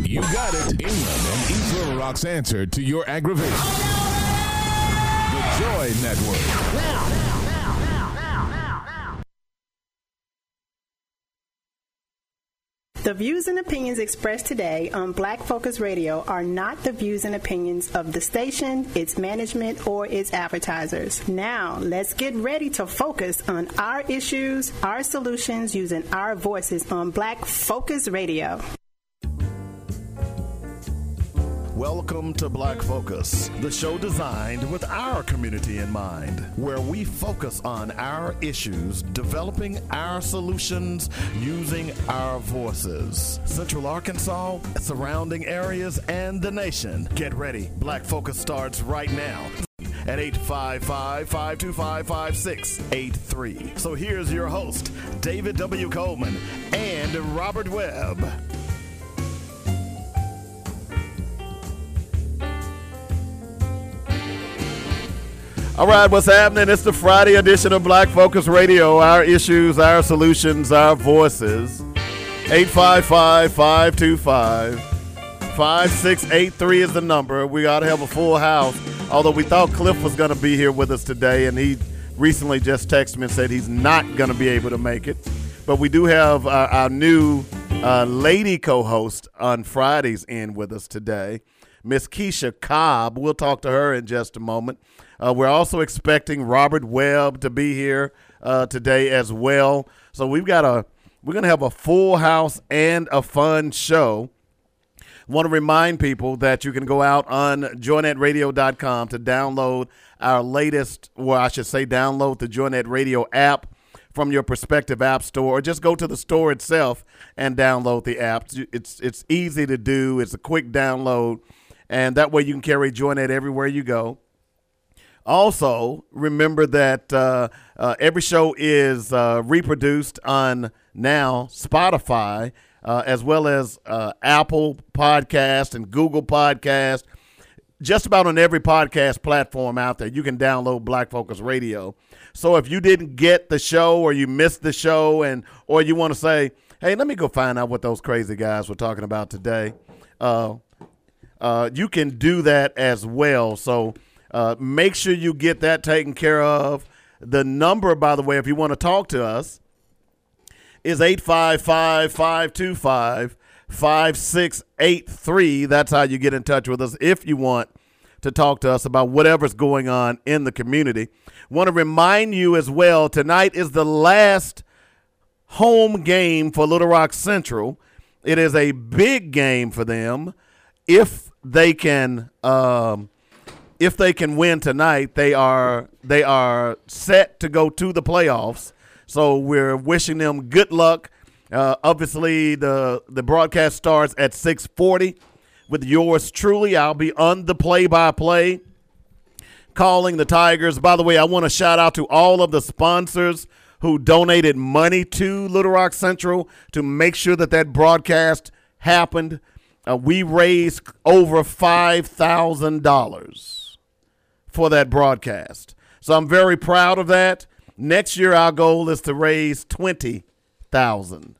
You got it. England and East Little Rock's answer to your aggravation. The Joy Network. Now. The views and opinions expressed today on Black Focus Radio are not the views and opinions of the station, its management, or its advertisers. Now, let's get ready to focus on our issues, our solutions, using our voices on Black Focus Radio. Welcome to Black Focus, the show designed with our community in mind, where we focus on our issues, developing our solutions using our voices. Central Arkansas, surrounding areas, and the nation. Get ready. Black Focus starts right now at 855 525 5683. So here's your host, David W. Coleman and Robert Webb. All right, what's happening? It's the Friday edition of Black Focus Radio. Our issues, our solutions, our voices. 855 525 5683 is the number. We got to have a full house. Although we thought Cliff was going to be here with us today, and he recently just texted me and said he's not going to be able to make it. But we do have uh, our new uh, lady co host on Fridays in with us today, Miss Keisha Cobb. We'll talk to her in just a moment. Uh, we're also expecting Robert Webb to be here uh, today as well. So we've got a we're gonna have a full house and a fun show. Want to remind people that you can go out on joynetradio.com to download our latest, well, I should say, download the JoyNet Radio app from your prospective app store, or just go to the store itself and download the app. It's it's easy to do. It's a quick download, and that way you can carry JoyNet everywhere you go. Also, remember that uh, uh, every show is uh, reproduced on now Spotify, uh, as well as uh, Apple Podcast and Google Podcast. Just about on every podcast platform out there, you can download Black Focus Radio. So if you didn't get the show, or you missed the show, and or you want to say, "Hey, let me go find out what those crazy guys were talking about today," uh, you can do that as well. So uh, make sure you get that taken care of. The number, by the way, if you want to talk to us, is 855 525 5683. That's how you get in touch with us if you want to talk to us about whatever's going on in the community. Want to remind you as well tonight is the last home game for Little Rock Central. It is a big game for them if they can. Um, if they can win tonight, they are they are set to go to the playoffs. So we're wishing them good luck. Uh, obviously, the the broadcast starts at six forty. With yours truly, I'll be on the play by play, calling the Tigers. By the way, I want to shout out to all of the sponsors who donated money to Little Rock Central to make sure that that broadcast happened. Uh, we raised over five thousand dollars for that broadcast. So I'm very proud of that. Next year our goal is to raise 20,000.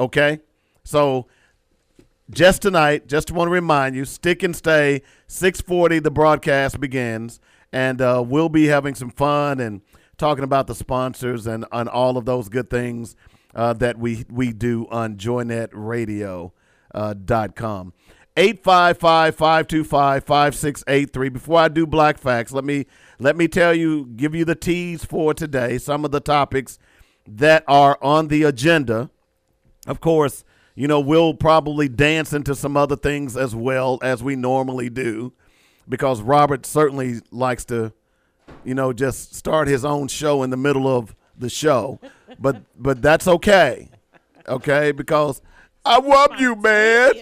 Okay? So just tonight, just want to remind you, stick and stay. 6:40 the broadcast begins and uh, we'll be having some fun and talking about the sponsors and on all of those good things uh, that we we do on joynetradio.com. Uh. 855-525-5683 before i do black facts let me let me tell you give you the tease for today some of the topics that are on the agenda. Of course you know we'll probably dance into some other things as well as we normally do because robert certainly likes to you know just start his own show in the middle of the show. But but that's okay okay? Because i love you man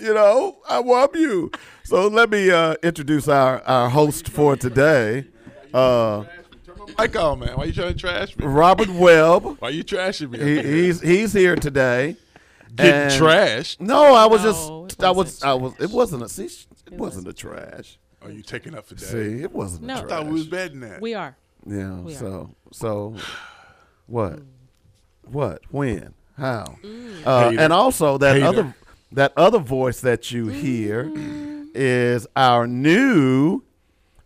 you know, I love you. So let me uh, introduce our, our host for today. Uh, Mic on, man. Why you trying to trash me? Robert Webb. Why you trashing me? He, he's he's here today. Getting And- trashed? No, I was No, just it I was wasn't I was it wasn't a see, it wasn't a trash. Are you taking up for that? See, it wasn't No. a I trash. thought we was betting that. We are. yeah. we are. So so what? What? When? How? Mm. Uh, Hater. and also that Hater. other that other voice that you hear is our new.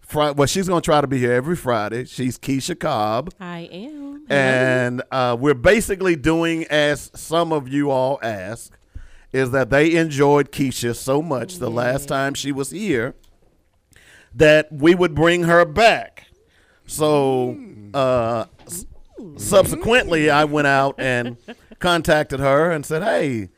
Fri- well, she's going to try to be here every Friday. She's Keisha Cobb. I am. And uh, we're basically doing as some of you all ask, is that they enjoyed Keisha so much the last time she was here that we would bring her back. So uh, s- subsequently, I went out and contacted her and said, "Hey,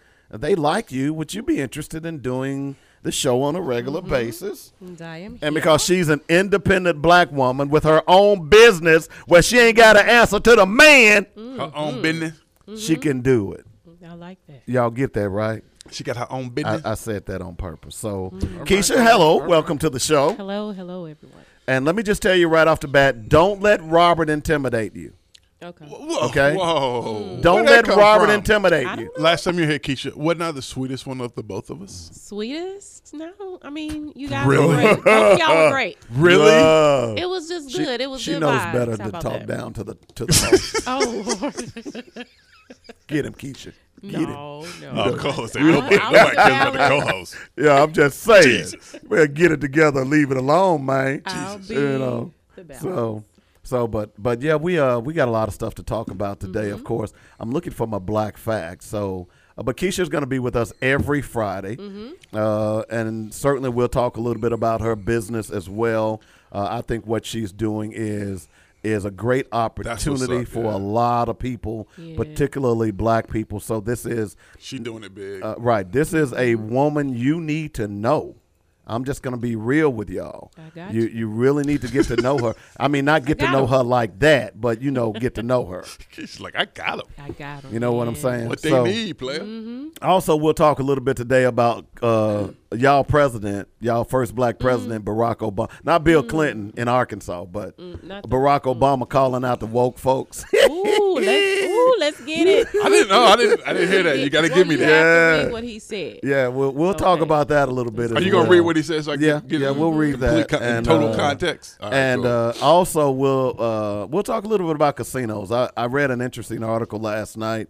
they like you. Would you be interested in doing the show on a regular mm-hmm. basis?" And I am. And because she's an independent black woman with her own business where she ain't got to answer to the man, mm-hmm. Her own business. she mm-hmm. can do it. I like that. Y'all get that right? She got her own business. I said that on purpose. So, Keisha, hello. Welcome to the show. Hello, hello, everyone. And let me just tell you right off the bat don't let Robert intimidate you. Okay. Whoa, Okay. Whoa. Hmm. Don't Where'd let come Robert from? intimidate you. Last time you hit here, Keisha, wasn't I the sweetest one of the both of us? Sweetest? No, I mean you guys Really? were great. Both y'all were great. Really? Love. It was just She- good. it was she good knows vibes. better How to talk that? down to the to the host. Oh Lord. Get him, Keisha. Get him. no, no. Oh, co-host. I'll- Nobody I'll cares about the co-host. Yeah, I'm just saying. Jesus. We'll get it together leave it alone, man. I'll be You know, the balance. So, so, but, but yeah, we uh, we got a lot of stuff to talk about today. Of course, I'm looking for my black facts. So, uh, but Keisha's going to be with us every Friday, uh, and certainly we'll talk a little bit about her business as well. Uh, I think what she's doing is is a great opportunity up, for yeah. a lot of people, Yeah. particularly black people. So this is She doing it big. uh, right. This is a woman you need to know. I'm just gonna be real with y'all. I got you. you. You really need to get to know her. I mean, not get to know him. her like that, but you know, get to know her. She's like, I got them. I got him. You know what I'm saying? What they So- need, player. Mm-hmm. Also, we'll talk a little bit today about uh, y'all president, y'all first black president, Barack Obama. Not Bill Clinton in Arkansas, but Mm, not the- Barack Obama calling out the woke folks. Ooh, let's ooh, let's get it. I didn't know. I didn't. I didn't hear that. You got to give me You that. have to Yeah. read what he said. yeah, we'll we'll talk about that a little bit. Are as you gonna well. read what he says? So I can Yeah, get yeah, it we'll read that con- in and, total uh, context. All right, and cool. uh, also we'll uh, we'll talk a little bit about casinos. I, I read an interesting article last night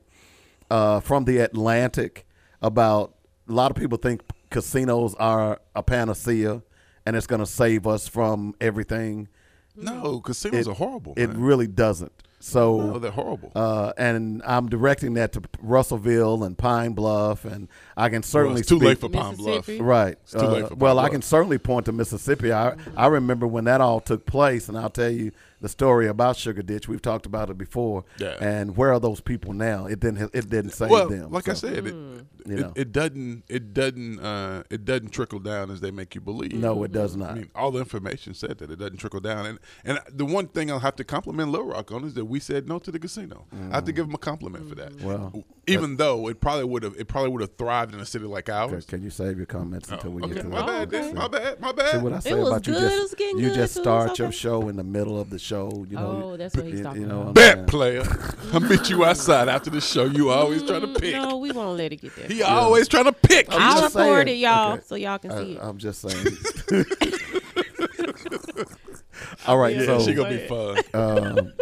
uh, from the Atlantic about a lot of people think casinos are a panacea and it's going to save us from everything. no, casinos it- are horrible. It man. really doesn't. So no, they're horrible. uh, and I'm directing that to Russellville and Pine Bluff, and I can Well, certainly it's too speak- late for Pine Bluff. Right. It's too late Uh, for well, Pine I can certainly point to Mississippi. I I remember when that all took place, and I'll tell you the story about Sugar Ditch. We've talked about it before. Yeah. And where are those people now? It didn't. It didn't save well, them. like I said, it, Mm. You it, it doesn't it doesn't uh, it doesn't trickle down as they make you believe. No, it does not. I mean, all the information said that it doesn't trickle down, and and the one thing I'll have to compliment Lil Rock on is that we said no to the casino. I have to give them a compliment for that. Mm. Well, even though it probably would have it probably would have thrived in a city like ours. can you save your comments until we Oh, Okay, get to my that? bad, okay. then. my bad, my See bad. what I say was about you good, it was just you just so it's start your show in the middle of the show. You know. Oh, that's what he's talking you know about. what Bet player, I'll meet you outside after the show. You always trying to pick. No, we won't let it get there. He always trying to pick. I'm I'll just record saying. it, y'all, Okay. so y'all can see I, it. I'm just saying. All right, yeah, so she gonna be fun. um,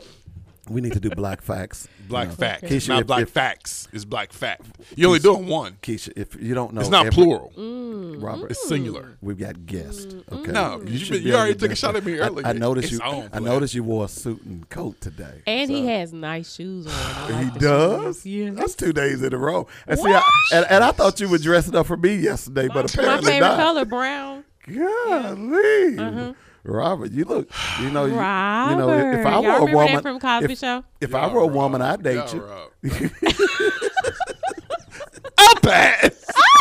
we need to do black facts. Black you know. facts, Keisha, not if- black if- facts. It's black fact. You only doing one. Keisha, if you don't know, It's not every- plural. Mm. Robert. It's singular. We've got guests. Mm. Okay. No, you should been- be you already took a shot at me earlier. I, I noticed It's you. on, I noticed you wore a suit and coat today. and he has nice shoes on. I He does. Yeah. That's two days in a row. And see, I, and, and I thought you were dressing up for me yesterday, but apparently My apparently favorite not. color, brown. Golly. Uh-huh. Robert, you look. You know, you, Robert. you know, if I Y'all were a remember woman, that from Cosby if, Show? if I Y'all were a wrong. woman, I'd date Y'all you. wrong. I'll pass. Ah!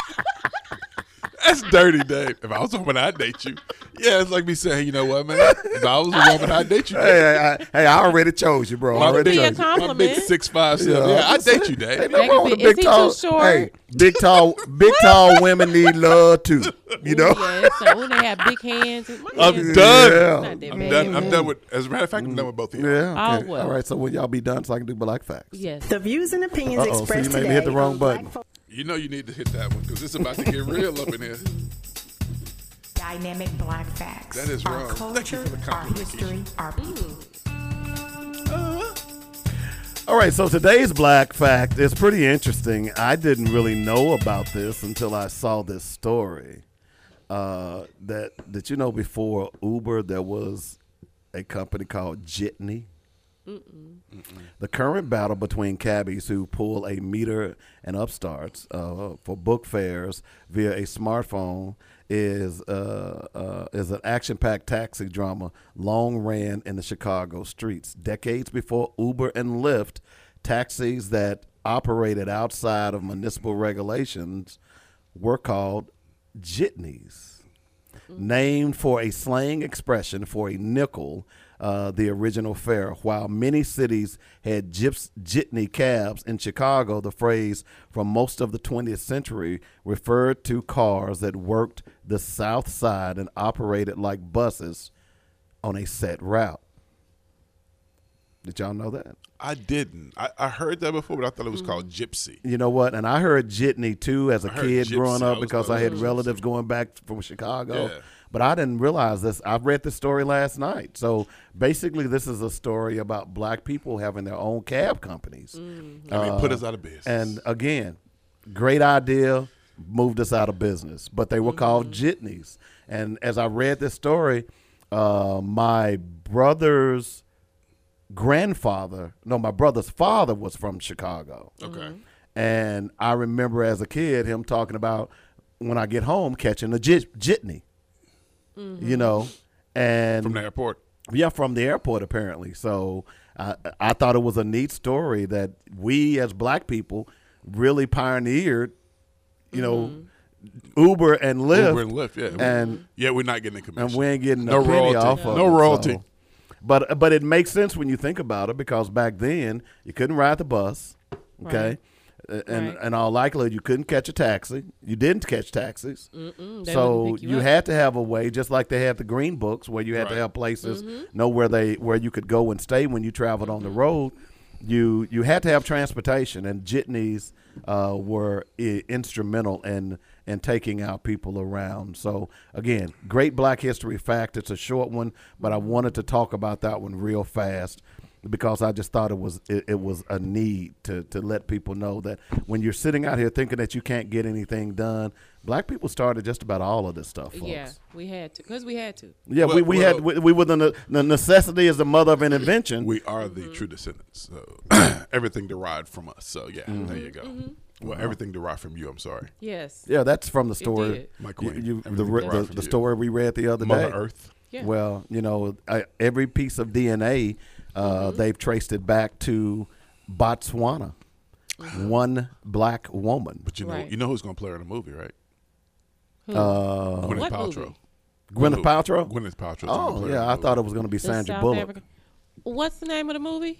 That's dirty, Dave. If I was a woman, I'd date you. Yeah, it's like me saying, you know what, man? If I was a woman, I'd date you. Hey, hey, I, hey, I already chose you, bro. I My already be a chose you. My big compliment. six five seven. Yeah, I'm I'd date saying. you, Hey, Dave. no wrong with be- big is he tall. too short? Hey, big tall, big tall women need love too. You know. Yeah, so when they have big hands, my I'm hands- done. Yeah. Not that I'm bad. done. I'm done with. As a matter of fact, I'm done with both of you. Yeah. Oh, Okay. well. All right. So when y'all be done so I can do black facts? Yes. The views and opinions Uh-oh, so expressed you made me today hit the wrong on button. Black Fo- You know you need to hit that one because it's about to get real up in here. Dynamic Black Facts. That is our wrong. Thank you culture, for the our history, our people. All right, so today's black fact is pretty interesting. I didn't really know about this until I saw this story. Uh, that did you know before Uber there was a company called Jitney? The current battle between cabbies who pull a meter and upstarts uh, for book fares via a smartphone is uh, uh, is an action-packed taxi drama long ran in the Chicago streets. Decades before Uber and Lyft, taxis that operated outside of municipal regulations were called jitneys. Named for a slang expression for a nickel, uh, the original fare. While many cities had gyps, jitney cabs, in Chicago, the phrase from most of the 20th century referred to cars that worked the south side and operated like buses on a set route. Did y'all know that? I didn't. I, I heard that before, but I thought it was called gypsy. You know what? And I heard jitney too as a kid gypsy. growing up was because I had "Ooh, relatives going back from Chicago. Yeah. But I didn't realize this. I read this story last night. So basically, this is a story about black people having their own cab companies. Mm-hmm. And they put uh, us out of business. And again, great idea, moved us out of business. But they were called mm-hmm. jitneys. And as I read this story, uh, my brother's grandfather, no, my brother's father was from Chicago. okay. Mm-hmm. And I remember as a kid him talking about when I get home catching a jit- jitney, you know, and From the airport. yeah, from the airport apparently. So I I thought it was a neat story that we as black people really pioneered, you know, Uber and Lyft, Uber and Lyft, yeah. and yeah, we're not getting a commission. and we ain't getting No a penny royalty. off of No it, royalty. so. But but it makes sense when you think about it because back then you couldn't ride the bus, okay, Uh, and Right. in all likelihood you couldn't catch a taxi. You didn't catch taxis, so you, you had to have a way, just like they had the green books, where you had to have places Mm-hmm. know where they where you could go and stay when you traveled on the road. You you had to have transportation, and jitneys uh, were I- instrumental in in taking out people around. So again, great Black History fact. It's a short one, but I wanted to talk about that one real fast because I just thought it was it, it was a need to to let people know that when you're sitting out here thinking that you can't get anything done, black people started just about all of this stuff, folks. Yeah, we had to because we had to. Yeah, we, Well- we well- had we, we were the, the necessity is the mother of an invention. We are the Mm-hmm. true descendants. So everything derived from us. So yeah, Mm-hmm. there you go. Mm-hmm. Well, everything derived from you. I'm sorry. Yes. yeah, that's from the story. My queen. you- the, Everything the, the story we read the other Mother day. Mother Earth. Yeah. Well, you know, I, every piece of DNA, uh, Mm-hmm. they've traced it back to Botswana. One black woman. But you know, Right. you know who's gonna play her in the movie, right? Who? Uh, Gwyneth What Paltrow. movie? Gwyneth Paltrow? Gwyneth Paltrow. Oh, yeah, I thought it was going to be The Sandra South Bullock. Africa- What's the name of the movie?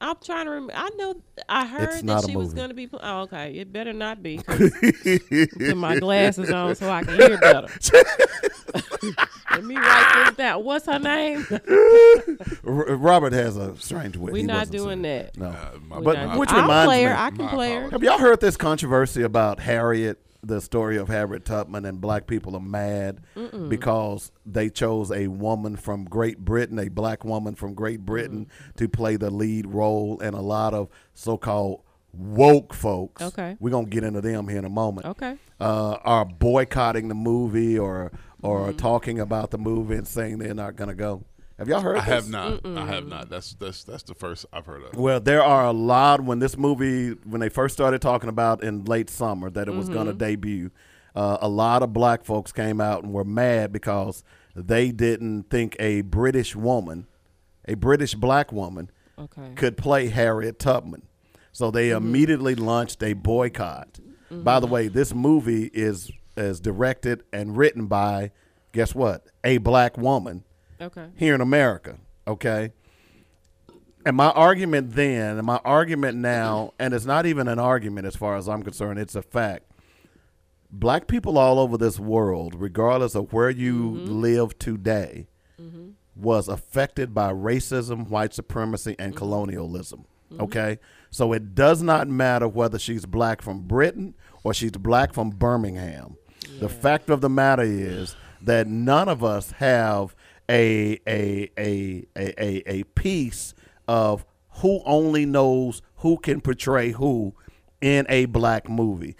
I'm trying to remember. I know I heard It's that she was going to be. Oh, okay. It better not be. Put my glasses on so I can hear better. Let me write this down. What's her name? Robert has a strange wit. We're He not doing saying- that. No. Uh, my, But not- which I'll reminds play her. me- I can My play her. Have y'all heard this controversy about Harriet, the story of Harriet Tubman, and black people are mad because they chose a woman from Great Britain, a black woman from Great Britain, to play the lead role, and a lot of so-called woke folks. Okay. we're gonna get into them here in a moment. Okay. uh, are boycotting the movie or or talking about the movie and saying they're not gonna go. Have y'all heard? I this? have not. I have not. That's that's that's the first I've heard of. Well, there are a lot when this movie, when they first started talking about in late summer that it was going to mm-hmm. debut, uh, a lot of black folks came out and were mad because they didn't think a British woman, a British black woman, Okay. could play Harriet Tubman. So they mm-hmm. immediately launched a boycott. By the mm-hmm. way, this movie is is directed and written by, guess what, a black woman Okay. here in America. Okay. And my argument then, and my argument now, and it's not even an argument as far as I'm concerned, it's a fact. Black people all over this world, regardless of where you mm-hmm. live today, mm-hmm. was affected by racism, white supremacy, and mm-hmm. colonialism. Okay? So it does not matter whether she's black from Britain or she's black from Birmingham. The fact of the matter is that none of us have a a a a a, a piece of who only knows who can portray who in a black movie.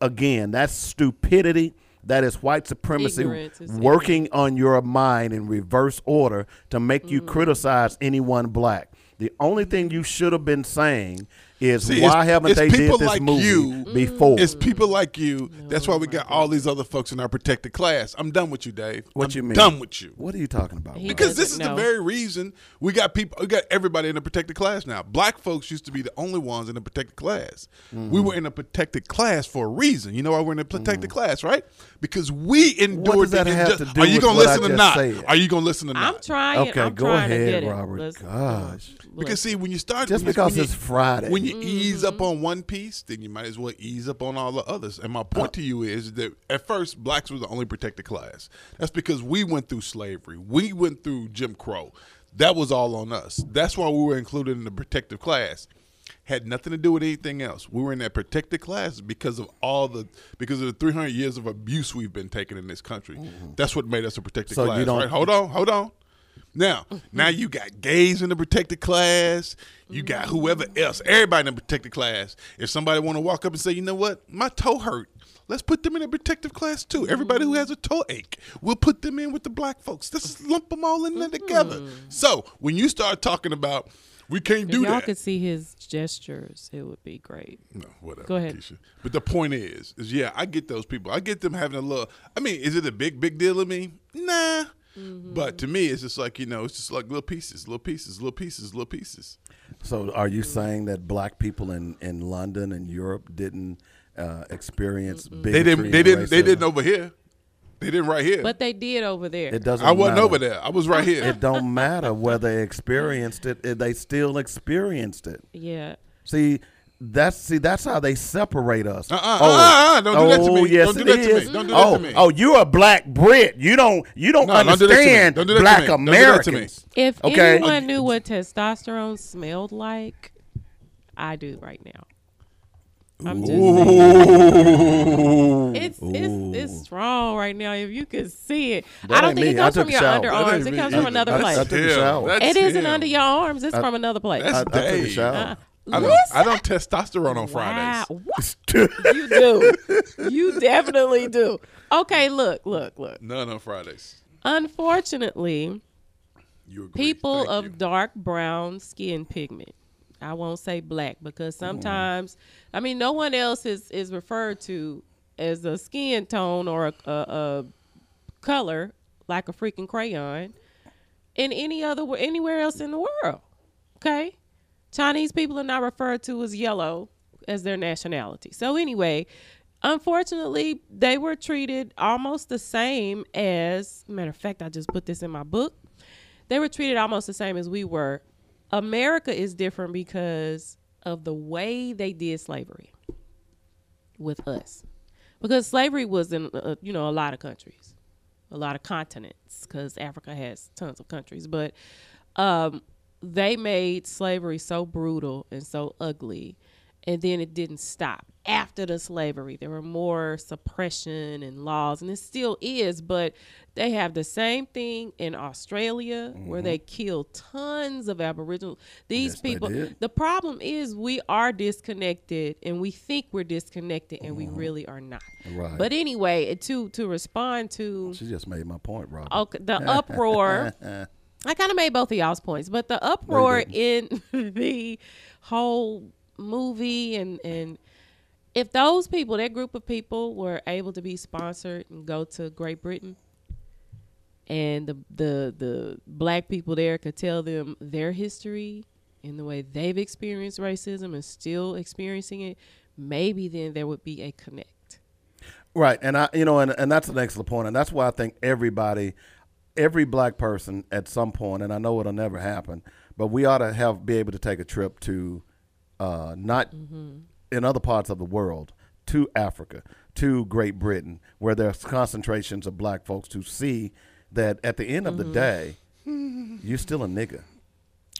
Again, that's stupidity. That is white supremacy is working on your mind in reverse order to make you Mm. criticize anyone black. The only thing you should have been saying is See, why haven't they did people this like movie you- before? It's people like you. That's why we got all these other folks in our protected class. I'm done with you, Dave. what I'm you mean? Done with you. What are you talking about? He bro? Because this is doesn't the very reason we got people, we got everybody in a protected class now. Black folks used to be the only ones in a protected class. We Mm-hmm. were in a protected class for a reason. You know why we're in a protected class, right? Because we endured does that the have inju- to do Are you gonna listen or not? said? Are you gonna listen or not? I'm trying. Okay, I'm go trying to ahead, get. Robert. Let's- Gosh. Because see, when you start, Just because it's Friday. when you Mm-hmm. ease up on one piece, then you might as well ease up on all the others. And my point to you is that at first, blacks were the only protected class. That's because we went through slavery, we went through Jim Crow. That was all on us. That's why we were included in the protective class. Had nothing to do with anything else. We were in that protected class because of all the because of the 300 years of abuse we've been taking in this country. That's what made us a protected So you class. don't- right? Hold on, hold on. Now, now you got gays in the protected class. You got whoever else, everybody in the protected class. If somebody want to walk up and say, you know what, my toe hurt, let's put them in a protective class too. Everybody who has a toe ache, we'll put them in with the black folks. Let's just lump them all in there mm-hmm. together. So when you start talking about we can't If do y'all that, could see his gestures, it would be great. no, whatever. Go ahead. Keisha. But the point is, is yeah, I get those people. I get them having a little. I mean, is it a big, big deal to me? Nah. Mm-hmm. But to me, it's just like you know, it's just like little pieces, little pieces, little pieces, little pieces. So, are you saying that black people in, in London and Europe didn't uh, experience bigotry? They didn't. They didn't. They didn't over here. They didn't right here. But they did over there. It doesn't. I wasn't matter. over there. I was right here. It don't matter whether they experienced it. it- They still experienced it. yeah. See, that's see that's how they separate us. Uh-uh, uh-uh, don't do that to oh, me. Yes, Don't do it that to me. Don't do that oh, to me. oh, you're a black Brit. You don't you don't No, don't do that to me. understand Don't do black. Don't do that. Americans. If Okay. anyone knew what testosterone smelled like, I do right now. I'm just. It's, it's it's strong right now. If you could see it, That I don't think me. it comes from your underarms. ain't It me comes from another That's- place. I took a him. shower. That's It isn't under your arms. It's from another place. That's I, I took a shower. Uh, I don't, I don't testosterone on Fridays. Wow. What? you do. You definitely do. Okay, look, look, look. None on Fridays. Unfortunately, You agree. people Thank of you. dark brown skin pigment. I won't say black because sometimes, I mean, no one else is is referred to as a skin tone or a, a, a color like a freaking crayon in any other anywhere else in the world. Okay, Chinese people are not referred to as yellow as their nationality. So anyway, unfortunately, they were treated almost the same as. Matter of fact, I just put this in my book they were treated almost the same as we were. America is different because of the way they did slavery with us. Because slavery was in uh, you know a lot of countries, a lot of continents because Africa has tons of countries, but um, they made slavery so brutal and so ugly and then it didn't stop after the slavery there were more suppression and laws and it still is but they have the same thing in australia where mm-hmm. they kill tons of aboriginal these Yes, people the problem is we are disconnected and we think we're disconnected and we mm-hmm. really are not Right. but anyway to to respond to She just made my point, Robert. okay, the uproar. I kind of made both of y'all's points, but the uproar in the whole movie and and if those people, that group of people, were able to be sponsored and go to Great Britain, and the the the black people there could tell them their history and the way they've experienced racism and still experiencing it, maybe then there would be a connect. Right, and I, you know, and and that's an excellent point, and that's why I think everybody, every black person at some point, and I know it'll never happen, but we ought to have be able to take a trip to, uh, not in other parts of the world, to Africa, to Great Britain, where there's concentrations of black folks to see that at the end of the day, you're still a nigga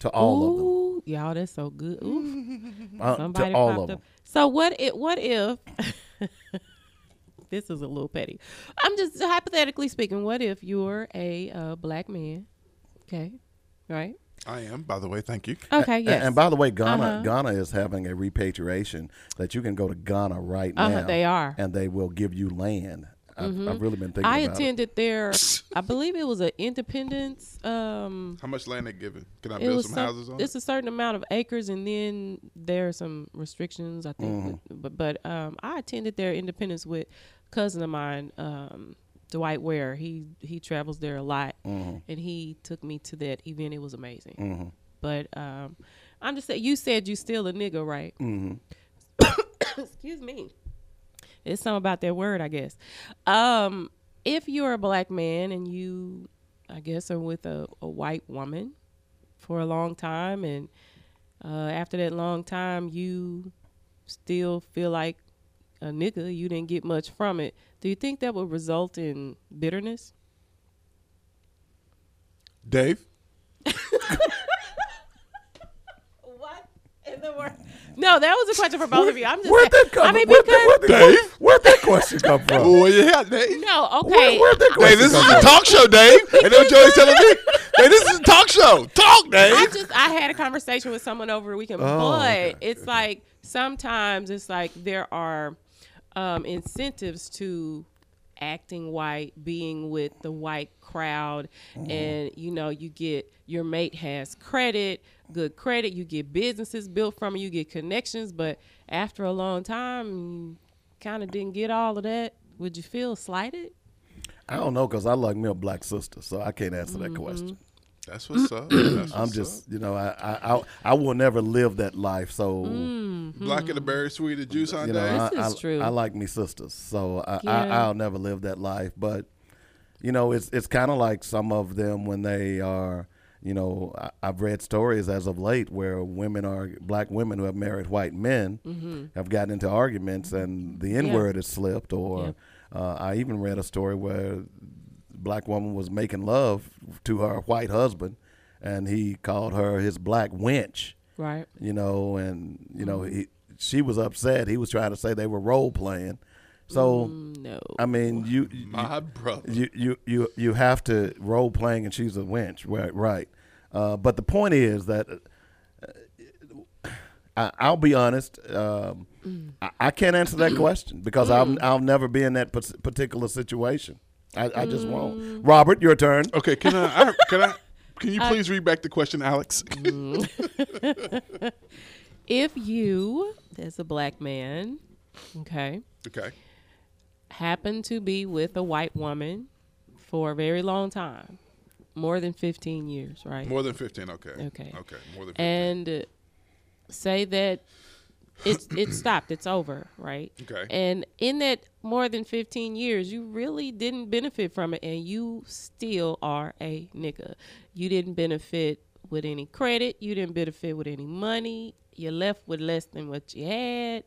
to all of them, Ooh, y'all, that's so good. Ooh. uh, Somebody to all of up. them. So what? It what if? this is a little petty. I'm just hypothetically speaking. What if you're a uh, black man? Okay, right? I am, by the way. Thank you. Okay, A- yes. And, by the way, Ghana Uh-huh. Ghana is having a repatriation that you can go to Ghana right Uh-huh, now. they are. and they will give you land. I've, I've really been thinking I about it. attended their, I believe it was an Independence. Um, How much land they giving? Can I build was some houses on it's it? a certain amount of acres, and then there are some restrictions. I think, but but um, I attended their Independence with a cousin of mine, um, Dwight Ware. He he travels there a lot, and he took me to that event. It was amazing. But um, I'm just saying, you said you still a nigga, right? Excuse me. It's something about that word, I guess. Um, if you're a black man and you, I guess, are with a, a white woman for a long time, and uh, after that long time, you still feel like a nigga, you didn't get much from it. Do you think that would result in bitterness? Dave? What in the world? No, that was a question for both of you. I'm just Where'd saying. that come I mean, where'd, because that, where'd, that, where'd that question come from? Oh, yeah, Dave. no, okay. where'd that Hey, question this is come a talk show, Dave. And that's what Joey's telling me. Hey, this is a talk show. Talk, Dave. I just I had a conversation with someone over the weekend, Oh, but okay. it's like sometimes it's like there are um, incentives to acting white, being with the white crowd, Mm-hmm. and you know you get your mate has credit, good credit, you get businesses built from it, you get connections, but after a long time, you kind of didn't get all of that. Would you feel slighted? I don't know because I like me a black sister, so I can't answer that Mm-hmm. question. That's what's up. That's I'm what's just, you know, I, I I I will never live that life. So Mm. up. black and the berry sweet the juice on you know, Dave. I, is I, true. I like me sisters, so I, Yeah. I I'll never live that life. But you know, it's it's kind of like some of them when they are. You know, I, I've read stories as of late where women are black women who have married white men have gotten into arguments and the N word has slipped. Or Yep. uh, I even read a story where black woman was making love to her white husband, and he called her his black wench Right. you know, and you know, he, she was upset. He was trying to say they were role playing. So, No. I mean, you you, My brother. you you you you have to role playing, and she's a wench, right? Right. Uh, but the point is that uh, I, I'll be honest. Um, I, I can't answer that question because I'll I'll never be in that particular situation. I, I just won't. Robert, your turn. Okay, can I, I can I can you please read back the question, Alex? if you, as a black man, okay, okay. happen to be with a white woman for a very long time, more than 15 years, right? More than 15, okay. Okay. Okay, more than 15. and uh, say that it's it stopped, it's over, right? Okay. And in that more than 15 years, you really didn't benefit from it and you still are a nigga. You didn't benefit with any credit, you didn't benefit with any money, you're left with less than what you had.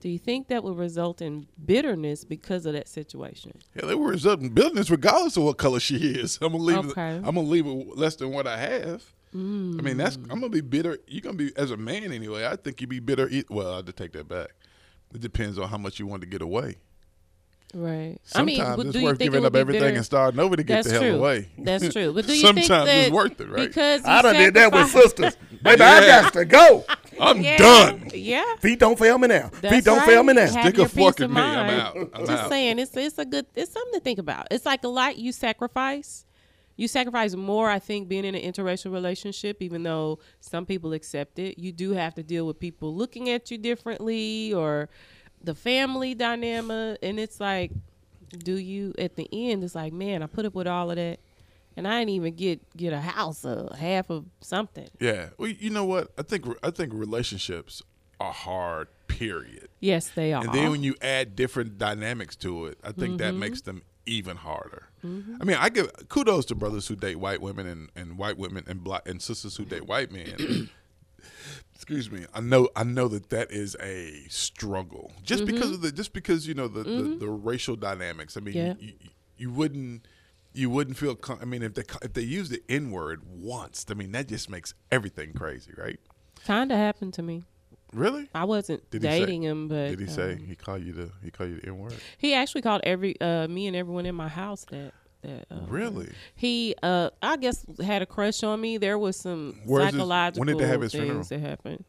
Do you think that would result in bitterness because of that situation? yeah, they were resulting business regardless of what color she is. I'm gonna leave Okay. it, I'm gonna leave it less than what I have. Mm. I mean, that's I'm gonna be bitter. You're gonna be as a man anyway. I think you'd be bitter. E- well, I have to take that back. It depends on how much you want to get away. Right. Sometimes I mean, it's do you worth think it giving would up be everything bitter? and starting over to get That's the hell true. away. That's true. But do you Sometimes think that it's worth it, right? Because you I done did that with sisters. Baby, I got to go. I'm Yeah, done. Yeah. Feet don't fail me now. That's Feet don't right. fail me now. Have Stick a your fork in of me. I'm out. I'm Just out. saying, it's it's a good, it's something to think about. It's like a lot you sacrifice. You sacrifice more, I think, being in an interracial relationship, even though some people accept it. You do have to deal with people looking at you differently or the family dynamic, and it's like, do you at the end? It's like, man, I put up with all of that, and I didn't even get get a house or half of something. Yeah. Well, you know what? I think I think relationships are hard. Period. Yes, they are. And then when you add different dynamics to it, I think Mm-hmm. that makes them even harder. I mean, I give kudos to brothers who date white women and, and white women and black and sisters who date white men. Excuse me. I know I know that that is a struggle. Just Mm-hmm. because of the just because you know the the, the racial dynamics. I mean, Yeah. you, you, you wouldn't you wouldn't feel com- I mean if they if they use the N word once, I mean that just makes everything crazy, right? kind of happened to me. Really? I wasn't Did he say- dating him, but Did he say um, he called you the he called you the N word? he actually called every uh, me and everyone in my house that that. Uh, Really? He, uh, I guess, had a crush on me. There was some Where's psychological when did have his things that happened.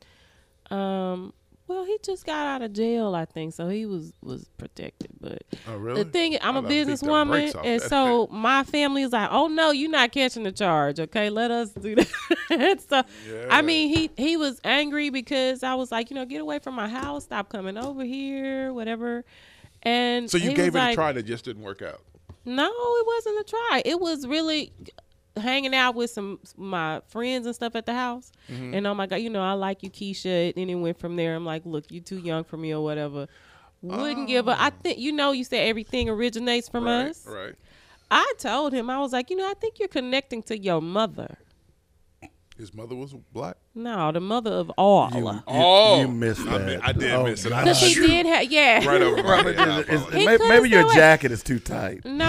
Um, well, he just got out of jail, I think, so he was was protected. But Oh, really? the thing, I'm a businesswoman, and so my family is like, "Oh no, you're not catching the charge. Okay, let us do that." so, I mean, he he was angry because I was like, you know, get away from my house, stop coming over here, whatever. And So you gave it like, a try that just didn't work out. no, it wasn't a try. It was really hanging out with some my friends and stuff at the house. Mm-hmm. And oh my god, you know, I like you, Keisha. And it went from there. I'm like, look, you too young for me or whatever. Wouldn't give up. I think you know. You said everything originates from Right, us. right. I told him I was like, you know, I think you're connecting to your mother. His mother was black. No, the mother of all. Oh, you missed I, that. mean, I did Oh, miss it. I Because he did have, yeah. right over my Robert, head. I is- is- maybe, maybe your still jacket is too tight. No,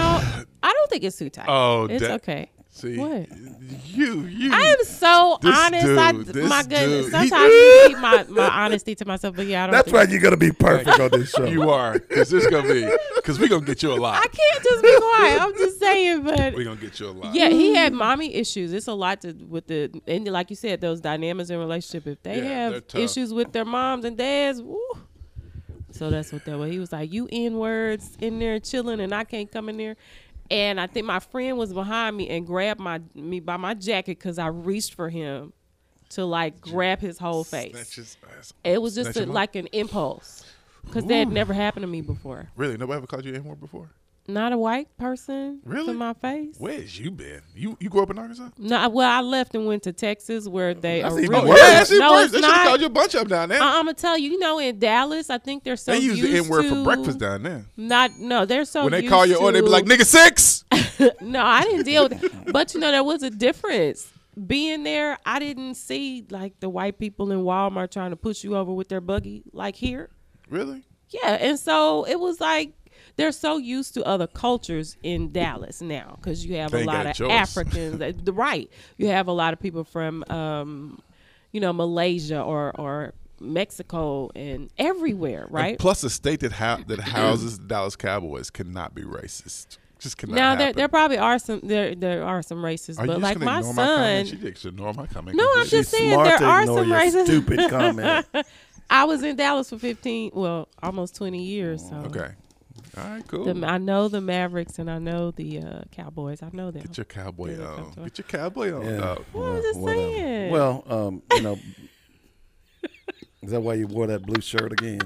I don't think it's too tight. Oh, it's that- okay. See, What? you, you. I am so honest. Dude, this my goodness. dude, Sometimes I keep my, my honesty to myself, but yeah, I don't. That's why you're gonna be perfect on this show. You are, because this gonna be, because we gonna get you a lot. I can't just be quiet. I'm just saying, but We gonna get you a lot. yeah, he had mm. mommy issues. It's a lot to with the and like you said, those dynamics in relationship. If they Yeah, have issues with their moms and dads, woo. So that's what that was. He was like, "You n words in there chilling, and I can't come in there." And I think my friend was behind me and grabbed my me by my jacket because I reached for him to like grab his whole face. His. It was just a, like an impulse because that had never happened to me before. Really, nobody ever called you N-word before. Not a white person Really? to my face. Where's you been? You you grew up in Arkansas? No, well, I left and went to Texas where they That's oh, are even really. worse. yeah, that's no, worse. it's They should called you a bunch them down there. I- I'm gonna tell you. You know, in Dallas, I think they're so they use the N-word to- for breakfast down there. Not no, they're so. When they call you on, they be like, "Nigga six. No, I didn't deal with that. But you know, there was a difference. Being there, I didn't see like the white people in Walmart trying to push you over with their buggy like here. really? Yeah, and so it was like they're so used to other cultures in Dallas now because you have They a lot of choice. Africans. that- right, you have a lot of people from, um, you know, Malaysia or or Mexico and everywhere, right? Plus, a state that ha- that houses the Dallas Cowboys cannot be racist. Just cannot. now there there probably are some there there are some racists, Are but you like my ignore my son. She just ignore my comment. No, I'm just saying there are some racists. stupid comment. I was in Dallas for 15, well, almost 20 years. So okay. All right, cool. the, I know the Mavericks and I know the uh, Cowboys. I know them. Get your cowboy Yeah, on. Get your cowboy on. Yeah. dog. Well, I'm whatever. saying. Well, um, you know, is that why you wore that blue shirt again?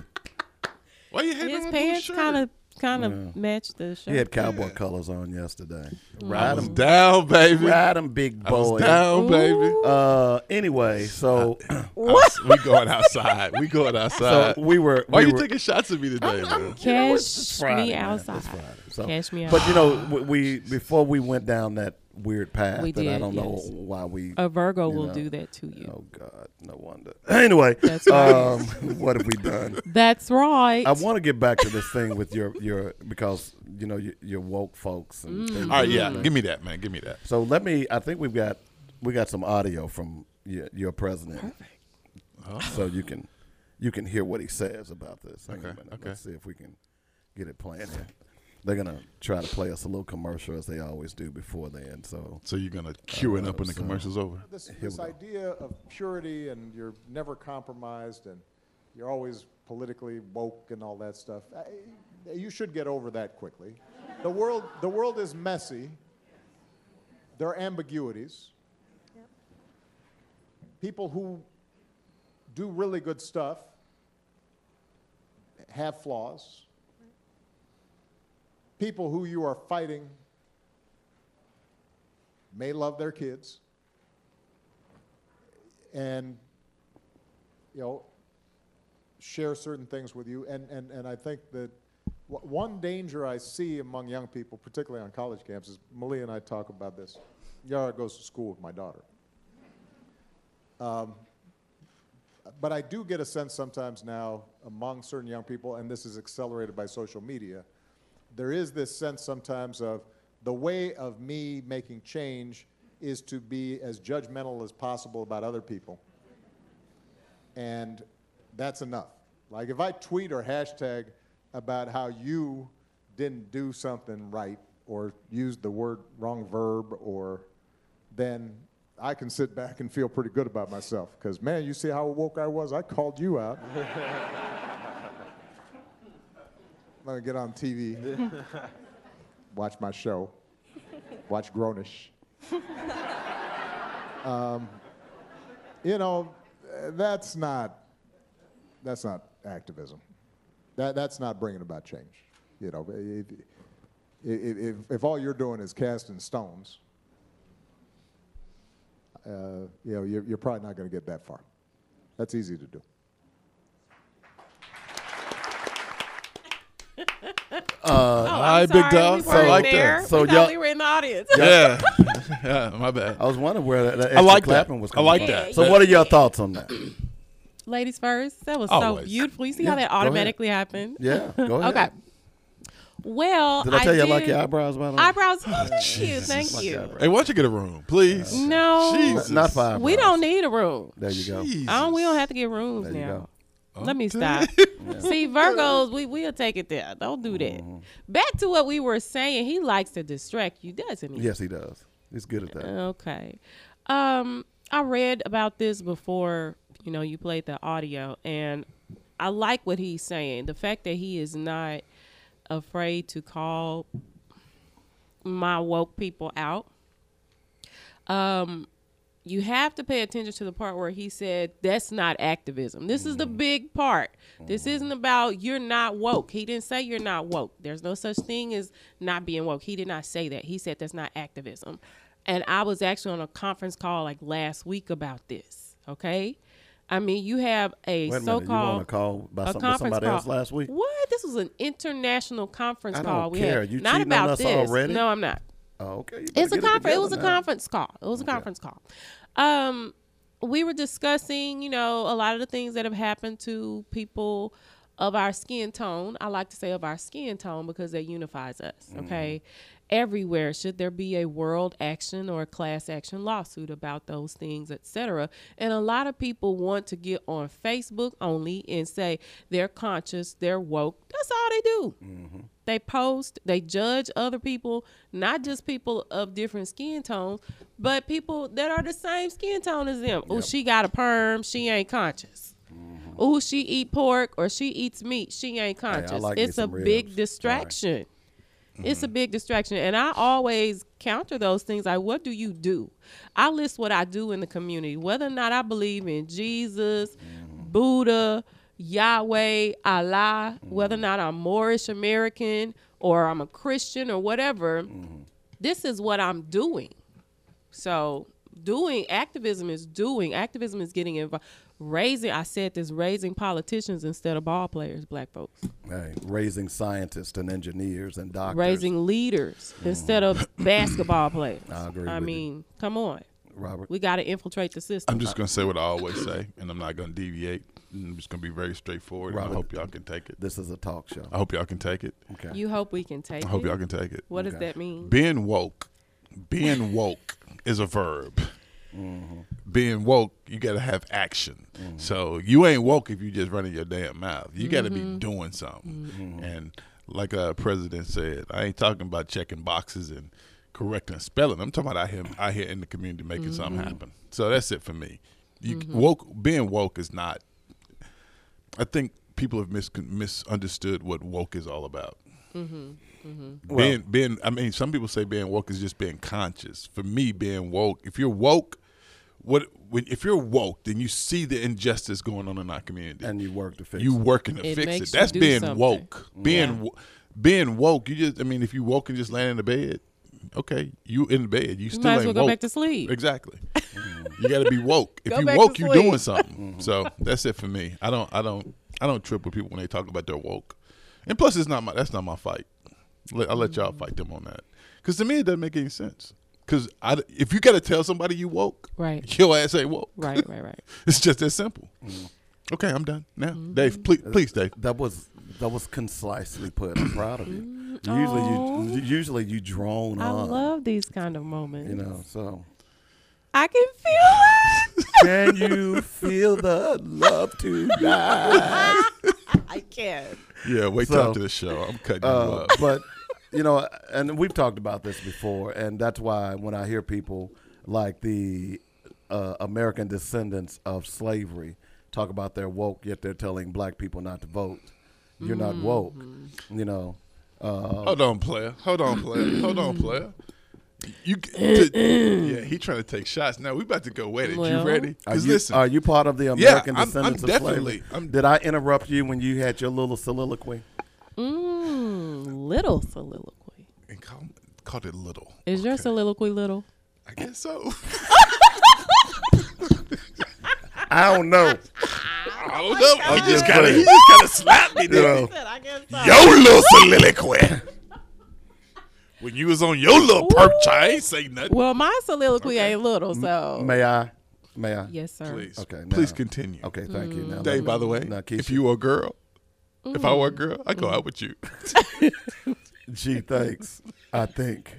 Why you hating His on my blue pants kind of kind of matched the shirt. He had cowboy colors on yesterday. I Ride was them, down, baby. ride them, big I was boy. down, baby. Uh, anyway, so what? We going outside. We going so outside. we were. Why we you were, taking shots at me today, man? Cash it's Friday, me outside. It's Friday. So- Cash me outside. But you know, we, we before we went down that weird path We that I don't know why we. A Virgo you will know. do that to you. Oh God, no wonder. Anyway, That's right. um, what have we done? That's right. I want to get back to this thing with your your because you know you, you're woke folks and Mm. things All right, yeah. that. Give me that, man. Give me that. So let me. I think we've got we got some audio from your, your president, so you can you can hear what he says about this. Hang on a Okay, okay. Let's see if we can get it playing here. They're gonna try to play us a little commercial as they always do before then. So So you're gonna cue it up when the uh, so- commercial's over? This, we this go. idea of purity and you're never compromised and you're always politically woke and all that stuff, I, you should get over that quickly. The world, the world is messy. There are ambiguities. People who do really good stuff have flaws. People who you are fighting may love their kids. And you know share certain things with you. And and, and i think that one danger i see among young people particularly on college campuses malia and i talk about this. Yara goes to school with my daughter. Um, but i do get a sense sometimes now among certain young people and this is accelerated by social media there is this sense sometimes of the way of me making change is to be as judgmental as possible about other people. And that's enough. Like if I tweet or hashtag about how you didn't do something right or used the word wrong verb or then I can sit back and feel pretty good about myself because man, you see how woke I was? I called you out. Let me get on TV, watch my show, watch Grownish. um, you know, that's not that's not activism. That that's not bringing about change. You know, if, if, if, if all you're doing is casting stones, uh, you know, you're, you're probably not going to get that far. That's easy to do. Uh, oh, Hi, I'm big sorry, dog. We I weren't like that. So we y'all- we were in the audience. Yeah, yeah, my bad. I was wondering where that, that I extra like that. clapping was I like from. that. So, what are your thoughts on that? Ladies first. That was Always. so beautiful. You see Yeah, how that go ahead. automatically happened? Yeah, go ahead. Okay. Well, Did I tell you I like your eyebrows, by the way? eyebrows? Oh, thank you. Thank you. Hey, why don't you get a room, please? No, Jesus. Not for eyebrows. we don't need a room. There you go. Jesus. I don't, we don't have to get rooms There you now. Go. Let me stop. See, Virgos, we we'll take it there. Don't do that. Mm-hmm. Back to what we were saying. He likes to distract you, doesn't he? Yes, he does. He's good at that. Okay. Um, I read about this before, you know, you played the audio, and I like what he's saying. The fact that he is not afraid to call my woke people out. Um, you have to pay attention to the part where he said that's not activism. This is the mm-hmm. big part. This mm-hmm. isn't about you're not woke. He didn't say you're not woke. There's no such thing as not being woke. He did not say that. He said that's not activism. And I was actually on a conference call like last week about this. Okay. I mean, you have a a. So-called want call by a some, conference somebody call. else last week? What? This was an international conference I call. don't we care. had. You not about us this. already? No, I'm not. Oh, okay. It's a get it conference. It was a conference call. It was a conference call. Um, we were discussing, you know, a lot of the things that have happened to people of our skin tone. I like to say of our skin tone because that unifies us. Mm-hmm. Okay. Everywhere should there be a world action or a class action lawsuit about those things, etc. And a lot of people want to get on Facebook only and say they're conscious, they're woke. That's all they do. They post, they judge other people, not just people of different skin tones, but people that are the same skin tone as them. Oh, she got a perm, she ain't conscious. Oh, she eat pork or she eats meat, she ain't conscious. like it's a big distraction. It's a big distraction. And I always counter those things like, what do you do? I list what I do in the community, whether or not I believe in Jesus, Buddha, Yahweh, Allah, mm-hmm. whether or not I'm Moorish American or I'm a Christian or whatever. Mm-hmm. This is what I'm doing. So, doing activism is doing. Activism is getting involved. Raising, I said this, raising politicians instead of ball players, black folks. Hey, raising scientists and engineers and doctors. raising leaders mm-hmm. instead of basketball players. I agree I with you. mean, come on. Robert. We got to infiltrate the system. I'm just gonna say what I always say, and I'm not gonna deviate. Mm, I'm just gonna be very straightforward. and I hope y'all can take it. This is a talk show. I hope y'all can take it. Okay. you hope we can take it. I hope it. y'all can take it. What does that mean? Being woke, being woke is a verb. Mm-hmm. Being woke, you got to have action. Mm-hmm. So you ain't woke if you just running your damn mouth. You got to be mm-hmm. doing something. And like a president said, I ain't talking about checking boxes and correcting spelling. I'm talking about out here, out here in the community making something happen. So that's it for me. You woke, being woke is not. I think people have mis- misunderstood what woke is all about. Mm-hmm. Mm-hmm. Being being I mean, some people say being woke is just being conscious. For me, being woke, if you're woke, what when if you're woke, then you see the injustice going on in our community. and you work to fix it. you it. working to It fix it. That's being something. woke. Being Yeah. wo- being woke, you just I mean, if you woke and just laying in the bed, okay, you in bed, you, You still might as ain't well go woke. back to sleep. Exactly. you got to be woke. If Go you back to woke, you sleep. doing something. So that's it for me. I don't I don't I don't trip with people when they talk about their woke. And plus, it's not my that's not my fight. Let, I'll let y'all fight them on that. Because to me, it doesn't make any sense. Because I, if you got to tell somebody you woke, Right. your ass ain't woke. Right, right, right. It's just that simple. Okay, I'm done now. Mm-hmm. Dave, please, please, Dave. That was that was concisely put. I'm proud of you. Usually you usually you drone I on. I love these kind of moments. you know, so I can feel it. can you feel the love tonight? I can. Yeah, wait till So, after the show. I'm cutting you Uh, up. but you know, and we've talked about this before, and that's why when I hear people like the uh, American descendants of slavery talk about their woke, yet they're telling black people not to vote. You're not woke. You know, uh, Hold on, player. Hold on, player. Hold on, player. You, to, yeah, he trying to take shots. Now we about to go at it. Well, you ready? Are Because you, listen, are you part of the American I'm- I'm descendants of definitely- slavery? I'm- Did I interrupt you when you had your little soliloquy? Mm, little soliloquy. and call, called it little. Is your soliloquy little? I guess so. I don't know. I don't know. He just just kind of he just kind of slapped me You there. know, I guess so. Your little soliloquy. when you was on your little perch, I ain't say nothing. Well, my soliloquy ain't little, so may I? May I? yes, sir. Please, Okay, please continue. Okay, thank you. Now, Dave, by the way, Now, if you were a girl, if I were a mm. girl, I'd go out with you. Gee, thanks. I think.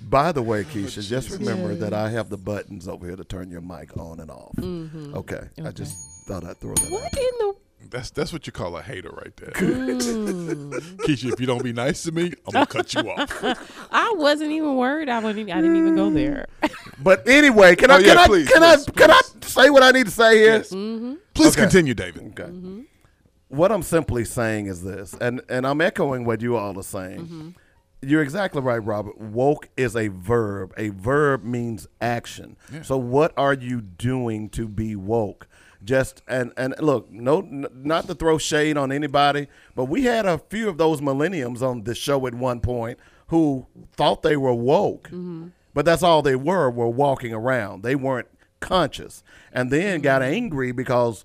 By the way, Keisha, just remember that I have the buttons over here to turn your mic on and off. Mm-hmm. Okay. I just thought I'd throw that out. What in the? That's that's what you call a hater right there. Mm. Keisha, if you don't be nice to me, I'm gonna cut you off. I wasn't even worried. I wasn't. I didn't even go there. Mm. But anyway, can Oh, I yeah, can I please, can please, I can I say what I need to say here? Yes. Mm-hmm. Please Okay. continue, David. Okay. Mm-hmm. What I'm simply saying is this, and and I'm echoing what you all are saying. You're exactly right, Robert. Woke is a verb. A verb means action. So what are you doing to be woke? Just and and look, no, n- not to throw shade on anybody, but we had a few of those millenniums on the show at one point who thought they were woke, mm-hmm. but that's all they were. Were walking around. They weren't conscious, and then mm-hmm. got angry because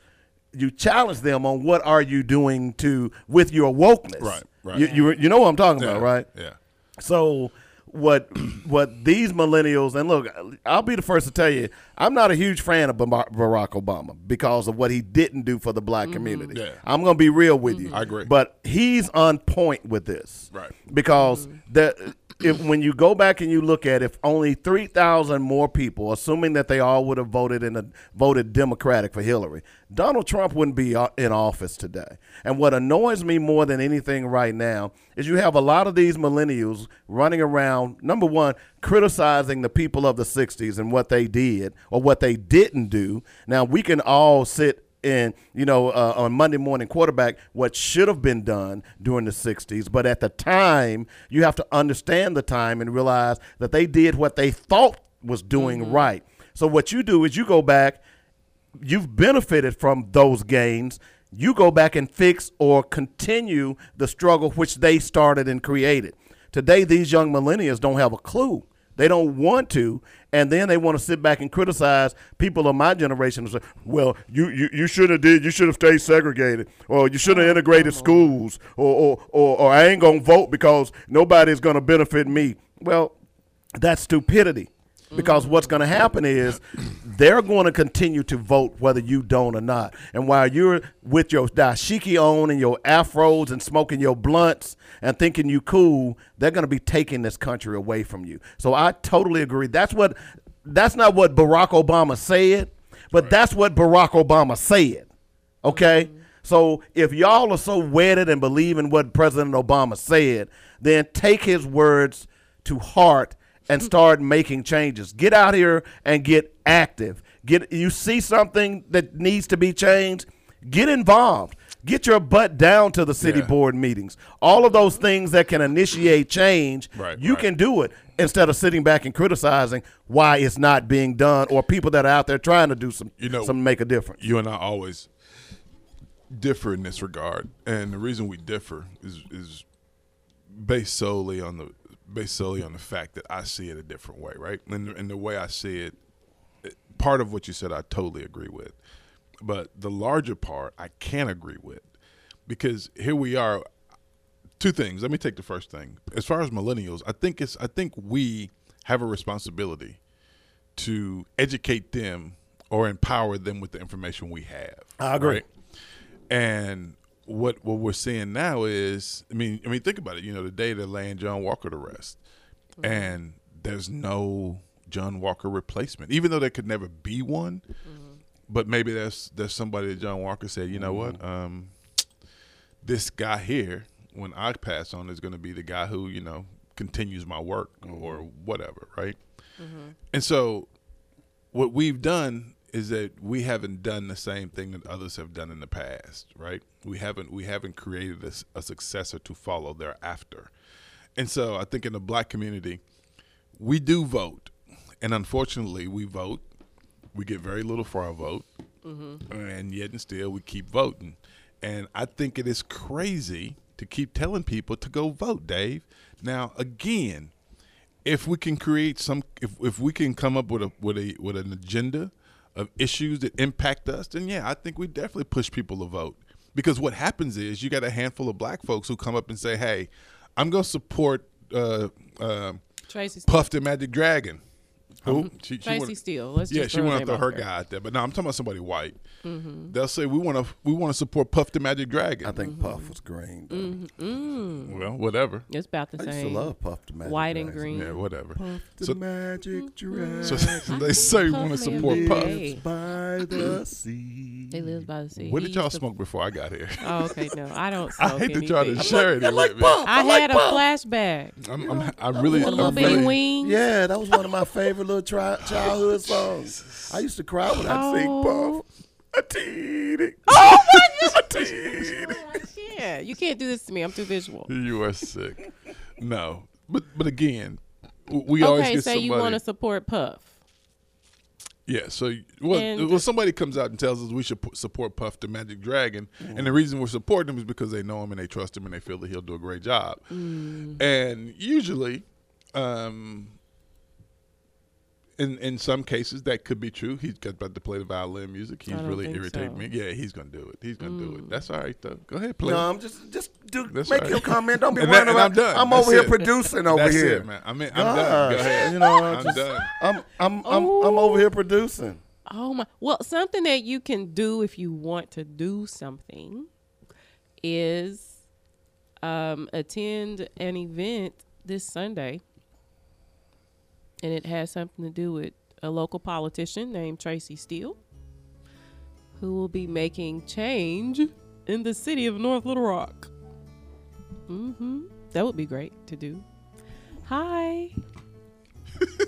you challenge them on what are you doing to with your wokeness. Right, right. You you, you know what I'm talking Yeah, about, right? Yeah. So what what these millennials and look, I'll be the first to tell you, I'm not a huge fan of Barack Obama because of what he didn't do for the black mm-hmm. community. Yeah. I'm going to be real with you. Mm-hmm. I agree. But he's on point with this. Right. Because mm-hmm. the if when you go back and you look at if only 3,000 more people assuming that they all would have voted in a voted democratic for Hillary, Donald Trump wouldn't be uh, in office today. And what annoys me more than anything right now is you have a lot of these millennials running around number 1 criticizing the people of the 60s and what they did or what they didn't do. Now we can all sit and you know uh, on Monday morning quarterback what should have been done during the 60s but at the time you have to understand the time and realize that they did what they thought was doing right. So what you do is you go back you've benefited from those gains. You go back and fix or continue the struggle which they started and created. Today these young millennials don't have a clue they don't want to, and then they want to sit back and criticize people of my generation and say, "Well, you you, you should have did, you should have stayed segregated, or you should have oh, integrated schools, or, or or or I ain't gonna vote because nobody's gonna benefit me." Well, that's stupidity. Because what's going to happen is they're going to continue to vote whether you don't or not. And while you're with your dashiki on and your afros and smoking your blunts and thinking you cool, they're going to be taking this country away from you. So I totally agree. That's what that's not what Barack Obama said, but that's what Barack Obama said. Okay? Mm-hmm. So if y'all are so wedded and believe in what President Obama said, then take his words to heart and start making changes. Get out here and get active. Get you see something that needs to be changed, get involved. Get your butt down to the city Yeah. board meetings. All of those things that can initiate change, Right, you right. can do it instead of sitting back and criticizing why it's not being done or people that are out there trying to do some You know- some make a difference. you and I always differ in this regard, and the reason we differ is is based solely on the based solely on the fact that I see it a different way, right? And, and the way I see it, it, part of what you said, I totally agree with, but the larger part, I can't agree with, because here we are. Two things. Let me take the first thing. As far as millennials, I think it's I think we have a responsibility to educate them or empower them with the information we have. I agree. And what what we're seeing now is, I mean, I mean, think about it. You know, the day they're laying John Walker to rest, mm-hmm. and there's no John Walker replacement, even though there could never be one. Mm-hmm. But maybe there's there's somebody that John Walker said, you know what, mm-hmm. um, this guy here when I pass on is going to be the guy who you know continues my work or whatever, right? And so, what we've done is that we haven't done the same thing that others have done in the past, right? We haven't we haven't created a successor to follow thereafter, and so I think in the black community, we do vote, and unfortunately, we vote. We get very little for our vote, mm-hmm. and yet and still we keep voting. And I think it is crazy to keep telling people to go vote, Dave. Now, again, if we can create some, if, if we can come up with a with a with an agenda of issues that impact us, then yeah, I think we definitely push people to vote. Because what happens is you got a handful of black folks who come up and say, "Hey, I'm going to support uh, uh, Tracy Steele. Puff the Magic Dragon." Who? Um, she, she Tracy wanna- Steele. Let's yeah, just she throw her want to name throw out her there. guy out there, but no, I'm talking about somebody white. Mm-hmm. They'll say we want to we want to support Puff the Magic Dragon. I think mm-hmm. Puff was green. Mm-hmm. Mm. well, whatever. It's about the I used to same. love Puff the Magic White and green. Yeah, whatever. Puff the So- magic mm-hmm. dragon So they say we want to Puff man support Hey. Puff. lives by the mm-hmm. sea. They live by the sea. What did y'all used smoke before I got here? Oh, okay. No, I don't I smoke hate to try to anything. share it I like with me. Puff. I, like had a flashback. I'm, I'm, I really, The little I'm bitty wings. Yeah, that was one of my favorite little tri- childhood songs. I used to cry when I'd sing Oh. Puff. A teeny. Oh A teeny. Yeah, you can't do this to me. I'm too visual. you are sick. No, but but again, w- we always Okay, get so somebody. you want to support Puff. Yeah, so well, And- well, somebody comes out and tells us we should pu- support Puff the Magic Dragon, and the reason we're supporting him is because they know him and they trust him and they feel that he'll do a great job. Mm. And usually, um, in in some cases, that could be true. He's got about to play the violin music. He's really think irritating so. me. Yeah, he's gonna do it. He's gonna do Mm. it. That's all right though. Go ahead, play. No. I'm just just do That's make right. your comment. Don't be And worrying that- and about. I'm done. I'm That's over here producing over That's here. it, man. I mean, I'm done. Go ahead. You know, I'm just- done. I'm I'm I'm I'm over here producing. Oh my! Well, something that you can do if you want to do something is um, attend an event this Sunday, and it has something to do with a local politician named Tracy Steele, who will be making change in the city of North Little Rock. Mm-hmm. That would be great to do. Hi.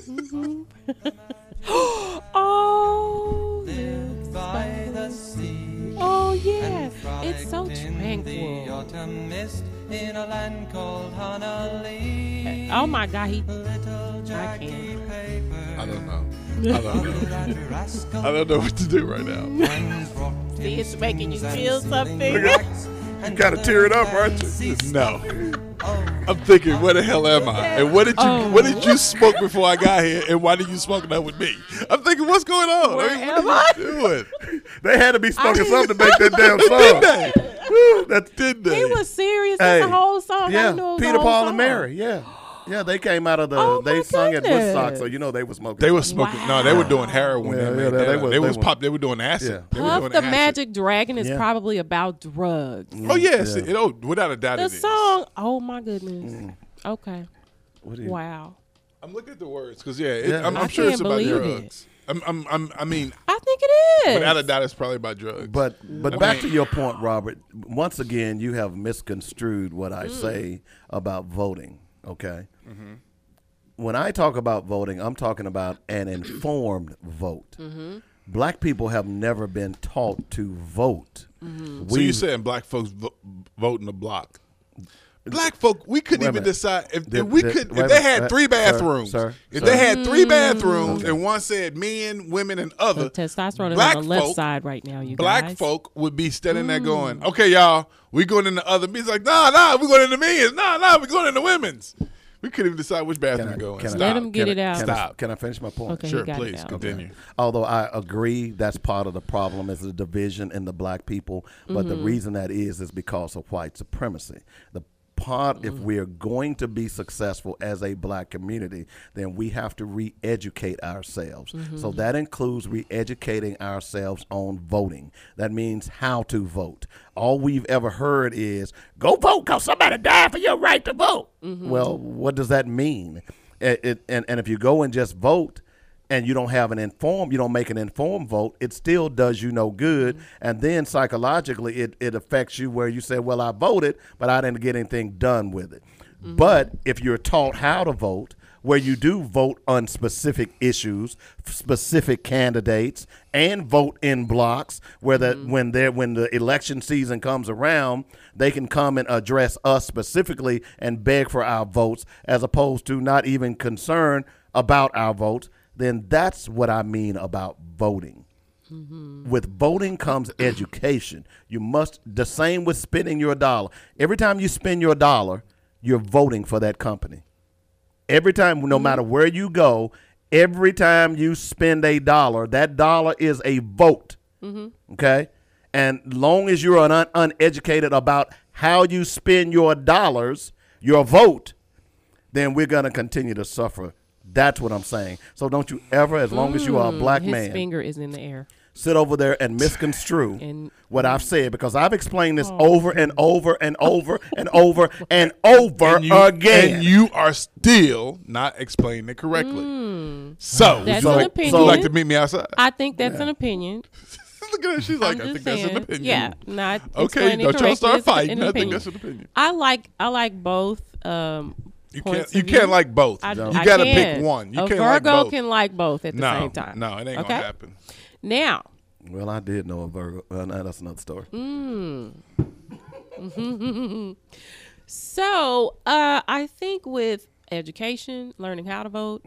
Mhm. oh, lives by the sea. Oh yeah, it's so tranquil. Autumn mist in a land called Honolulu. Oh my God, he. Little I Jackie can't. paper. I don't know. I don't know. I don't know what to do right now. hands brought See, it's making you and feel something. you gotta tear it up, aren't you? No. Oh, I'm thinking, where the hell am I? And what did you Oh. what did you smoke before I got here? And why did you smoke that with me? I'm thinking, what's going on? Where I mean, am what are you doing? They had to be smoking I- something to make that damn Did song. They? Woo, that Did they? He was serious. Hey, That's the whole song. I yeah, didn't it was the Peter, whole Paul, song. and Mary. Yeah, yeah. They came out of the. Oh, they my sung at Woodstock, so you know they were smoking. They were smoking. No, they were doing heroin. Yeah, when they yeah, they- that. they They, were- they was pop. They were doing acid. Yeah. They were Puff doing the acid. Magic Dragon is Yeah. probably about drugs. Oh yes, Yeah. it, oh, without a doubt, The it is. song. Oh my goodness. Mm. Okay. What do you- Wow. I'm looking at the words because yeah, it, Yeah. I'm, I I'm sure it's can't about believe drugs. I'm, I'm, I'm, I mean, I think it is. without a doubt, it's probably about drugs. But but I back mean- to your point, Robert. Once again, you have misconstrued what I mm. say about voting. Okay. Mm-hmm. When I talk about voting, I'm talking about an informed vote. Mm-hmm. Black people have never been taught to vote. Mm-hmm. so you saying black folks vo- vote in the block? Black folk, we couldn't even decide if, The- if we the- could. If they had three bathrooms, sir, if sir. they had three bathrooms Okay. and one said men, women, and other, The testosterone is black on the left folk- side right now, you black guys. folk would be standing there going, Mm. "Okay, y'all, we going in the other." He's like, "Nah, nah, we going in the men's. Nah, nah, we going in the women's." We couldn't even decide which bathroom to go in. can I- Let him get Can it I- out. Can I, Stop. can I finish my point? Okay, Sure, please it out. continue. Although I agree that's part of the problem is the division in the black people, but the reason that is is because of white supremacy. The part if mm-hmm. we're going to be successful as a black community, then we have to re-educate ourselves. Mm-hmm. So that includes re-educating ourselves on voting. That means how to vote. All we've ever heard is go vote because somebody died for your right to vote. Mm-hmm. Well, what does that mean? It, it, and, and if you go and just vote, and you don't have an informed, you don't make an informed vote, it still does you no good. Mm-hmm. And then psychologically, it, it affects you where you say, well, I voted, but I didn't get anything done with it. Mm-hmm. But if you're taught how to vote, where you do vote on specific issues, specific candidates, and vote in blocks, where the mm-hmm. when they when the election season comes around, they can come and address us specifically and beg for our votes, as opposed to not even concerned about our votes. Then that's what I mean about voting. Mm-hmm. With voting comes education. You must the same with spending your dollar. Every time you spend your dollar, you're voting for that company. Every time, no mm-hmm. matter where you go, every time you spend a dollar, that dollar is a vote. Mm-hmm. Okay, and long as you're un- uneducated about how you spend your dollars, your vote, then we're gonna continue to suffer. That's what I'm saying. So don't you ever, as long as you are a black His man, finger is in the air. sit over there and misconstrue And- what I've said because I've explained this over and over and over and over and over and you, again. and you are still not explaining it correctly. So, That's would you an like, opinion. would you like to meet me outside? I think that's an opinion. Look at her. She's like, I'm I just think that's an opinion. Yeah, not Okay, explaining don't y'all correctly. start It's an fighting. I think opinion. that's an opinion. I like I like both. Um, You can't. You can't like both. I, you got to pick one. You a can't like Virgo both. can like both at the no, same time. no, it ain't okay? gonna happen. Now, well, I did know a Virgo. Uh, no, that's another story. so uh, I think with education, learning how to vote,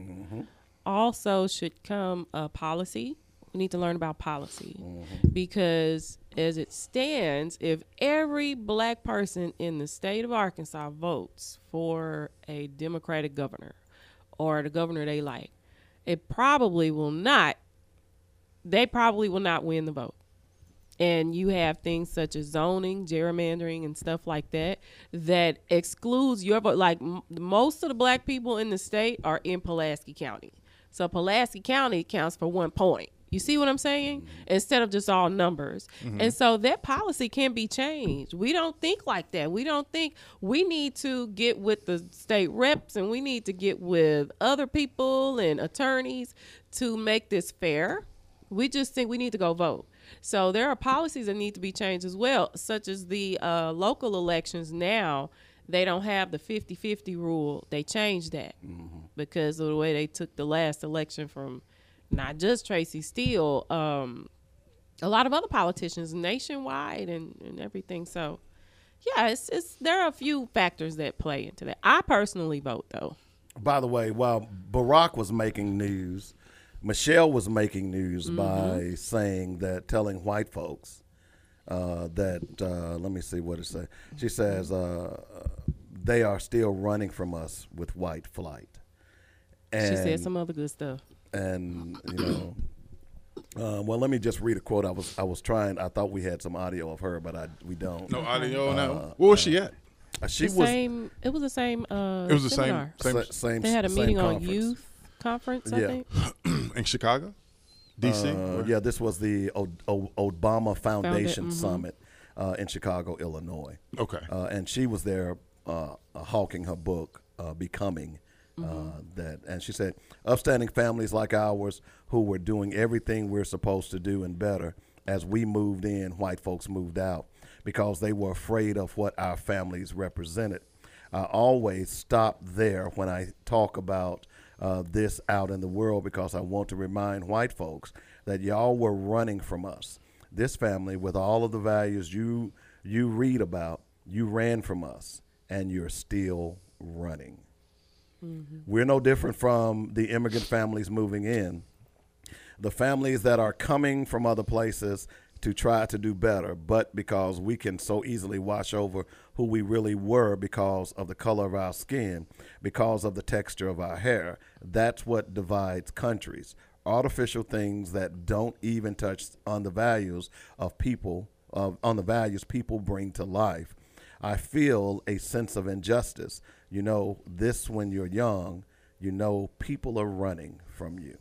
also should come a policy. We need to learn about policy because, as it stands, if every black person in the state of Arkansas votes for a Democratic governor or the governor they like, it probably will not. They probably will not win the vote and you have things such as zoning, gerrymandering, and stuff like that that excludes your vote. Like m- most of the black people in the state are in Pulaski County, so Pulaski County counts for one point. You see what I'm saying? Mm-hmm. Instead of just all numbers. Mm-hmm. And so that policy can be changed. We don't think like that. We don't think we need to get with the state reps and we need to get with other people and attorneys to make this fair. We just think we need to go vote. So there are policies that need to be changed as well, such as the uh, local elections now. They don't have the 50 50 rule. They changed that mm-hmm. because of the way they took the last election from not just Tracy Steele, um, a lot of other politicians nationwide and, and everything. So, yeah, it's, it's there are a few factors that play into that. I personally vote though. By the way, while Barack was making news, Michelle was making news by saying that, telling white folks uh, that, uh, let me see what it says. She says uh, they are still running from us with white flight. And, She said some other good stuff. And you know. Uh, well, let me just read a quote. I was I was trying. I thought we had some audio of her, but I we don't. No audio. no. Where was she at? Uh, she the was same. It was the same. Uh, It was the seminar. same. Same sa- same. They had a same meeting on youth conference. I Yeah. think. in Chicago, D.C. Uh, yeah, this was the o- o- Obama Foundation mhm. Summit uh, in Chicago, Illinois. Okay. Uh, and she was there uh, uh, hawking her book, uh, Uh, Mm-hmm. that and she said, upstanding families like ours who were doing everything we're supposed to do and better. As we moved in, white folks moved out because they were afraid of what our families represented. I always stop there when I talk about uh, this out in the world because I want to remind white folks that y'all were running from us. This family, with all of the values you you read about, you ran from us, and you're still running. Mm-hmm. We're no different from the immigrant families moving in. The families that are coming from other places to try to do better, but because we can so easily wash over who we really were because of the color of our skin, because of the texture of our hair. That's what divides countries. Artificial things that don't even touch on the values of people, of, on the values people bring to life. I feel a sense of injustice. You know, this when you're young, you know people are running from you.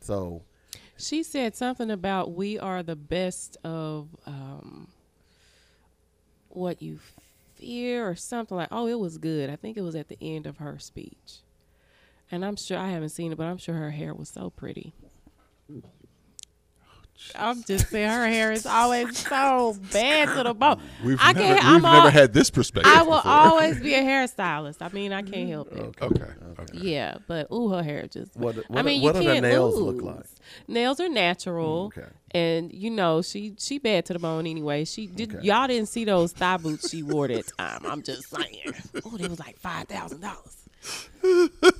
So, She said something about we are the best of um, what you fear or something like. Oh, it was good. I think it was at the end of her speech. And I'm sure I haven't seen it, but I'm sure her hair was so pretty. I'm just saying, her hair is always so bad to the bone. We've I never, can't. we've I'm never all, had this perspective. I will before. always be a hairstylist. I mean, I can't help it. Okay. okay. Yeah, but ooh, her hair just. What- I what- mean, what you do the can't nails lose. look like? Nails are natural. Okay. And you know she she bad to the bone anyway. She did Okay. y'all didn't see those thigh boots she wore that time. I'm just saying. Oh, they was like five thousand dollars.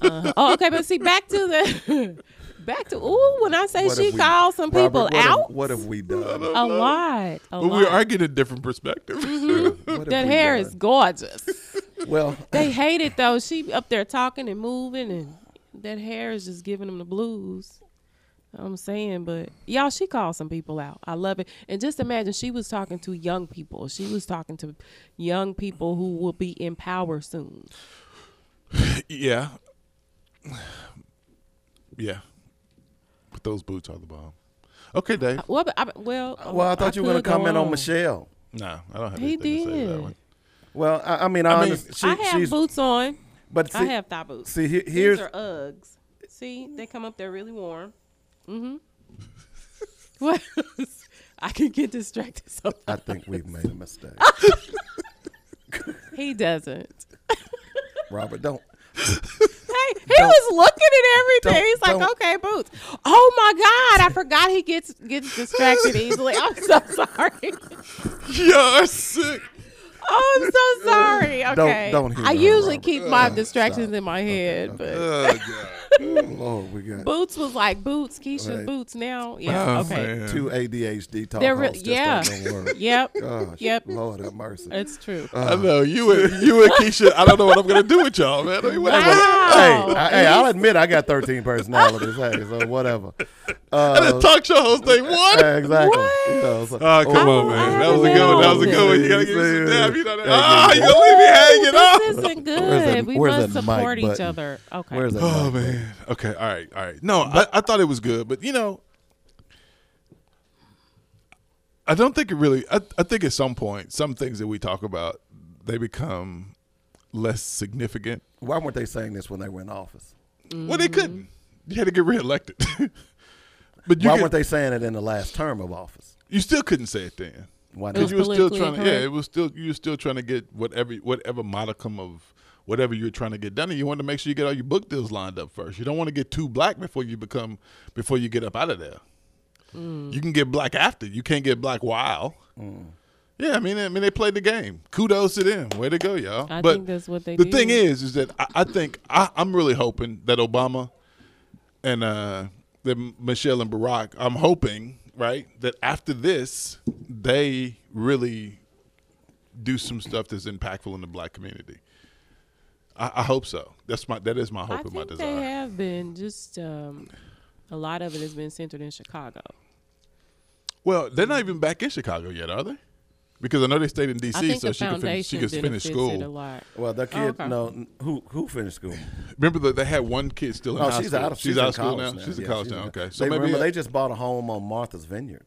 Uh, oh, okay, but see back to the back to ooh when I say What she have we- called some Robert, people what have- out what have we done? a lot. A But lot. we are getting a different perspective. Mm-hmm. That hair done? is gorgeous. well. they hate it though. She up there talking and moving, and that hair is just giving them the blues. I'm saying, but y'all, she called some people out. I love it, and just imagine she was talking to young people. She was talking to young people who will be in power soon. yeah. Yeah. But those boots are the bomb. Okay, Dave. Well, I, well, Well, I thought you were going to comment on Michelle. No, I don't have He anything to say to that did. one. Well, I, I mean, I, I mean. She, I have she's, boots on. but see, I have thigh boots. see, he- here's These are Uggs. See, they come up there really warm. Mm-hmm. what? I can get distracted So I think we've made a mistake. He doesn't. Robert, don't. He was looking at everything. He's like, okay, boots. Oh my God, I forgot he gets gets distracted easily. I'm so sorry. You're sick. Oh, I'm so sorry. Okay. don't hear I usually keep my distractions in my head, but Oh, God. Lord, oh, we got boots was like boots, Keisha's Right. boots now. Yeah. Oh, okay. man. two ADHD talk They're hosts re- just yeah. don't work. Yep. Gosh, Yep. Lord have mercy. It's true. Uh, I know you and you and Keisha. I don't know what I'm gonna do with y'all, man. I mean, whatever. Wow. Hey, I, hey, I'll admit I got 13 personalities. hey, so whatever. And the uh, talk show host thing. Uh, what? Yeah, exactly. You know, so- Oh, come Oh, on, man. That was a oh, good one. That was a good one. You gotta give me some See, dab. You know that. Ah, you gonna leave me hanging This isn't good. Where's that- we where's must that mic support each button? other. Okay. Where's that? Oh mic? man. Okay. All right. All right. No, I, I thought it was good, but you know, I don't think it really. I, I think at some point, some things that we talk about, they become less significant. Why weren't they saying this when they were in office? Well, they couldn't. You had to get reelected. but you Why could- weren't they saying it in the last term of office? You still couldn't say it then. Why not? Because you were still trying to. Yeah, it was still you were still trying to get whatever whatever modicum of whatever you're trying to get done, and you want to make sure you get all your book deals lined up first. You don't want to get too black before you become before you get up out of there. Mm. You can get black after. You can't get black while. Yeah, I mean, I mean, they played the game. Kudos to them. Way to go, y'all. I but think that's what they the did. thing is, is that I, I think I, I'm really hoping that Obama and uh, that Michelle and Barack, I'm hoping, right, that after this, they really do some stuff that's impactful in the black community. I, I hope so. That's my that is my hope I and my think desire. they have been just um, a lot of it has been centered in Chicago. Well, they're not even back in Chicago yet, are they? Because I know they stayed in D.C. so she could finish. She could finish benefits it a school. lot. Well, the Oh, kid, okay. no, who who finished school? Remember that they had one kid still in Oh, high she's school. out of she's, she's out of school college now. She's in college she's now. in- Okay, so they maybe remember they just bought a home on Martha's Vineyard.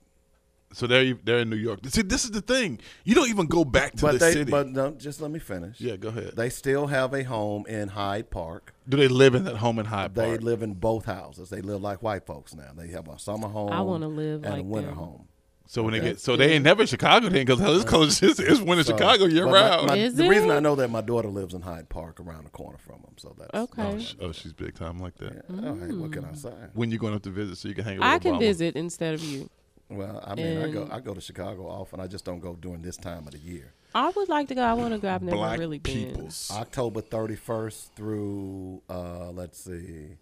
So they're they're in New York. See, this is the thing. You don't even go back to but the they, city. but no, just let me finish. yeah, go ahead. They still have a home in Hyde Park. Do they live in that home in Hyde Park? They live in both houses. They live like white folks now. They have a summer home. I wanna live and like a winter them. home. so when they get That's so they ain't never in Chicago then because this college is it's winter So, Chicago year but my- round. my- Is the reason I know that my daughter lives in Hyde Park around the corner from them. So that's Okay. oh, sh- oh, she's big time like that. Yeah, oh, all right, what can I mm. say? When you going up to visit so you can hang with I can Obama? visit instead of you. Well, I mean, I go I go to Chicago often. I just don't go during this time of the year. I would like to go. I want to go. I've never Black really been. peoples. October 31st through uh, let's see,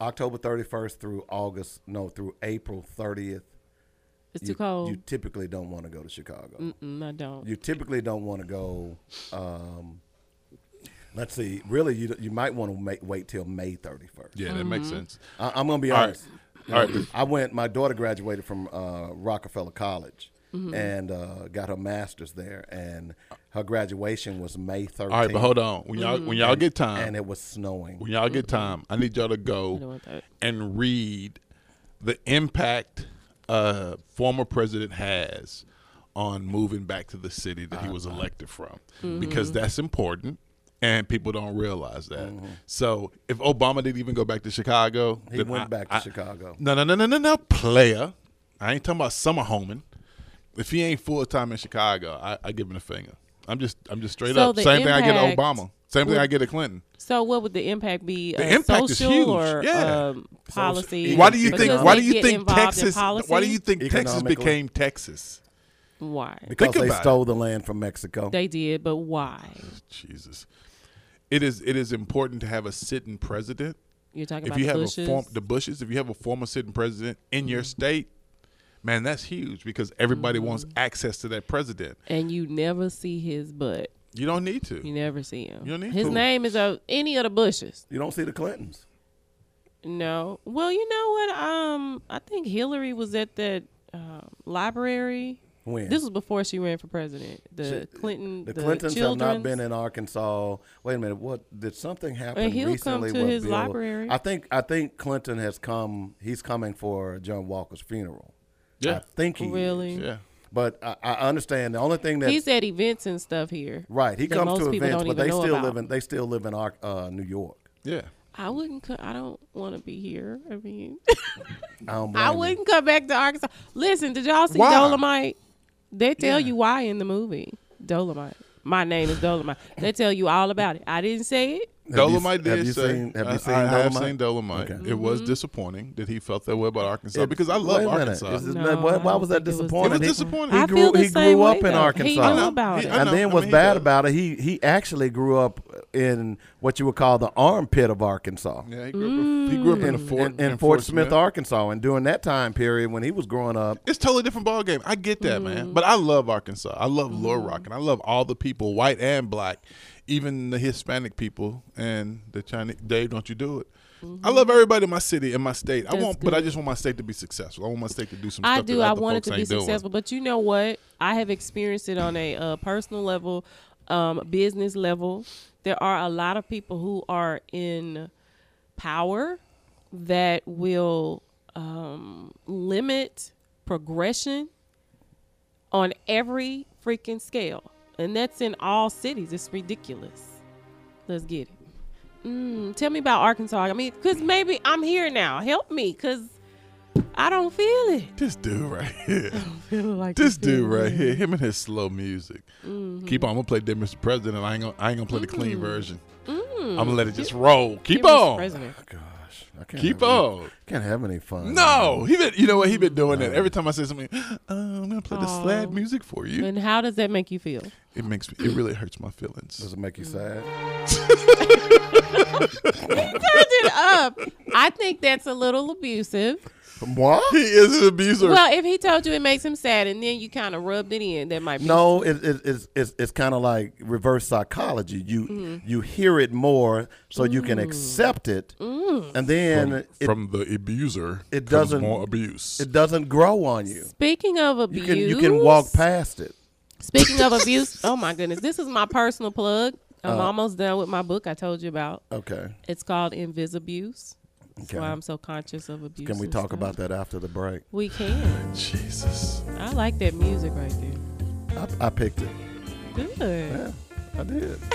October 31st through August no through April 30th. It's you, too cold. You typically don't want to go to Chicago. Mm-mm, I don't. You typically don't want to go. Um, let's see. Really, you you might want to make, wait till May 31st. Yeah, that makes Mm-hmm. sense. I, I'm gonna be All right. honest. You All know, right. I went. My daughter graduated from uh, Rockefeller College Mm-hmm. and uh, got her master's there, and her graduation was May 13th. All right, but hold on. When y'all when y'all get time, and it was snowing. when y'all get time, I need y'all to go and read the impact uh, former president has on moving back to the city that he was elected from, because that's important. And people don't realize that. So if Obama didn't even go back to Chicago, He went I- back to I- Chicago. No, no, no, no, no, no, player. I ain't talking about summer homing. If he ain't full time in Chicago, I, I give him a finger. I'm just, I'm just straight So up. Same thing I get at Obama. Same thing I get at Clinton. So what would the impact be? The uh, impact is social huge. or Yeah. um, policy? Why do you Because think? Why do you think Texas? Why do you think Texas became Texas? Why Because Think they about it. stole the land from Mexico. they did, but why? Jesus, it is. It is important to have a sitting president. You're talking If about you the have Bushes. a form, the Bushes, if you have a former sitting president in your state, man, that's huge because everybody wants Mm-hmm. access to that president. and you never see his butt. You don't need to. You never see him. You don't need his to. name is uh, any of the Bushes. You don't see the Clintons. No. Well, you know what? Um, I think Hillary was at that uh, library. When? This was before she ran for president. The Shit, Clinton, The, the, Clintons have not been in Arkansas. Wait a minute. What did something happen he'll come recently? to with his Bill? library. I think I think Clinton has come. He's coming for John Walker's funeral. Yeah. I think he Really? is. Yeah. But I, I understand the only thing that He's at events and stuff here. right. He comes to events, but they still about. live in they still live in Ar- uh, New York. Yeah. I wouldn't. Co- I don't want to be here. I mean, I don't I wouldn't come back to Arkansas. Listen, did y'all see Why? Dolemite? They tell Yeah. you why in the movie. Dolemite. My name is Dolemite. They tell you all about it. I didn't say it. Have you- Dolemite did have you say, seen- have you seen I, have Dolemite? seen Dolemite. Okay. It was Mm-hmm. disappointing that he felt that way about Arkansas It- because I love. Arkansas. Is it- No, why, why don't was that think it was disappointing? It was He- disappointing. He I grew, feel the he same grew way, up in though. He Arkansas. knew about He- it. And know. then I what's mean, he bad does. about it, he he actually grew up in what you would call the armpit of Arkansas. Yeah, he grew up. He grew up in a Mm. Fort in, in Fort Smith, Arkansas, and during that time period when he was growing up, It's totally different ball game. I get that, Mm. man. But I love Arkansas. I love Little Rock, and I love all the people, white and black, even the Hispanic people and the Chinese. Dave, don't you do it? I love everybody in my city and my state. I That's want, but I just want my state to be successful. I want my state to do some I stuff do. that I want it to be ain't doing. successful, but you know what? I have experienced it on a uh, personal level, um, business level. There are a lot of people who are in power that will um, limit progression on every freaking scale, and that's in all cities. It's ridiculous. Let's get it. Mm, tell me about Arkansas. I mean, because maybe I'm here now. Help me, because I don't feel it. This dude right here. I don't feel like This dude feel right it. here, him and his slow music. Mm-hmm. Keep on, I'm gonna play Dear Mr. President. I ain't gonna, I ain't gonna play the clean version. Mm. I'm gonna let it just roll. Keep Give us on, President. gosh, I can't keep have any- on. can't have any fun. No, he been, you know what? He been doing that every time I say something. Uh, I'm gonna play the Aw. slad music for you. And how does that make you feel? It makes me. It really hurts my feelings. Does it make you sad? Turned it up. I think that's a little abusive. What? He is an abuser. Well, if he told you it makes him sad and then you kind of rubbed it in, that might be No, it, it, it's it's it's kind of like reverse psychology. You Mm-hmm. you hear it more so you Mm. can accept it, and then from, it, from the abuser, it comes doesn't- more abuse. it doesn't grow on you. Speaking of You abuse, can you can walk past it. Speaking of abuse, oh my goodness, this is my personal plug. I'm Uh, almost done with my book I told you about. Okay. It's called Invisabuse. That's Okay. why I'm so conscious of abuse. Can we talk stuff. about that after the break? We can. Jesus. I like that music right there. I, I picked it. Good. Yeah, I did.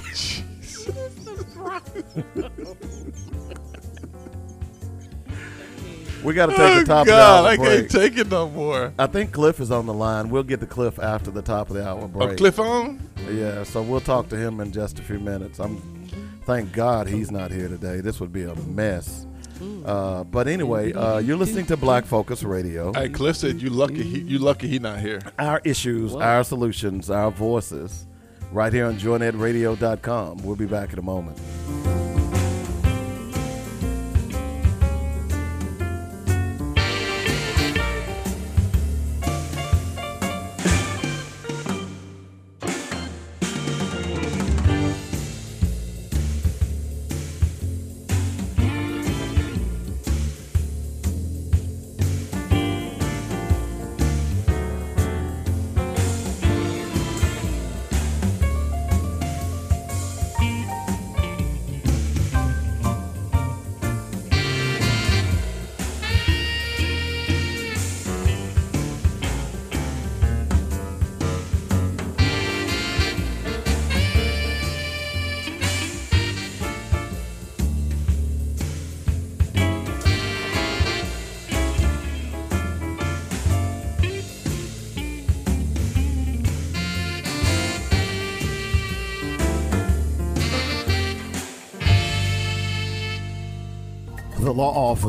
we got to take Oh the top God, of the hour break. I can't take it no more. I think Cliff is on the line. We'll get the Cliff after the top of the hour break. Oh, Cliff on? Yeah, so we'll talk to him in just a few minutes. I'm thank God he's not here today. This would be a mess. Uh, but anyway, uh, you're listening to Black Focus Radio. Hey, Cliff said you lucky. He, you lucky he not here. Our issues, our solutions, our voices, right here on joynetradio.com. We'll be back in a moment.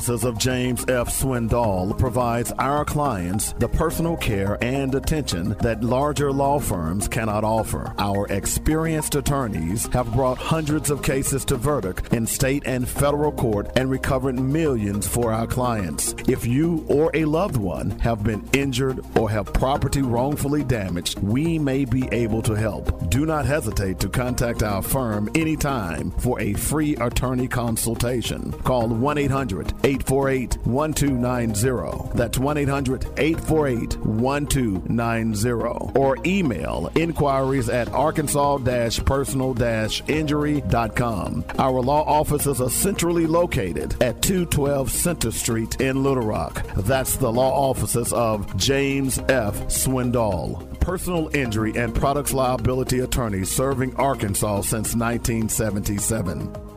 Of James F. Swindoll provides our clients the personal care and attention that larger law firms cannot offer. Our experienced attorneys have brought hundreds of cases to verdict in state and federal court and recovered millions for our clients. If you or a loved one have been injured or have property wrongfully damaged, we may be able to help. Do not hesitate to contact our firm anytime for a free attorney consultation. Call 1 800 848 1290. That's 1 800 848 1290. Or email inquiries at arkansas personal injury.com. Our law offices are centrally located at 212 Center Street in Little Rock. That's the law offices of James F. Swindoll personal injury and products liability attorney serving Arkansas since 1977.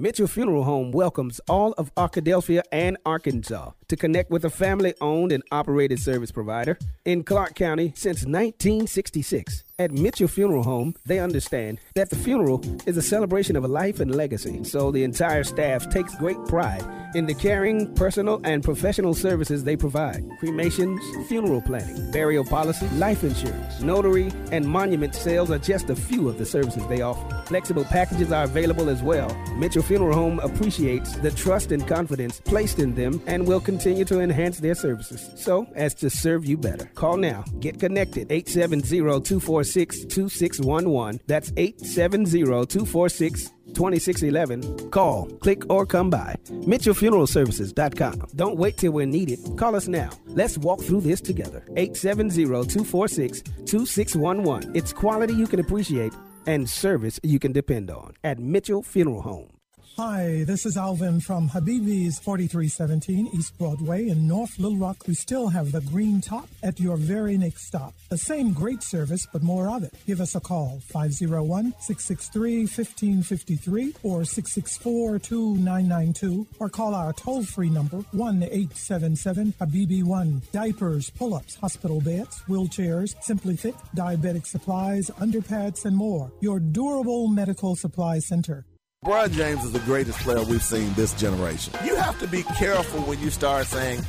Mitchell Funeral Home welcomes all of Arkadelphia and Arkansas to connect with a family owned and operated service provider in Clark County since 1966. At Mitchell Funeral Home, they understand that the funeral is a celebration of a life and legacy, so the entire staff takes great pride in the caring, personal, and professional services they provide cremations, funeral planning, burial policy, life insurance, notary, and monument sales are just a few of the services they offer. Flexible packages are available as well. Mitchell Funeral Home appreciates the trust and confidence placed in them and will continue to enhance their services so as to serve you better. Call now. Get connected. 870 246 2611. That's 870 246 2611. Call, click, or come by. MitchellFuneralServices.com. Don't wait till we're needed. Call us now. Let's walk through this together. 870 246 2611. It's quality you can appreciate and service you can depend on at Mitchell Funeral Home. Hi, this is Alvin from Habibi's 4317 East Broadway in North Little Rock. We still have the green top at your very next stop. The same great service, but more of it. Give us a call, 501 663 1553 or 664 2992, or call our toll free number, 1 877 Habibi 1. Diapers, pull ups, hospital beds, wheelchairs, Simply Fit, diabetic supplies, underpads, and more. Your durable medical supply center. LeBron James is the greatest player we've seen this generation. You have to be careful when you start saying,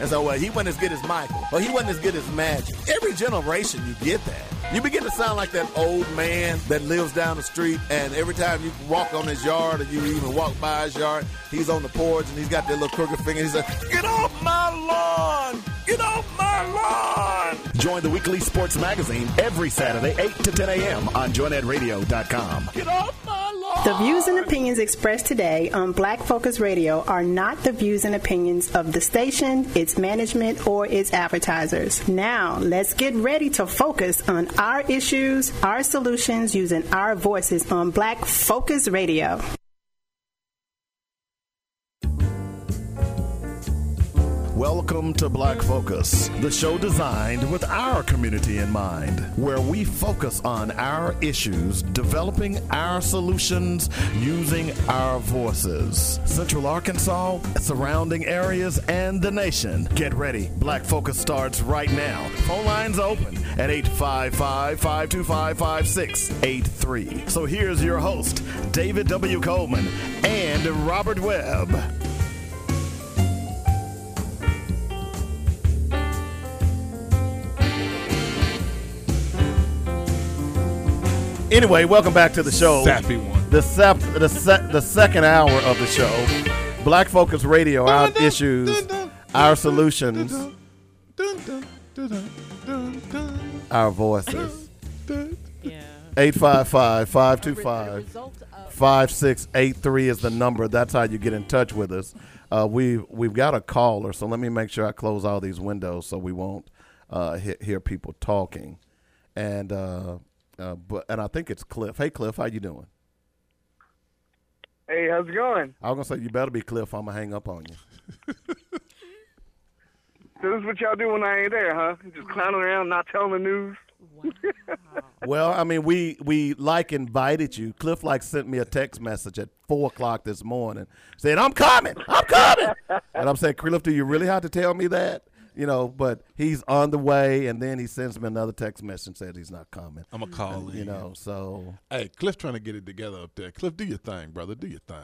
and so well, he wasn't as good as Michael, or he wasn't as good as Magic. Every generation you get that. You begin to sound like that old man that lives down the street, and every time you walk on his yard or you even walk by his yard, he's on the porch and he's got that little crooked finger. He's like, "Get off my lawn! Get off my lawn!" Join the weekly sports magazine every Saturday, 8 to 10 a.m. on joynetradio.com. Get off my! The views and opinions expressed today on Black Focus Radio are not the views and opinions of the station, its management, or its advertisers. Now, let's get ready to focus on our issues, our solutions, using our voices on Black Focus Radio. Welcome to Black Focus, the show designed with our community in mind, where we focus on our issues, developing our solutions using our voices. Central Arkansas, surrounding areas, and the nation. Get ready. Black Focus starts right now. Phone lines open at 855 525 5683. So here's your host, David W. Coleman and Robert Webb. Anyway, welcome back to the show. Sappy one. The sep- the se- the second hour of the show. Black Focus Radio, our issues, our solutions, our voices. Yeah. 855 525 5683 is the number. That's how you get in touch with us. Uh, we, we've got a caller, so let me make sure I close all these windows so we won't uh, he- hear people talking. And uh, uh, but and I think it's Cliff. Hey, Cliff, how you doing? Hey, how's it going? I was gonna say you better be Cliff. I'm gonna hang up on you. So this is what y'all do when I ain't there, huh? Just clowning around, not telling the news. Well, I mean, we we like invited you. Cliff like sent me a text message at four o'clock this morning, saying I'm coming, I'm coming, and I'm saying, Cliff, do you really have to tell me that? You know, but he's on the way, and then he sends me another text message and says he's not coming. I'm gonna call You in. know, so Hey, Cliff trying to get it together up there. Cliff, do your thing, brother. Do your thing.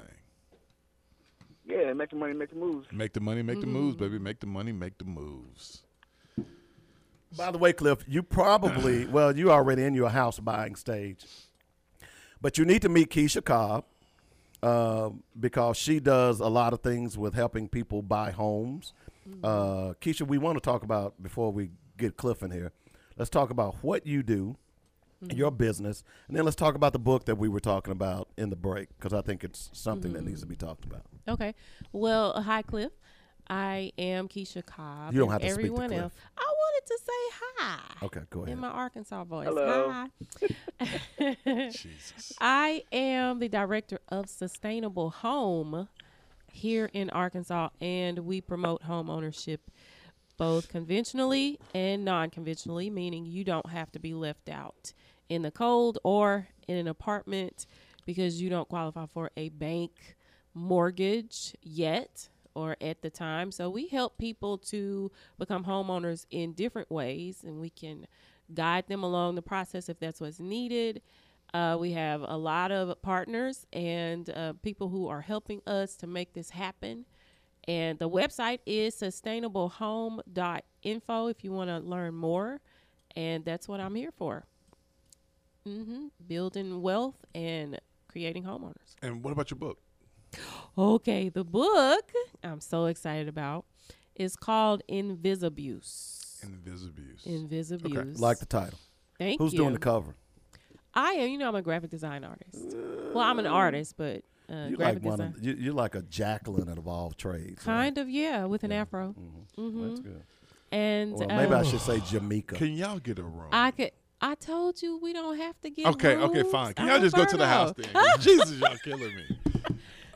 Yeah, make the money, make the moves. Make the money, make the moves, baby. Make the money, make the moves. By the way, Cliff, you probably well, you already in your house buying stage, but you need to meet Keisha Cobb uh, because she does a lot of things with helping people buy homes. Uh, Keisha, we want to talk about before we get Cliff in here. Let's talk about what you do, your business, and then let's talk about the book that we were talking about in the break because I think it's something that needs to be talked about. Okay. Well, uh, hi, Cliff. I am Keisha Cobb. You don't have to speak to everyone Cliff. else. I wanted to say hi. Okay, go ahead. In my Arkansas voice. Hello. Hi. Jesus. I am the director of Sustainable Home here in Arkansas, and we promote home ownership both conventionally and non conventionally, meaning you don't have to be left out in the cold or in an apartment because you don't qualify for a bank mortgage yet or at the time. So we help people to become homeowners in different ways, and we can guide them along the process if that's what's needed. Uh, we have a lot of partners and uh, people who are helping us to make this happen. And the website is sustainablehome.info if you want to learn more. And that's what I'm here for. mm-hmm. Building wealth and creating homeowners. And what about your book? Okay, the book I'm so excited about is called Invisabuse. Invisabuse. Invisabuse. Like the title. Thank Who's you. Who's doing the cover? I am. You know, I'm a graphic design artist. Well, I'm an artist, but uh, You graphic like one design. of, you, you're like a Jacqueline of all trades. right? Kind of, yeah, with an afro. hmm That's good. And Well, maybe I um, should say Jamaica. Can y'all get a room? I could. I told you we don't have to get. It wrong. Okay, okay, fine. Can y'all just go to the house then? Jesus, y'all killing me.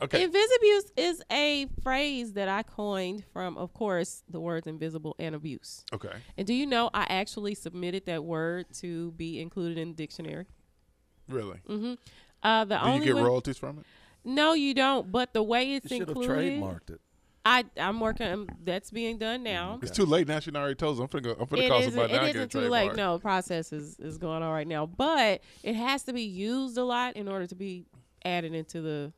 Okay. Invisabuse is a phrase that I coined from, of course, the words invisible and abuse. Okay. And do you know I actually submitted that word to be included in the dictionary? Really? Mm-hmm. Uh, the Do only you get way- royalties from it? No, you don't. But the way it's You should have included, trademarked it. I I'm working. um, that's being done now. It's too late now. She already told us. I'm finna go. I'm finna It call isn't, somebody it now and get a isn't too late. trademark. No, process is, is going on right now. But it has to be used a lot in order to be added into the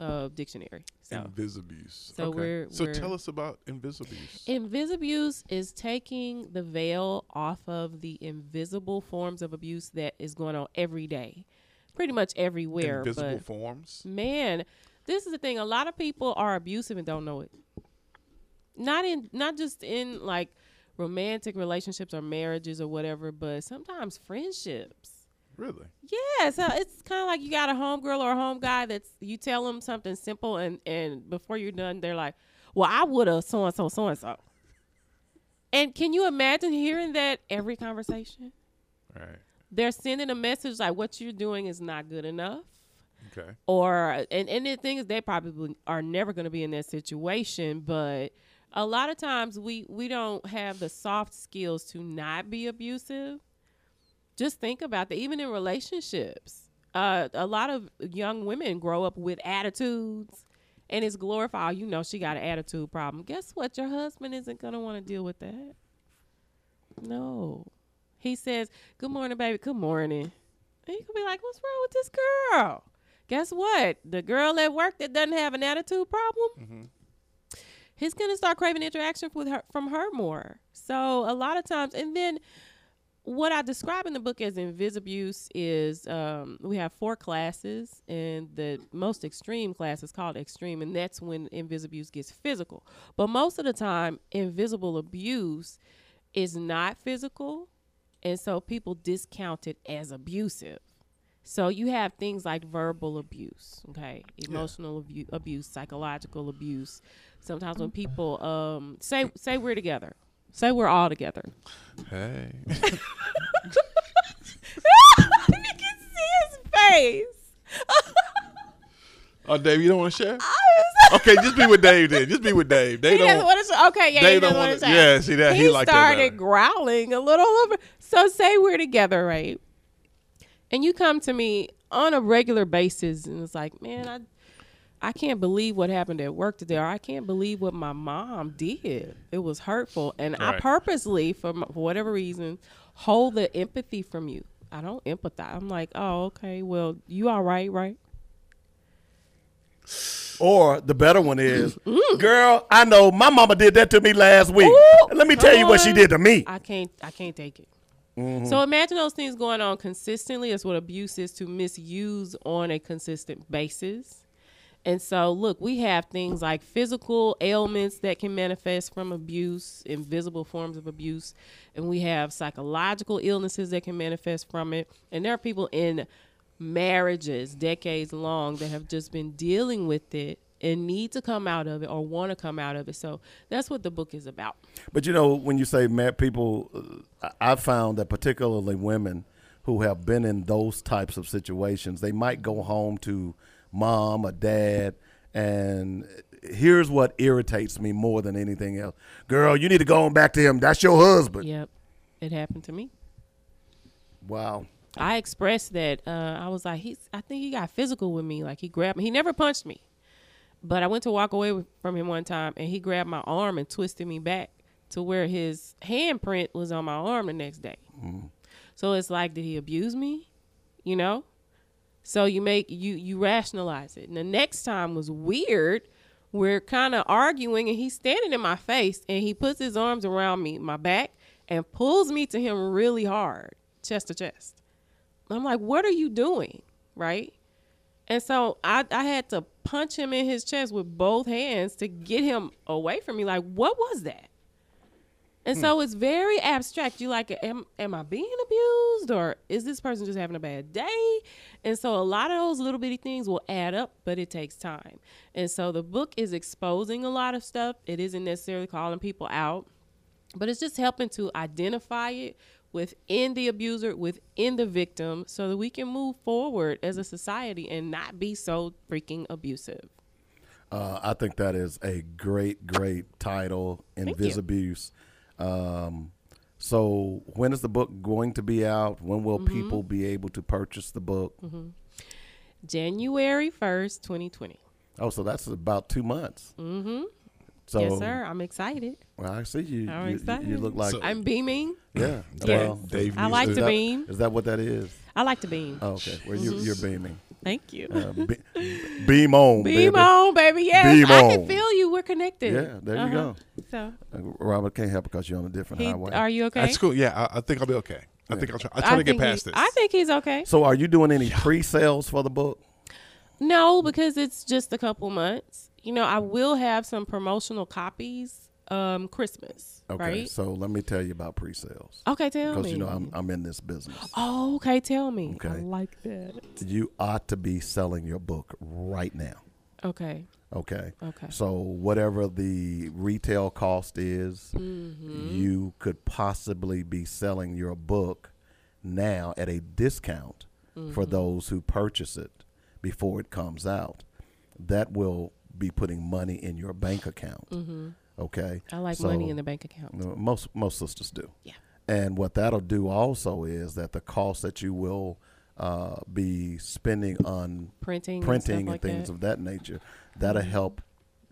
uh, dictionary. So Invisabuse. So okay. we're- so we're- tell us about Invisabuse. Invisabuse is taking the veil off of the invisible forms of abuse that is going on every day, pretty much everywhere. Invisible forms. man, this is the thing. A lot of people are abusive and don't know it. Not in, not just in like romantic relationships or marriages or whatever, but sometimes friendships. Really? Yeah, so it's kind of like you got a homegirl or a home guy that's you tell them something simple and and before you're done they're like, "Well, I would have so and so so and so." And can you imagine hearing that every conversation? Right. They're sending a message like what you're doing is not good enough. Okay. Or and and the thing is they probably are never going to be in that situation, but a lot of times we we don't have the soft skills to not be abusive just think about that even in relationships uh, a lot of young women grow up with attitudes and it's glorified you know she got an attitude problem. Guess what? Your husband isn't going to want to deal with that. No. He says good morning baby. Good morning. And you could be like what's wrong with this girl? Guess what? The girl at work that doesn't have an attitude problem he's gonna start craving interaction with her from her more. So a lot of times, and then what I describe in the book as invisabuse is um, we have four classes, and the most extreme class is called extreme, and that's when invisabuse gets physical. But most of the time, invisible abuse is not physical, and so people discount it as abusive. So you have things like verbal abuse, okay, emotional abu- abuse, psychological abuse. Sometimes when people um, say say we're together, say we're all together. Hey. you can see his face. Oh, Dave, you don't want to share? okay, just be with Dave then. Just be with Dave. Dave he don't. want to. Okay, yeah, Dave he don't want yeah, see that- he like that started growling a little over. So say we're together, right? And you come to me on a regular basis, and it's like, man, I, I can't believe what happened at work today, or I can't believe what my mom did. It was hurtful, and I purposely, for, m- for whatever reason, hold the empathy from you. I don't empathize. I'm like, oh, okay, well, you all right, right? Or the better one is, girl, I know my mama did that to me last week. Ooh, Let me tell you what she did to me. I can't. I can't take it. Mhm. So imagine those things going on consistently. Is what abuse is to misuse on a consistent basis. And so, look, we have things like physical ailments that can manifest from abuse, invisible forms of abuse, and we have psychological illnesses that can manifest from it. And there are people in marriages decades long that have just been dealing with it and need to come out of it or want to come out of it. So that's what the book is about. But you know, when you say mad people, uh, I- found that particularly women who have been in those types of situations, they might go home to mom or dad, and here's what irritates me more than anything else: "Girl, you need to go on back to him. That's your husband." Yep, it happened to me. Wow. I expressed that uh, I was like, he's. I think he got physical with me. Like he grabbed me. He never punched me, but I went to walk away with, from him one time, and he grabbed my arm and twisted me back to where his handprint was on my arm the next day. So it's like, did he abuse me? You know. So you make you you rationalize it. And the next time was weird. We're kind of arguing, and he's standing in my face, and he puts his arms around me, my back, and pulls me to him really hard, chest to chest. I'm like, what are you doing? Right? And so I, I had to punch him in his chest with both hands to get him away from me. Like, what was that? And so it's very abstract. You like, am, am I being abused or is this person just having a bad day? And so a lot of those little bitty things will add up, but it takes time. And so the book is exposing a lot of stuff. It isn't necessarily calling people out, but it's just helping to identify it within the abuser, within the victim, so that we can move forward as a society and not be so freaking abusive. Uh, I think that is a great, great title, Thank you. Invisabuse. Um, so, when is the book going to be out? When will Mhm. people be able to purchase the book? hmm January 1st, 2020. Oh, so that's about two months. Mm-hmm. So, yes, sir. I'm excited. Well, I see you. I'm you, you- excited. you look like I'm beaming. Yeah, Yes. well, Dave I like to that- beam. Is that what that is? I like to beam. Oh, okay, well you, Mhm. you're beaming. Thank you. Uh, be- beam on, Beam baby. on, baby. Yes, Beam I on. can feel you. We're connected. Yeah, there you Uh-huh. go. So Uh, Robert can't help because you're on a different He- highway. are you okay? That's cool. Yeah, I, I think I'll be okay. I think I'll try. I'll try I to get think past he- this. I think he's okay. So, are you doing any pre-sales for the book? No, because it's just a couple months. You know, I will have some promotional copies um Christmas, Okay, right? so let me tell you about pre-sales. Okay, tell Because you me. know I'm I'm in this business. Oh, okay, tell me. Okay. I like that. You ought to be selling your book right now. Okay. Okay. Okay. So whatever the retail cost is, Mhm. you could possibly be selling your book now at a discount for Mhm. those who purchase it before it comes out. That will be putting money in your bank account. Mhm. Okay. I like money in the bank account. Most most sisters do. Yeah. And what that'll do also is that the cost that you will uh, be spending on Printing and printing stuff and, like things that. of that nature, that'll Mhm. help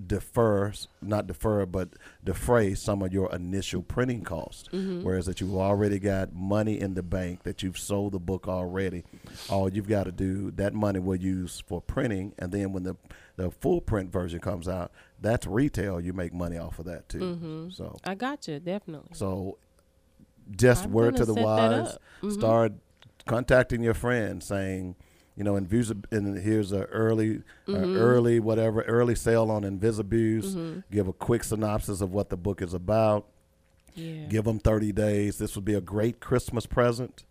defer, not defer, but defray some of your initial printing costs. Mhm. Whereas that you've already got money in the bank, that you've sold the book already, all you've got to do, that money will use for printing, and then when the the full print version comes out, that's retail. You make money off of that too. Mhm. So I got you definitely. so just I'm word to the wise. Mhm. Start contacting your friends saying, you know, Invisa, and here's a early, uh, Mhm. early whatever, early sale on Invisabuse. Mhm. Give a quick synopsis of what the book is about. Yeah. Give them 30 days. This would be a great Christmas present,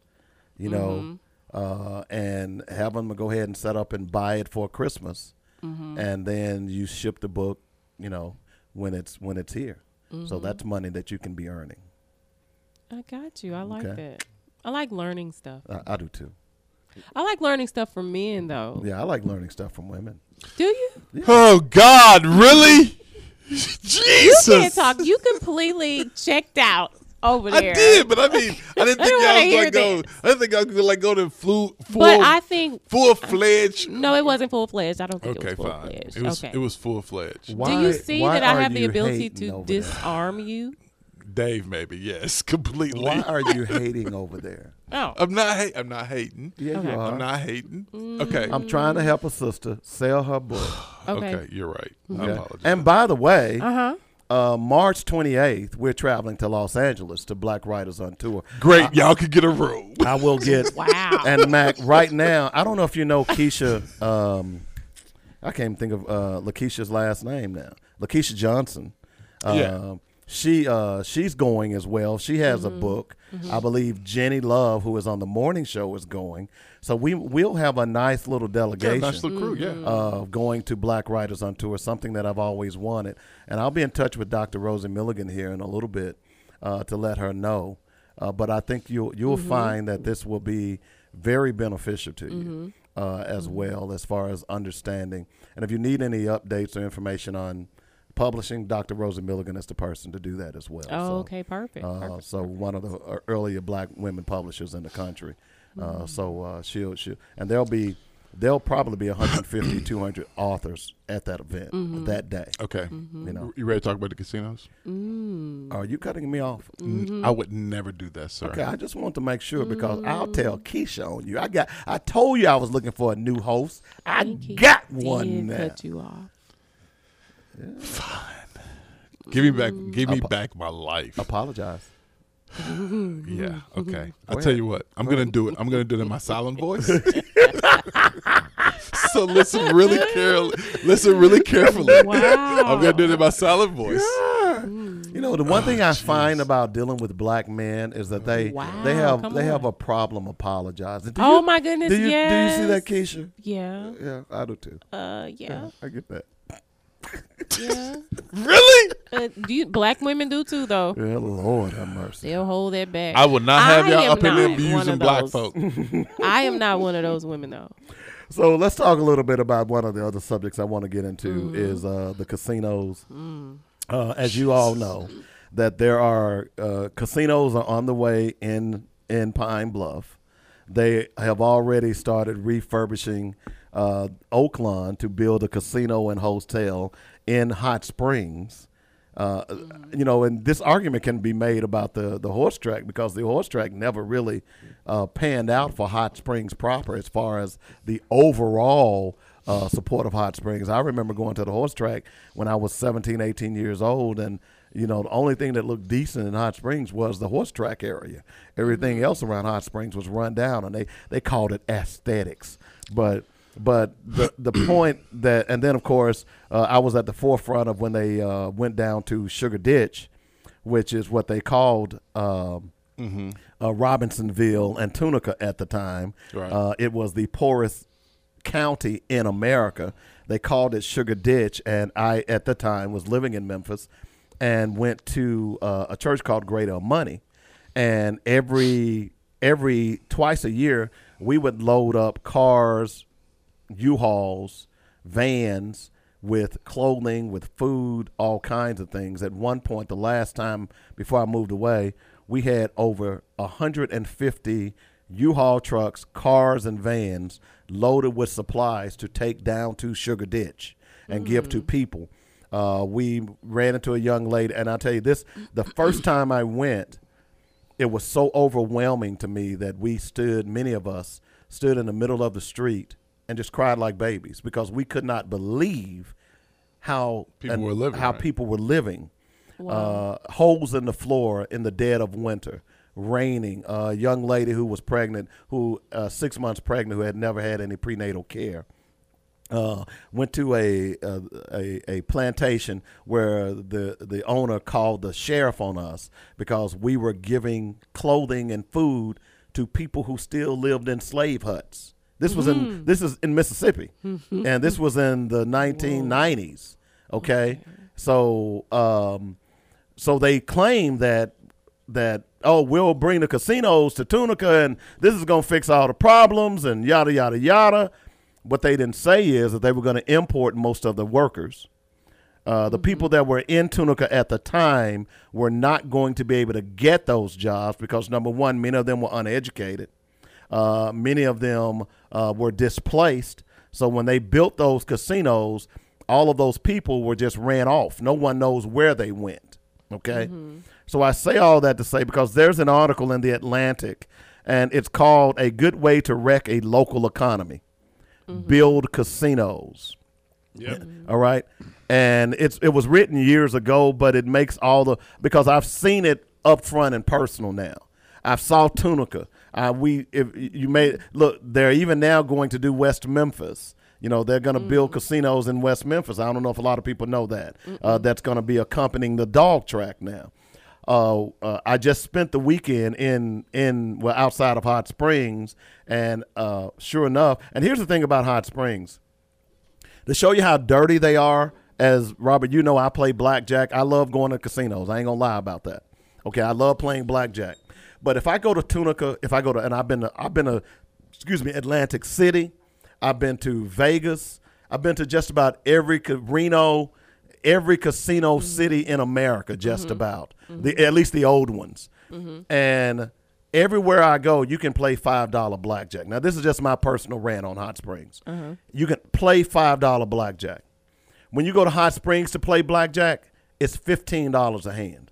you know, Mhm. uh, and have them go ahead and set up and buy it for Christmas, Mhm. and then you ship the book, you know, when it's when it's here. So Mhm. that's money that you can be earning. I got you. I like Okay. that. I like learning stuff. I, I do too. I like learning stuff from men though. Yeah, I like learning stuff from women. Do you? Oh God, really? Jesus. You can't talk. You completely checked out over there. I did, but I mean, I didn't I think don't I, wanna was hear like go. I didn't think I was like go to full, full But I think full fledged. no, it wasn't full fledged. I don't think Okay, it was full fledged. It was okay. it was full fledged. Do you see that I have the ability to disarm you? Dave, maybe yes, completely. Why are you hating over there? Oh. I'm not. Ha- I'm not hating. Yeah, you are. I'm not hating. Okay. I'm trying to help a sister sell her book. Okay. okay. You're right. I apologize. And by the way, Uh-huh. Uh, March 28th, we're traveling to Los Angeles to Black Writers on Tour. Great. Y'all could get a room. I will get. Wow. And Mac, right now, I don't know if you know Keisha. Um, I can't even think of uh, Lakeisha's last name now. Lakeisha Johnson. Uh, Yeah. She uh, she's going as well. She has a book. I believe Jenny Love, who is on the morning show, is going. So we we'll have a nice little delegation. Yeah, delegation nice little crew. Yeah. of going to Black Writers on Tour, something that I've always wanted. And I'll be in touch with Dr. Rosie Milligan here in a little bit uh, to let her know. Uh, but I think you'll you'll find that this will be very beneficial to you uh, as well as far as understanding. And if you need any updates or information on publishing, Dr. Rosie Milligan is the person to do that as well. Oh, So, okay, perfect. uh, perfect. so one of the earlier black women publishers in the country. Mm-hmm. Uh, so uh, she'll, she'll, and there'll be, there'll probably be 150, 200 authors at that event Mm-hmm. that day. Okay. You know, You ready to talk about the casinos? are you cutting me off? I would never do that, sir. Okay, I just want to make sure because I'll tell Keisha on you. I got, I told you I was looking for a new host. I think got one now. cut you off. Fine. Give me back. Give me Apo- back my life. Apologize. Yeah. Mm-hmm. Okay. I'll tell you what. I'm gonna do it. I'm gonna do it in my silent voice. so listen really carefully. Listen really carefully. Wow. I'm gonna do it in my silent voice. Mm. You know, the one thing ah, I find about dealing with black men is that they Wow, they have come they have a problem apologizing. Do Oh you- my goodness, Do you do you see that, Keisha? Yeah. Yeah, I do too. Uh, yeah. I get that. Yeah. Really? Uh, do you, black women do too, though. Yeah, Lord have mercy. They'll hold that back. I would not have I y'all up in there not abusing black those. folk. I am not one of those women, though. So let's talk a little bit about one of the other subjects I want to get into Mm-hmm. is uh, the casinos. Mm. Uh, as you all know, that there are uh, casinos are on the way in in Pine Bluff. They have already started refurbishing uh, Oaklawn to build a casino and hotel in Hot Springs. Uh, you know, and this argument can be made about the, the horse track because the horse track never really uh, panned out for Hot Springs proper as far as the overall uh, support of Hot Springs. I remember going to the horse track when I was 17, 18 years old, and you know, the only thing that looked decent in Hot Springs was the horse track area. Everything else around Hot Springs was run down, and they, they called it aesthetics. But but the the point that, and then of course, uh, I was at the forefront of when they uh, went down to Sugar Ditch, which is what they called um, uh, Robinsonville and Tunica at the time. Right. Uh, it was the poorest county in America. They called it Sugar Ditch, and I at the time was living in Memphis, and went to uh, a church called Greater Money, and every every twice a year we would load up cars, U-Hauls, vans with clothing, with food, all kinds of things. At one point, the last time before I moved away, we had over 150 U-Haul trucks, cars, and vans loaded with supplies to take down to Sugar Ditch and give to people. Uh, we ran into a young lady, and I'll tell you this: the first time I went, it was so overwhelming to me that we stood, many of us stood in the middle of the street and just cried like babies because we could not believe how People were living, how right. people were living. Uh, holes in the floor in the dead of winter, raining. A young lady who was pregnant, who uh, six months pregnant, who had never had any prenatal care uh, went to a, a a a plantation where the the owner called the sheriff on us because we were giving clothing and food to people who still lived in slave huts. This was in this is in Mississippi, and this was in the 1990s. Okay, so um, so they claim that that oh we'll bring the casinos to Tunica and this is gonna fix all the problems and yada yada yada. What they didn't say is that they were going to import most of the workers. Uh, the people that were in Tunica at the time were not going to be able to get those jobs because number one, many of them were uneducated. Uh, many of them uh, were displaced. So when they built those casinos, all of those people were just ran off. No one knows where they went. Okay. So I say all that to say because there's an article in the Atlantic, and it's called a good way to wreck a local economy. Build casinos. Yep. All right. And it's it was written years ago, but it makes all the because I've seen it up front and personal now. I've saw Tunica. Uh, we if you made look, they're even now going to do West Memphis. You know, they're going to build casinos in West Memphis. I don't know if a lot of people know that. Uh, that's going to be accompanying the dog track now. Uh, uh, I just spent the weekend in in well outside of Hot Springs, and uh, sure enough, and here's the thing about Hot Springs to show you how dirty they are. As Robert, you know, I play blackjack. I love going to casinos. I ain't gonna lie about that. Okay, I love playing blackjack. But if I go to Tunica, if I go to, and I've been to, I've been to, excuse me, Atlantic City. I've been to Vegas. I've been to just about every Reno, every casino mm-hmm. city in America, just mm-hmm. about mm-hmm. the at least the old ones. And everywhere I go, you can play five dollar blackjack. Now, this is just my personal rant on Hot Springs. Uh-huh. You can play five dollar blackjack. When you go to Hot Springs to play blackjack, it's fifteen dollars a hand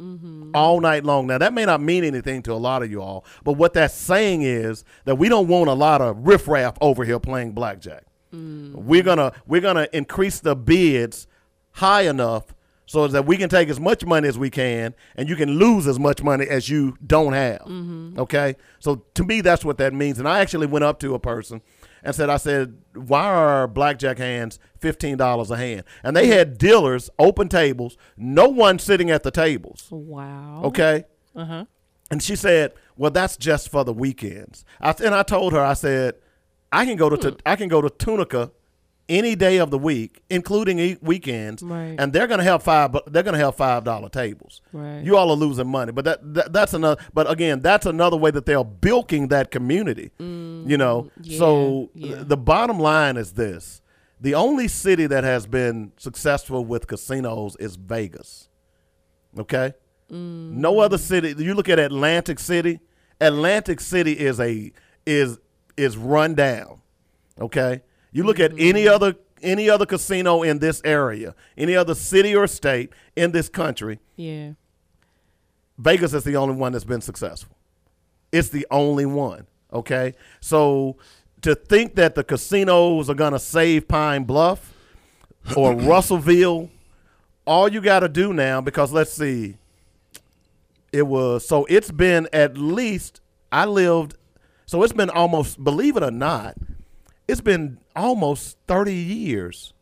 Mm-hmm. all night long. Now that may not mean anything to a lot of you all, but what that's saying is that we don't want a lot of riffraff over here playing blackjack. Mm. We're gonna we're gonna increase the bids high enough so that we can take as much money as we can, and you can lose as much money as you don't have. Mm-hmm. Okay, so to me that's what that means. And I actually went up to a person and said, I said, why are blackjack hands fifteen dollars a hand? And they had dealers, open tables, no one sitting at the tables. Wow. Okay. Uh huh. And she said, "Well, that's just for the weekends." I, and I told her, I said, "I can go to Hmm. I can go to Tunica any day of the week, including e- weekends, Right. and they're going to have five. They're going to have five dollar tables. Right. You all are losing money, but that, that that's another. But again, that's another way that they're bilking that community. you know, so Mm, yeah. th- the bottom line is this: the only city that has been successful with casinos is Vegas. Okay. No other city. You look at Atlantic City. Atlantic City is a is is run down. Okay. You look at any mm-hmm. other any other casino in this area, any other city or state in this country, Yeah. Vegas is the only one that's been successful. It's the only one. Okay. So to think that the casinos are gonna save Pine Bluff or Russellville, all you got to do now, because let's see, it was so it's been at least I lived, so it's been almost believe it or not, it's been almost thirty years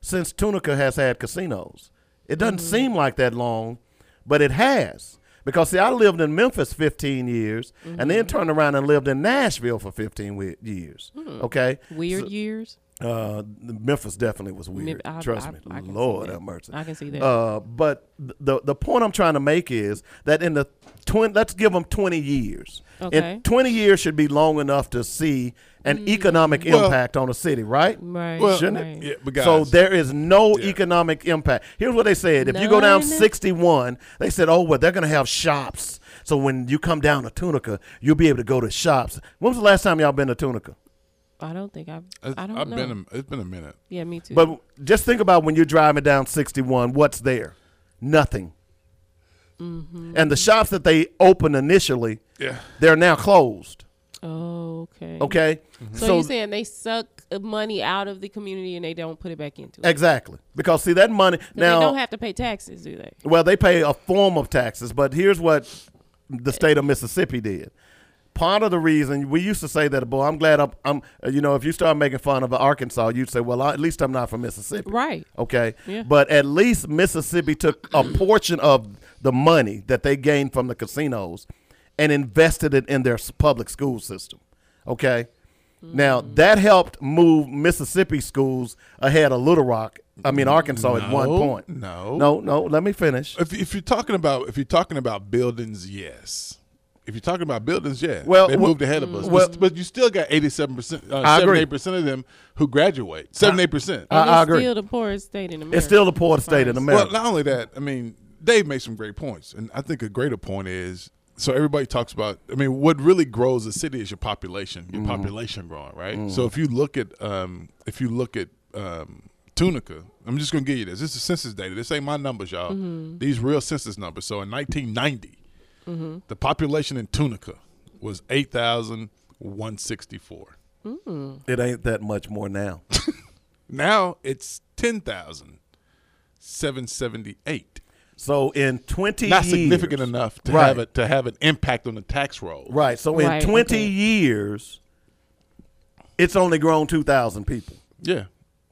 since Tunica has had casinos. It doesn't seem like that long, but it has. Because see, I lived in Memphis 15 years, and then turned around and lived in Nashville for 15 we- years. Okay, Weird So- years. uh, Memphis definitely was weird. I- Trust I- me, I Lord have mercy. I can see that. Uh, but the the point I'm trying to make is that in the twin, let's give them 20 years. Okay. And 20 years should be long enough to see an economic Well- impact on a city, right? Right. Well, Shouldn't right. it? Yeah, but so there is no Yeah. economic impact. Here's what they said: if you go down 61, they said, "Oh, well, they're going to have shops. So when you come down to Tunica, you'll be able to go to shops." When was the last time y'all been to Tunica? I don't think I've. It's- I don't I've know. been. A, it's been a minute. yeah, me too. But just think about when you're driving down 61, what's there? Nothing. Mm-hmm. And the shops that they opened initially, Yeah. they're now closed. Oh, okay. Okay? So, you're saying they suck uh, money out of the community and they don't put it back into it? exactly. Because see that money now they don't have to pay taxes, do they? Well, they pay a form of taxes, but here's what the state of Mississippi did. Part of the reason we used to say that, boy, I'm glad I'm, I'm uh, you know, if you start making fun of Arkansas, you'd say, well, I, at least I'm not from Mississippi. Right. Okay. Yeah. But at least Mississippi took a portion of the money that they gained from the casinos and invested it in their public school system. Okay. Now that helped move Mississippi schools ahead of Little Rock. I mean Arkansas at one point. no. no, no. Let me finish. If, if you're talking about if you're talking about buildings, yes. If you're talking about buildings, yeah. Well, they moved ahead of us. well- but, but you still got 87 percent, uh, I agree. 78 percent of them who graduate. 78 percent. I- And I it's agree. still the poorest state in America. It's still the poorest state in America. Well, not only that, I mean, Dave made some great points, and I think a greater point is so everybody talks about i mean what really grows a city is your population your mm-hmm. population growing right mm-hmm. so if you look at um, if you look at um, tunica i'm just gonna give you this this is census data this ain't my numbers y'all mm-hmm. these real census numbers so in 1990 mm-hmm. the population in tunica was 8164 mm. it ain't that much more now now it's 10778 so in 20 Not years, significant enough to Right. have it to have an impact on the tax roll. Right. So in Right, 20 okay. years, it's only grown 2,000 people. Yeah.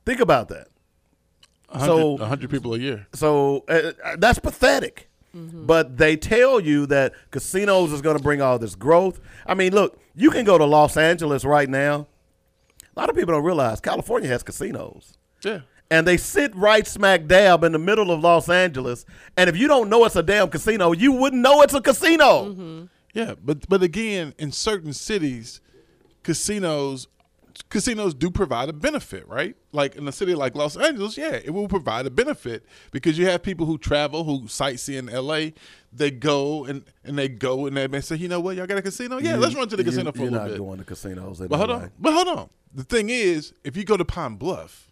Think about that. A So- hundred- a hundred people a year. So uh, uh, that's pathetic. But they tell you that casinos is going to bring all this growth. I mean, look, you can go to Los Angeles right now. A lot of people don't realize California has casinos. Yeah. And they sit right smack dab in the middle of Los Angeles. And if you don't know it's a damn casino, you wouldn't know it's a casino. Mm-hmm. Yeah, but but again, in certain cities, casinos casinos do provide a benefit, right? Like in a city like Los Angeles, yeah, it will provide a benefit because you have people who travel, who sightsee in LA, they go and and they go and they say, you know what, y'all got a casino? Yeah, You- let's run to the you- casino for a little bit. you're not going to casinos. But hold on, but hold on. The thing is, if you go to Pine Bluff,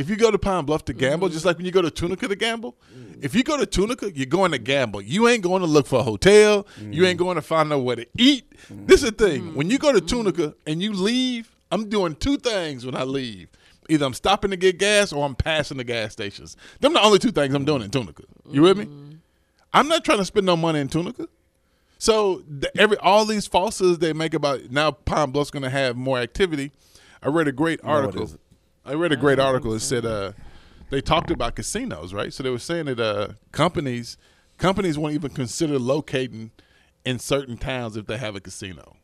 if you go to Pine Bluff to gamble, just like when you go to Tunica to gamble, if you go to Tunica, you're going to gamble. You ain't going to look for a hotel. You ain't going to find nowhere to eat. This is the thing. When you go to Tunica and you leave, I'm doing two things when I leave. Either I'm stopping to get gas or I'm passing the gas stations. Them the only two things I'm doing in Tunica. You with me? I'm not trying to spend no money in Tunica. So the, every all these falses they make about now Pine Bluff's going to have more activity. I read a great article. I read a great article that said uh, they talked about casinos, right? So they were saying that uh, companies companies won't even consider locating in certain towns if they have a casino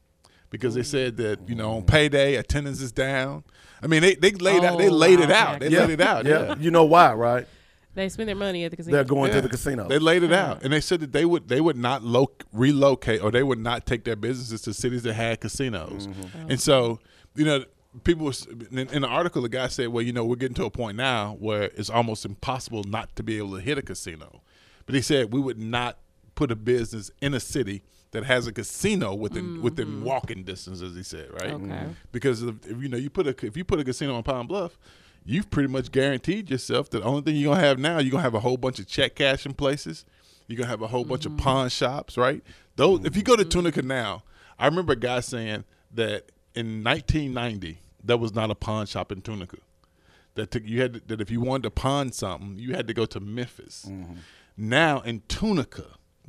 because they said that you know on payday attendance is down. I mean they they laid out they Oh, laid it wow, out. okay. They laid it out. Yeah. yeah. You know why, right? They spend their money at the casino. They're going to the casino. They laid it out, and they said that they would they would not lo- relocate or they would not take their businesses to cities that had casinos. Mm-hmm. And so, you know, people was in, in the article. The guy said, "Well, you know, we're getting to a point now where it's almost impossible not to be able to hit a casino." But he said we would not put a business in a city that has a casino within within mm-hmm. walking distance, as he said, right? Okay. Mm-hmm. Because if, if you know you put a if you put a casino on Pine Bluff, you've pretty much guaranteed yourself that the only thing you're gonna have now you're gonna have a whole bunch of check cashing places. You're gonna have a whole bunch of mm-hmm. pawn shops, right? Those if you go to Tunica now, I remember a guy saying that in 1990 there was not a pawn shop in Tunica. That took, you had to, that if you wanted to pawn something, you had to go to Memphis. Mm-hmm. Now in Tunica,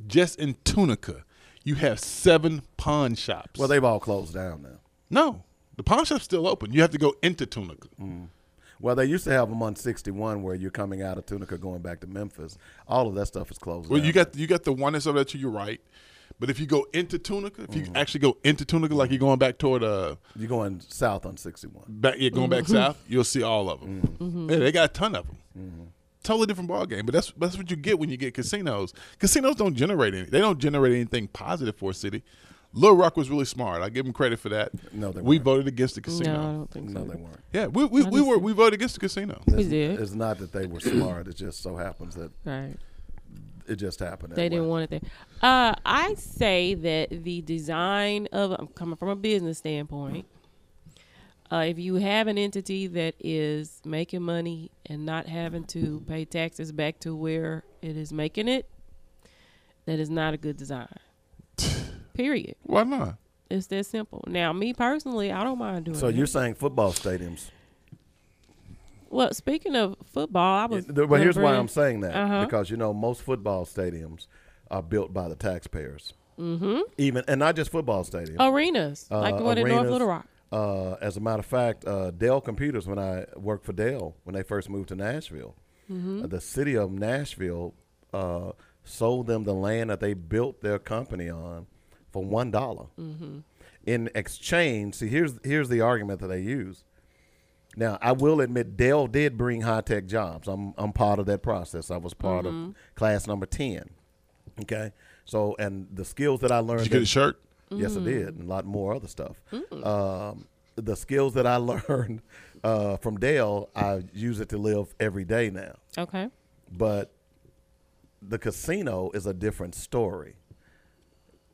just in Tunica, you have seven pawn shops. Well, they've all closed down now. No, the pawn shop's still open. You have to go into Tunica. Mm. Well, they used to have them on 61 where you're coming out of Tunica going back to Memphis. All of that stuff is closed Well, down. you got you got the one that's over there to your right, but if you go into Tunica, if you Mm-hmm. actually go into Tunica, like you're going back toward uh, You're going south on 61. back, yeah, going back south, you'll see all of them. Mm-hmm. Yeah, they got a ton of them. Totally different ball game, but that's that's what you get when you get casinos. Casinos don't generate any. They don't generate anything positive for a city. Little Rock was really smart. I give them credit for that. No, they we weren't. voted against the casino. No, I don't think No, so. they weren't. Yeah, we we, we were we voted against the casino. We It's- did. It's not that they were smart. It just so happens that Right. It just happened. They didn't want it there. Uh, I say that the design of I'm coming from a business standpoint. Uh, if you have an entity that is making money and not having to pay taxes back to where it is making it, that is not a good design. Period. Why not? It's that simple. Now, me personally, I don't mind doing. So that. you're saying football stadiums? Well? Speaking of football, I was. Well, here's why I'm saying that Uh-huh. because you know most football stadiums are built by the taxpayers. Mm-hmm. Even and not just football stadiums. arenas Uh, like the one in North. Little Rock. Uh, as a matter of fact, uh, Dell Computers, when I worked for Dell, when they first moved to Nashville, Mm-hmm. uh, the city of Nashville uh, sold them the land that they built their company on for one Mm-hmm. In exchange, see, here's here's the argument that they use. Now, I will admit, Dell did bring high tech jobs. I'm I'm part of that process. I was part Mm-hmm. of class number ten. Okay, so and the skills that I learned. Did you get in- a shirt? Yes, I did, and a lot more other stuff. Um, the skills that I learned uh, from Dell, I use it to live every day now. Okay. But the casino is a different story.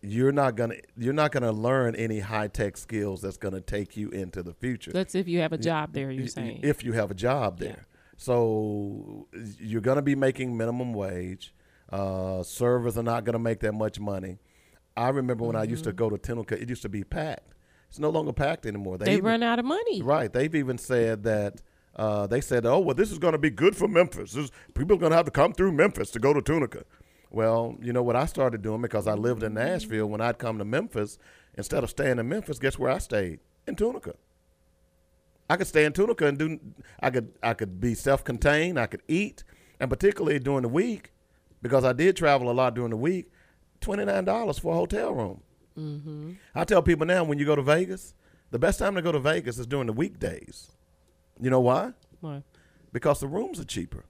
You're not gonna you're not gonna learn any high tech skills that's gonna take you into the future. That's if you have a job there. You're saying. if you have a job there. So you're going to be making minimum wage. Uh, servers are not going to make that much money. I remember when I used to go to Tunica, it used to be packed. It's no longer packed anymore. They even- run out of money. Right. They've even said that. Uh, they said, "Oh, well, this is going to be good for Memphis. This, people are going to have to come through Memphis to go to Tunica." Well, you know what I started doing because I lived in Nashville. When I'd come to Memphis, instead of staying in Memphis, guess where I stayed? In Tunica. I could stay in Tunica and do. I could. I could be self-contained. I could eat, and particularly during the week, because I did travel a lot during the week. Twenty nine dollars for a hotel room. Mm-hmm. I tell people now when you go to Vegas, the best time to go to Vegas is during the weekdays. You know why? Why? Because the rooms are cheaper.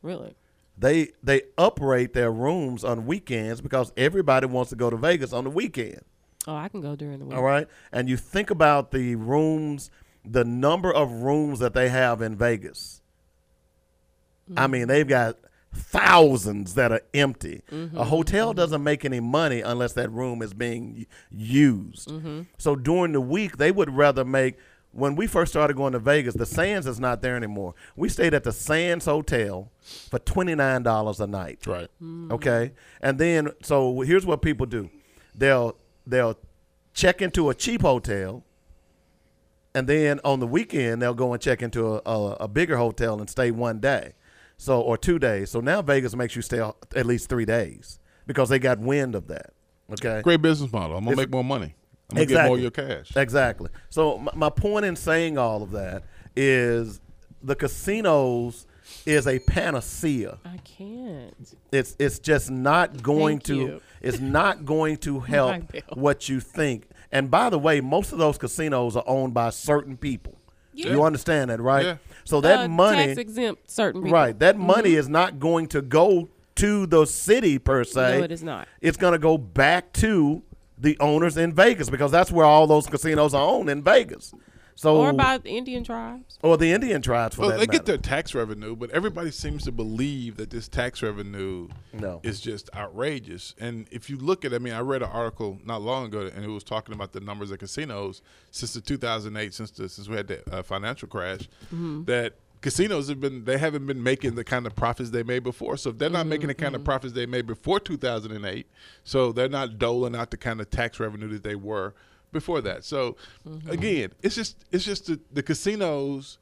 Really? They they uprate their rooms on weekends because everybody wants to go to Vegas on the weekend. Oh, I can go during the week. All right? And you think about the rooms, the number of rooms that they have in Vegas. I mean, they've got thousands that are empty. Mm-hmm, A hotel mm-hmm. doesn't make any money unless that room is being used. Mm-hmm. So during the week, they would rather make. When we first started going to Vegas, the Sands is not there anymore. We stayed at the Sands Hotel for twenty nine dollars a night. Right. Mm. Okay, and then so here's what people do: they'll they'll check into a cheap hotel, and then on the weekend they'll go and check into a, a, a bigger hotel and stay one day, so or two days. So now Vegas makes you stay at least three days because they got wind of that. Okay, Great business model. I'm gonna It's- make more money. I'm gonna get more of your cash. Exactly. So my, my point in saying all of that is the casinos is a panacea. I can't. It's it's just not going Thank to you. it's not going to help what you think. And by the way, most of those casinos are owned by certain people. Yeah. You understand that, right? Yeah. So that Uh, money tax exempt certain people. Right. That money Mhm. is not going to go to the city per se. No, it is not. It's going to go back to the owners in Vegas because that's where all those casinos are owned in Vegas. So Or by the Indian tribes. or the Indian tribes for Well, that they matter. get their tax revenue, but everybody seems to believe that this tax revenue No. is just outrageous. And if you look at, I mean, I read an article not long ago, and it was talking about the numbers of casinos since the 2008, since the, since we had the uh, financial crash, Mm-hmm. that casinos have been they haven't been making the kind of profits they made before. So if they're not making the kind Mm-hmm. of profits they made before 2008, so they're not doling out the kind of tax revenue that they were before that. So Mm-hmm. again, it's just it's just the, the casinos.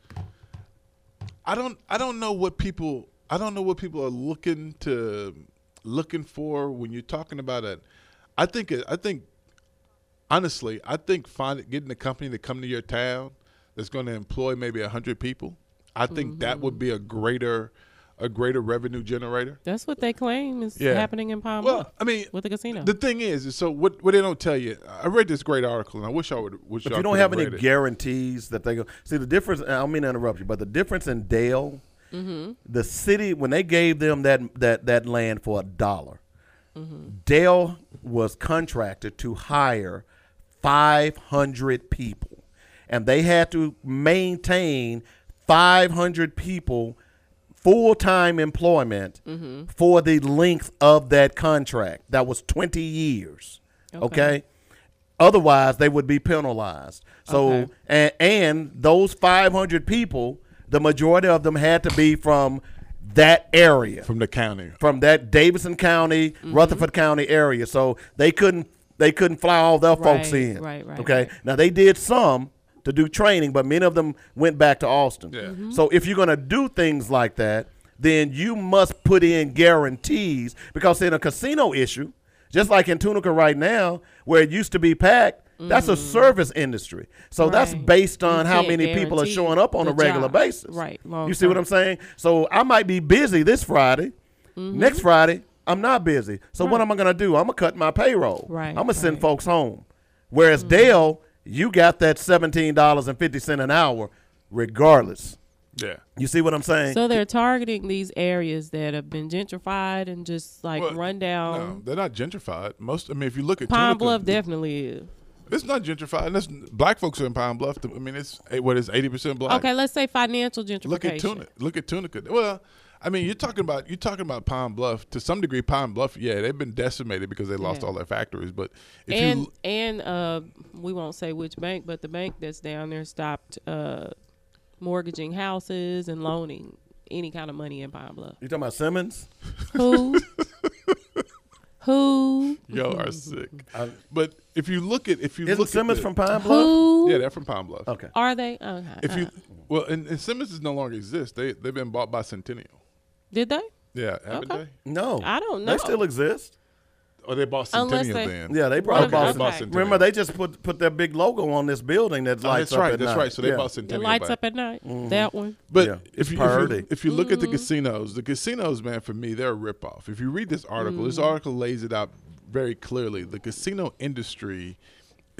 I don't I don't know what people I don't know what people are looking to looking for when you're talking about it. I think it, I think honestly, I think finding getting a company to come to your town that's going to employ maybe hundred people. I think that would be a greater a greater revenue generator. That's what they claim is Yeah. happening in Palm Well, Bluff I mean, with the casino. The thing is, is so what what they don't tell you. I read this great article, and I wish I would. Wish But y'all you don't have any it. guarantees that they go. See the difference. I don't mean to interrupt you, but the difference in Dell, Mm-hmm. the city when they gave them that that that land for a dollar, Dell was contracted to hire five hundred people, and they had to maintain five hundred people full time employment Mm-hmm. for the length of that contract. That was twenty years. Okay. okay? Otherwise, they would be penalized. So, Okay. and, and those 500 people, the majority of them had to be from that area, from the county. from that Davidson County, Mm-hmm. Rutherford County area. So they couldn't they couldn't fly all their folks in. right, right, Okay. right. Now they did some to do training, but many of them went back to Austin. Yeah. Mm-hmm. So if you're going to do things like that, then you must put in guarantees because in a casino issue, just like in Tunica right now, where it used to be packed, that's a service industry. So that's Mm-hmm. Based on how many people are showing up on a regular job. basis. Right, long You see what. I'm saying? So I might be busy this Friday. Mm-hmm. Next Friday, I'm not busy. So what am I going to do? I'm going to cut my payroll. Right, I'm going to send folks home. Whereas Dell, you got that $17.50 an hour regardless. Yeah. You see what I'm saying? so they're targeting these areas that have been gentrified and just like Well, run No, they're not gentrified. Most, I mean, if you look at Pine Tunica, Bluff definitely is. it's not gentrified. And that's, black folks are in Pine Bluff. I mean, it's what is eighty percent black. Okay, let's say financial gentrification. Look at Tunica. Look at Tunica. Well, I mean, you're talking about you're talking about Pine Bluff to some degree. Pine Bluff, yeah, they've been decimated because they lost Yeah. all their factories. But if and you and uh, we won't say which bank, but the bank that's down there stopped uh, mortgaging houses and loaning any kind of money in Pine Bluff. you talking about Simmons? Who? Who? Y'all are sick. but if you look at if you Isn't look Simmons at the, from Pine Bluff? Who? yeah, they're from Pine Bluff. Okay. Are they? Okay. If you well, and, and Simmons is no longer exist. They they've been bought by Centennial. Did they? Yeah, haven't Okay. No. I don't know. They still exist. they? Or they bought Unless Centennial they- then. Yeah, they What probably if- bought. okay. bought Centennial. Remember, they just put put their big logo on this building that Oh, lights that's up right. at That's night. right. So they Yeah. bought It Centennial. lights back. up at night. That one. But Yeah, if you, if you if you look at the Mm-hmm. casinos, the casinos, man, for me, they're a ripoff. If you read this article, this Mm-hmm. article lays it out very clearly. The casino industry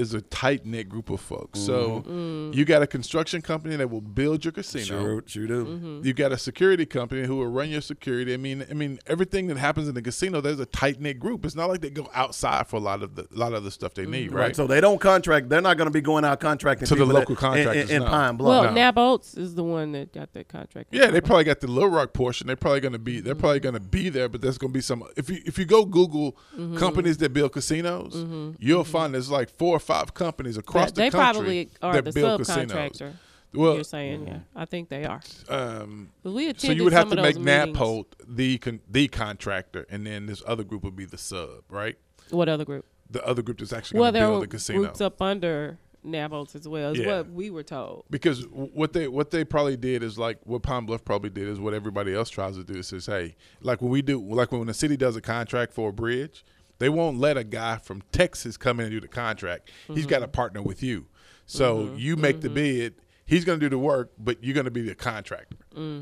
is a tight knit group of folks. So Mm. you got a construction company that will build your casino. Sure, sure do. Mm-hmm. You got a security company who will run your security. I mean, I mean, everything that happens in the casino, there's a tight knit group. It's not like they go outside for a lot of the a lot of the stuff they need, Mm-hmm. right? Right. So they don't contract. They're not going to be going out contracting To the local that- in- in- contractors, in, no. Pine Bluff. Well, No. Nabholz is the one that got that contract. Yeah, they probably got the Little Rock portion. They're probably going to be. They're probably going to be there, but there's going to be some. If you if you go Google Mm-hmm. companies that build casinos, you'll find there's like four or five companies across That- the they country probably are that the build subcontractor. casinos. Well, You're saying, yeah, I think they are. um, we so you would have to make. Nabholz the con- the contractor, and then this other group would be the sub, right? What other group? The other group that's actually Well, going to build the casino. groups up under Nab as well. Is Yeah. what we were told. Because what they what they probably did is like what Pine Bluff probably did is what everybody else tries to do. Is says, hey, like when we do, like when the city does a contract for a bridge, they won't let a guy from Texas come in and do the contract. He's got to mm-hmm. partner with you. So mm-hmm. you make the mm-hmm. bid. He's going to do the work, but you're going to be the contractor,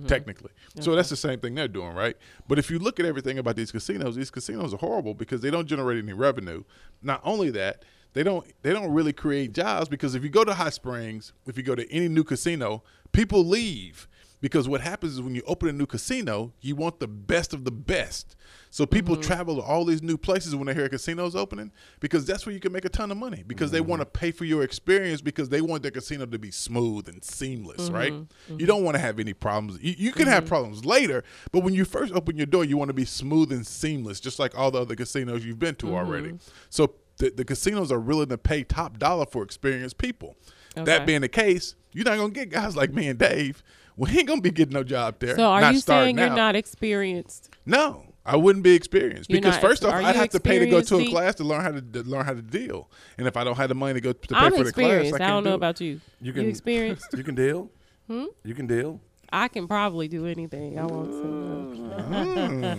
technically. So that's the same thing they're doing, right? But if you look at everything about these casinos, these casinos are horrible because they don't generate any revenue. Not only that, they don't they don't really create jobs because if you go to Hot Springs, if you go to any new casino, people leave because what happens is when you open a new casino, you want the best of the best. So people mm-hmm. travel to all these new places when they hear a casino's opening because that's where you can make a ton of money because they mm-hmm. want to pay for your experience because they want their casino to be smooth and seamless, mm-hmm. right? You don't want to have any problems. You, you can have problems later, but when you first open your door, you want to be smooth and seamless, just like all the other casinos you've been to already. So the, the casinos are willing to pay top dollar for experienced people. Okay. That being the case, you're not gonna get guys like me and Dave. We ain't gonna be getting no job there. So are not you saying you're out. not experienced? No, I wouldn't be experienced You're because not- first off, I'd have to pay to go to a class to learn how to, to learn how to deal. And if I don't have the money to go to pay I'm for the class. I, I, can't don't know it. about you. You can experienced? You can deal. Hmm? You can deal. I can probably do anything. I won't say no.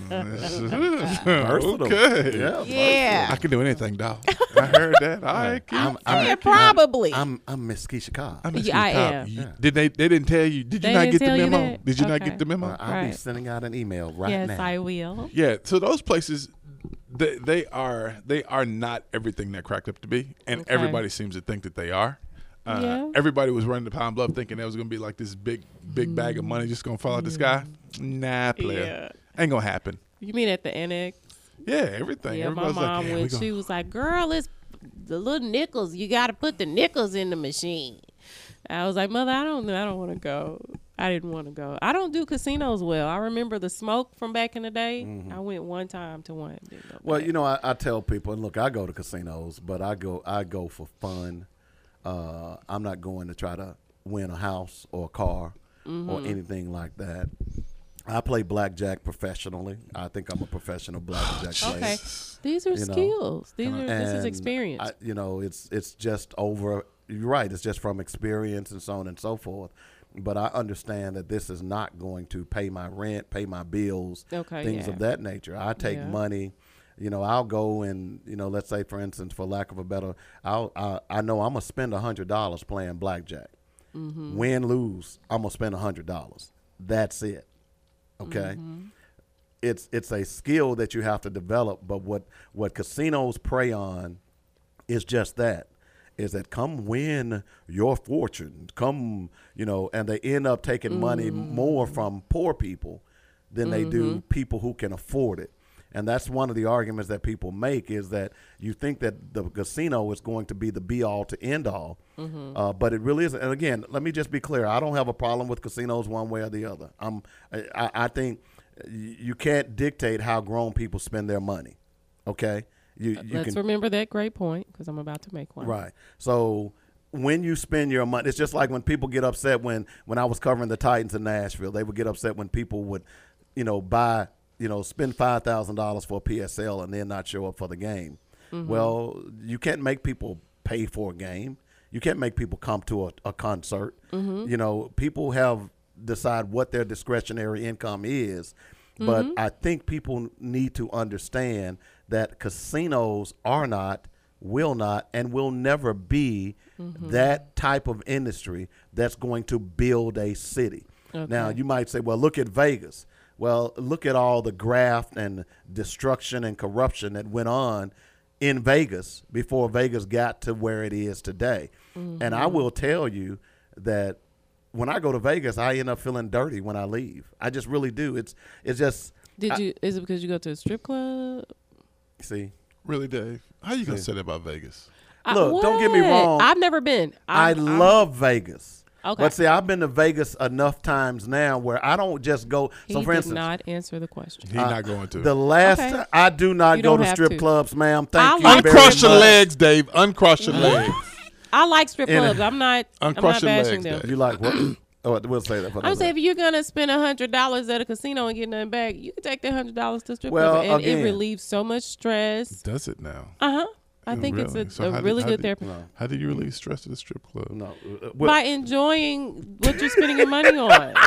Versatile. okay. Yeah. Yeah. I can do anything, dog. I heard that. All right, keep. I'm, I'm, Yeah, probably. I'm, I'm Miss Keisha Cobb. I'm Yeah, I am. You- Did they? They didn't tell you? Did you They not didn't get the memo? Did you not get the memo? Uh, I'll be sending out an email right yes, now. Yes, I will. Yeah, so those places, they, they are they are not everything they're cracked up to be, and Okay. everybody seems to think that they are. Uh, Yeah. Everybody was running to Pine Bluff thinking that was going to be like this big big bag of money just going to fall out the sky. Nah, player, Yeah. ain't gonna happen. You mean at the annex? Yeah, everything. Yeah, my mom like, yeah, went. She was like, "Girl, it's the little nickels. You got to put the nickels in the machine." I was like, "Mother, I don't. I don't want to go. I didn't want to go. I don't do casinos well. I remember the smoke from back in the day. I went one time to one. Well, back. you know, I, I tell people, and look, I go to casinos, but I go I go for fun. Uh, I'm not going to try to win a house or a car Mm-hmm. or anything like that. I play blackjack professionally. I think I'm a professional blackjack player. okay, these are you know, skills. These are this is experience. I, you know, it's it's just over. You're right. It's just from experience and so on and so forth. But I understand that this is not going to pay my rent, pay my bills, Okay, things yeah. of that nature. I take Yeah. money. You know, I'll go and you know, let's say for instance, for lack of a better, I'll I, I know I'm gonna spend a hundred dollars playing blackjack. Mm-hmm. Win lose, I'm gonna spend a hundred dollars. That's it. Okay Mm-hmm. it's it's a skill that you have to develop. But what what casinos prey on is just that is that come win your fortune, come you know, and they end up taking money more from poor people than they do people who can afford it. And that's one of the arguments that people make is that you think that the casino is going to be the be all to end all, uh, but it really isn't. And again, let me just be clear: I don't have a problem with casinos one way or the other. I'm, I, I I think you can't dictate how grown people spend their money. Okay, you you Let's can remember that great point because I'm about to make one. Right. So when you spend your money, it's just like when people get upset when when I was covering the Titans in Nashville. They would get upset when people would, you know, buy you know, spend five thousand dollars for a PSL and then not show up for the game. Mhm. Well, you can't make people pay for a game. You can't make people come to a, a concert. Mhm. You know, people have decide what their discretionary income is, but Mhm. I think people need to understand that casinos are not, will not, and will never be Mhm. that type of industry that's going to build a city. Now, you might say, well, look at Vegas. Well, look at all the graft and destruction and corruption that went on in Vegas before Vegas got to where it is today. And I Mhm. will tell you that when I go to Vegas, I end up feeling dirty when I leave. I just really do. It's it's just Did I- you? Is it because you go to a strip club? see. Really, Dave? How are you gonna See. say that about Vegas? I- Look, don't get me wrong. I've never been. I I'm- I'm- love Vegas. Okay. But see, I've been to Vegas enough times now where I don't just go. So He for did instance, not answer the question. He not going to. The last Okay. time I do not You go to strip to. clubs, ma'am. I Thank you like very Uncross your much. legs, Dave. Uncross your legs. I like strip In clubs. I'm not. I'm Uncross not your bashing legs, them. Dave. You like what? oh, we'll say that for I'm saying if you're gonna spend a hundred dollars at a casino and get nothing back, you can take that hundred dollars to strip Well, club, and again- it relieves so much stress. Does it now? Uh huh. I think really? it's So a, how a do- really how good do- therapy. How do you release stress at the strip club? No. uh, By enjoying what you're spending your money on.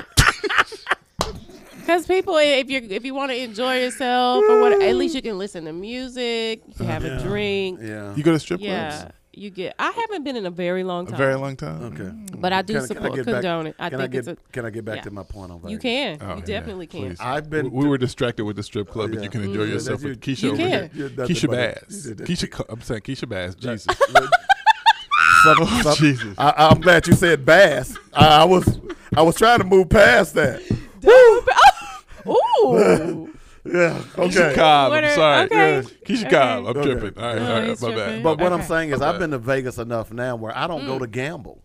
Because people, if you if you want to enjoy yourself or what, at least you can listen to music, you can have Yeah. a drink. Yeah. You go to strip Yeah, clubs? You get. I haven't been in a very long A time. very long time. Okay. But I do Can- can support get back- condone it. I can think I it's get, a. Can I get back yeah. to my point on Vegas? You can. Oh, you yeah. definitely can. Please. I've been. We we were distracted with the strip club, but Yeah. you can enjoy Mhm. yourself You- with Keisha. you over can. here. Keisha Bass. Keisha. Co- I'm saying Keisha Bass. Jesus. Some- some- Jesus. I, I'm glad you said bass. I, I was I was trying to move past that. Ooh. Yeah. Keisha Okay. Cobb. What I'm are- sorry. okay. Keisha Okay. Cobb. I'm Okay. tripping. All right. No, all right. he's My tripping. bad. But what I'm Okay. saying is, My I've been to Vegas enough now where I don't go to gamble.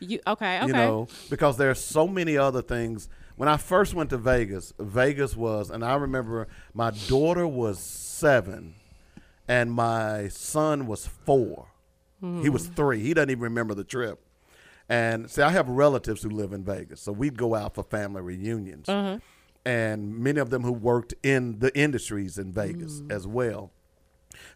You okay? Okay. You know, because there's so many other things. When I first went to Vegas, Vegas was, and I remember my daughter was seven, and my son was four. He was three. He doesn't even remember the trip. And see, I have relatives who live in Vegas, so we'd go out for family reunions, Uh-huh. And many of them who worked in the industries in Vegas as well.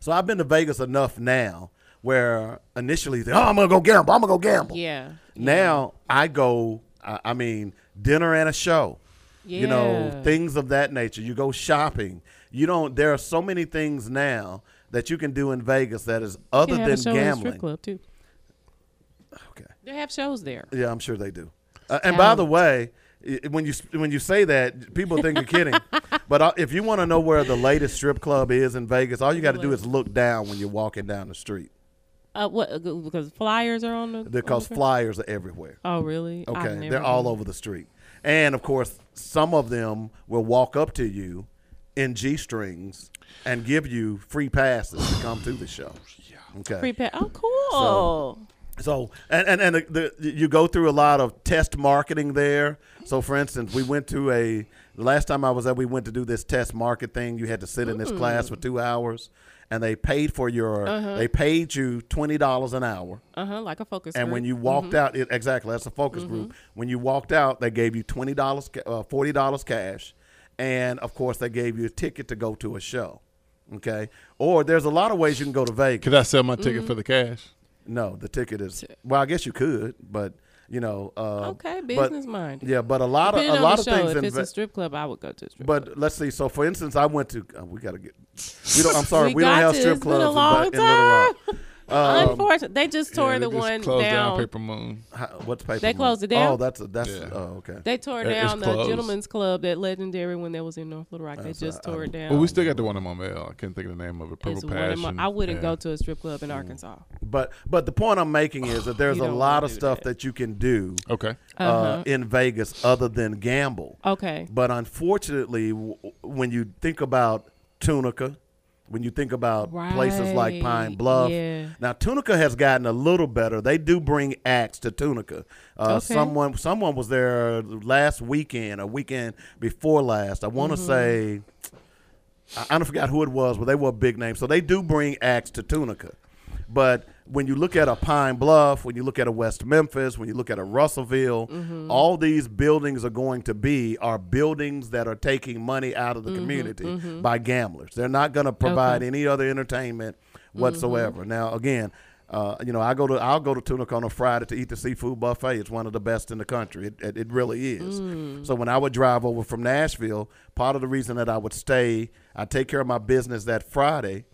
So I've been to Vegas enough now where initially, oh, I'm gonna go gamble. I'm gonna go gamble. Yeah. Now I go. I, I mean, dinner and a show. Yeah. You know, things of that nature. You go shopping. You don't. There are so many things now that you can do in Vegas that is other than have a show in strip gambling. club too. Okay. They have shows there. Yeah, I'm sure they do. Uh, and by the way, when you when you say that, people think you're kidding. But uh, if you want to know where the latest strip club is in Vegas, all you got to do is look down when you're walking down the street Uh, what? uh, Because flyers are on the. because on the- flyers are everywhere. Oh really? Okay, they're all over the street. And of course, some of them will walk up to you in G strings and give you free passes to come to the show. Yeah. Okay. Free pa- Oh, cool. So and and, and the, the, you go through a lot of test marketing there. So for instance, we went to a the last time I was there, we went to do this test market thing. You had to sit in this class for two hours, and they paid for your Uh-huh. they paid you twenty dollars an hour. uh huh. Like a focus. And when you walked Mhm. out, it, exactly that's a focus group. When you walked out, they gave you twenty dollars, uh, forty dollars cash, and of course they gave you a ticket to go to a show. Okay, or there's a lot of ways you can go to Vegas. Could I sell my ticket for the cash? No, the ticket is well. I guess you could, but you know. Uh, Okay, business mind. Yeah, but a lot of a lot of show, things. If in it's a strip club, I would go to a strip. but let's see. So, for instance, I went to. Uh, we gotta get. We don't. I'm sorry. We we, don't have to. strip It's been a clubs in, in Little Rock. Um, Unfortunately, they just tore Yeah, the just one closed down down. Paper Moon. how- what's paper? They Moon? closed it down? Oh, that's a, that's. Yeah. Oh, okay. They tore It- it's down the closed. Gentlemen's Club, that legendary one that was in North Little Rock. They just a- tore it down. Well, we still got the one in Montmell. I can't think of the name of it. Purple It's one of my- I wouldn't Yeah. go to a strip club Mm. in Arkansas. But but the point I'm making is that there's You a don't lot wanna of do stuff that. that you can do Okay. uh, Uh-huh. in Vegas other than gamble. Okay. But unfortunately, w- when you think about Tunica, when you think about places like Pine Bluff, yeah. now Tunica has gotten a little better. They do bring acts to Tunica. Uh, Okay. Someone someone was there last weekend, a weekend before last. I want to Mm-hmm. say. I I don't forgot who it was, but they were a big name. So they do bring acts to Tunica. But when you look at a Pine Bluff, when you look at a West Memphis, when you look at a Russellville, Mm-hmm. all these buildings are going to be are buildings that are taking money out of the community by gamblers. They're not going to provide Mm-hmm. Okay. any other entertainment whatsoever. Now, again. Uh, you know, I go to I'll go to Tunica on a Friday to eat the seafood buffet. It's one of the best in the country. It, it, it really is. Mm. So when I would drive over from Nashville, part of the reason that I would stay, I take care of my business that Friday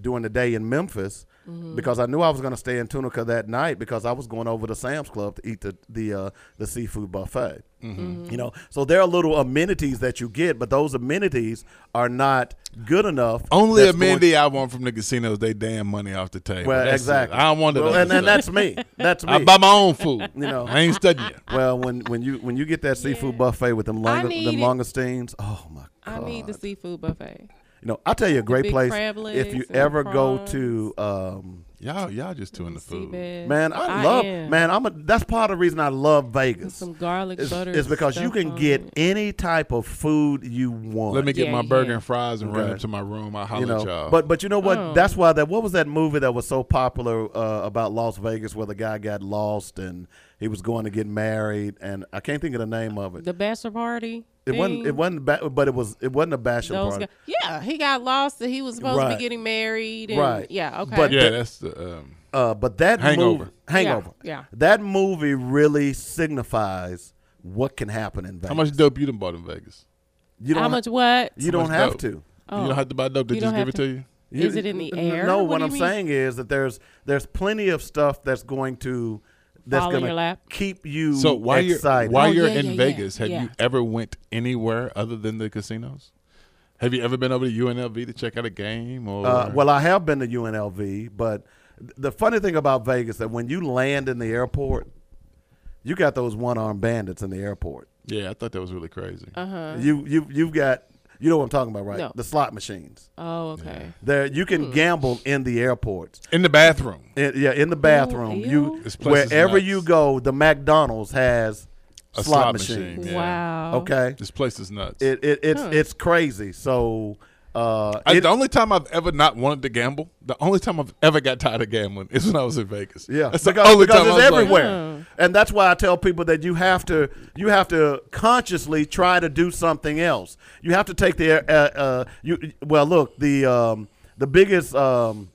during the day in Memphis Mm-hmm. because I knew I was going to stay in Tunica that night because I was going over to Sam's Club to eat the the uh, the seafood buffet. Mm-hmm. You know, so there are little amenities that you get, but those amenities are not good enough. Only that's going- amenity I want from the casinos, they damn money off the table. Well, That's it. exactly. I want Well, it. and, and that's me. That's me. I buy my own food. You know. I ain't studying. Well, when when you when you get that seafood buffet with them long, need them it. langoustines, oh my I need the seafood buffet. You know, I'll tell you a great place if you ever go to. Um, Y'all, y'all just doing the food. Seabed. man, I, love am. man. I'm a. That's part of the reason I love Vegas. Some garlic Is, butter. is because you can get it. any type of food you want. Let me get Yeah, my you burger and fries and run up to my room. I'll holler you know, at y'all. but but you know what? Oh. That's why that. What was that movie that was so popular uh, about Las Vegas, where the guy got lost and he was going to get married, and I can't think of the name of it. the bachelor party. It wasn't. It wasn't. Ba- but it was. It wasn't a bachelor Those party. guys, yeah, he got lost and he was supposed to be getting married. And, Right. Yeah. Okay. But yeah, the- that's the. Um, Uh, but that Hangover. movie, Hangover, Yeah, yeah. that movie really signifies what can happen in Vegas. how much dope you done bought in Vegas? You don't How ha- much what? You How don't have dope? to. You Oh. don't have to buy dope. They You just give have it to, to- you. You- Is it in the air? No, What what, I'm mean? saying is that there's there's plenty of stuff that's going to that's Fall in going your lap? to keep you So while you're excited. while Oh, you're yeah, in yeah, yeah, Vegas, have yeah. you ever went anywhere other than the casinos? Have you ever been over to UNLV to check out a game? Or Uh, well, I have been to UNLV, but th- the funny thing about Vegas that when you land in the airport, you got those one armed bandits in the airport. yeah, I thought that was really crazy. Uh huh. You you you've got you know what I'm talking about, right? No. The slot machines. Oh, okay. There you can hmm. gamble in the airports. in the bathroom. In- yeah, in the bathroom. ew. You This wherever nuts. you go, the McDonald's has A slot, slot machines. machine. Yeah. Wow. Okay. This place is nuts. It, it it's Huh. it's crazy. So uh I, it- the only time I've ever not wanted to gamble, the only time I've ever got tired of gambling is when I was in Vegas. Yeah, That's the because, only because time it's was like, everywhere, Hmm. and that's why I tell people that you have to you have to consciously try to do something else. You have to take the uh, uh you well look the um the biggest um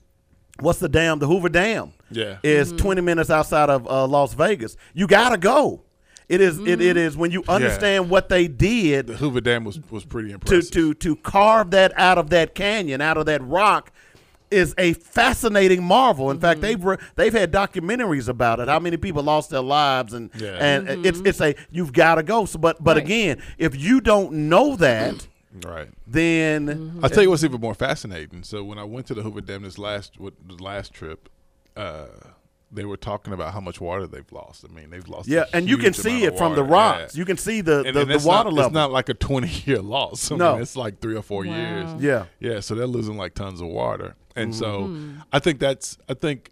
what's the dam the Hoover Dam Yeah. is twenty minutes outside of uh, Las Vegas. You gotta go. It is- it, it mm-hmm. is when you understand what they did the Hoover Dam was was pretty to impressive. to to to carve that out of that canyon, out of that rock, is a fascinating marvel. In fact, mm-hmm. they've re- they've had documentaries about it. How many people lost their lives, and Yeah. and mm-hmm. it's it's a you've got to go. So, but but Right. again, if you don't know that, right. then I'll tell you what's even more fascinating. So when I went to the Hoover Dam this last what, the last trip, uh, they were talking about how much water they've lost. I mean, they've lost. a yeah, and you can see it from the water. rocks. Yeah. You can see the And, the, and the water not, level. It's not like a twenty year loss. I No. mean, it's like three or four Wow. years. yeah. Yeah, so they're losing like tons of water, and so Mm-hmm. I think that's I think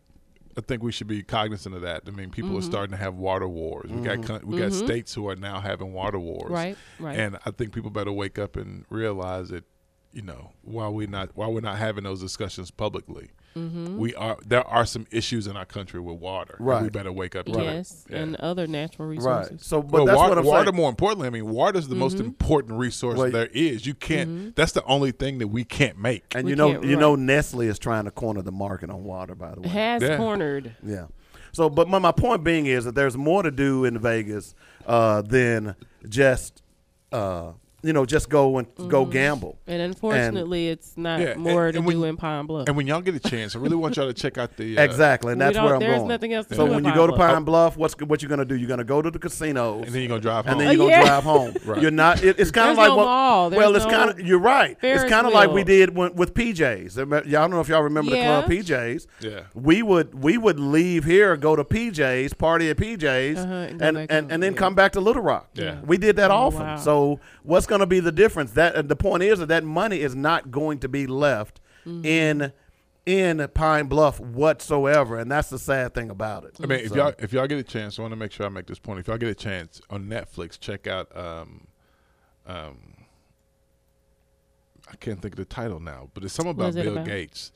I think we should be cognizant of that. I mean, people Mm-hmm. are starting to have water wars. We got we got states who are now having water wars, Right, right. And I think people better wake up and realize that you know while we not while we're not having those discussions publicly, Mm-hmm. we are there are some issues in our country with water. Right. we better wake up. to. Yes, Yeah. and other natural resources. Right. resources. So, but Well, that's water, what I'm water saying. more importantly, I mean, water is the most important resource Well, there is. You can't. Mm-hmm. That's the only thing that we can't make. And We you know, you right. know, Nestle is trying to corner the market on water. By the way, Has Yeah. cornered. Yeah. So, but my, my point being is that there's more to do in Vegas uh, than just, uh, you know, just go and go gamble. And unfortunately, it's not Yeah, more and- to and when- do in Pine Bluff. And when y'all get a chance, I really want y'all to check out the uh, Exactly, and that's where I'm there's going. nothing else to so do when you go to Pine Bluff, what's what you're gonna do? You're gonna go to the casinos, and then you're gonna drive home. and then you're gonna yeah. drive home. Right. You're not. It, it's kind of like no what. mall. well, it's no kind of. You're right. It's kind of like we did when, with PJs. Remember- Y'all don't know if y'all remember Yeah. the club PJs. Yeah. We would we would leave here, go to PJs, party at PJs, Uh-huh, and and and, back and, home, then come back to Little Rock. Yeah. We did that Oh, often. So what's going to be the difference? That and the point is that that money is not going to be left Mm-hmm. in in Pine Bluff whatsoever, and that's the sad thing about it. I mean, if So- y'all if y'all get a chance, I want to make sure I make this point. If y'all get a chance on Netflix, check out um, um, I can't think of the title now, but it's something about it Bill about? Gates,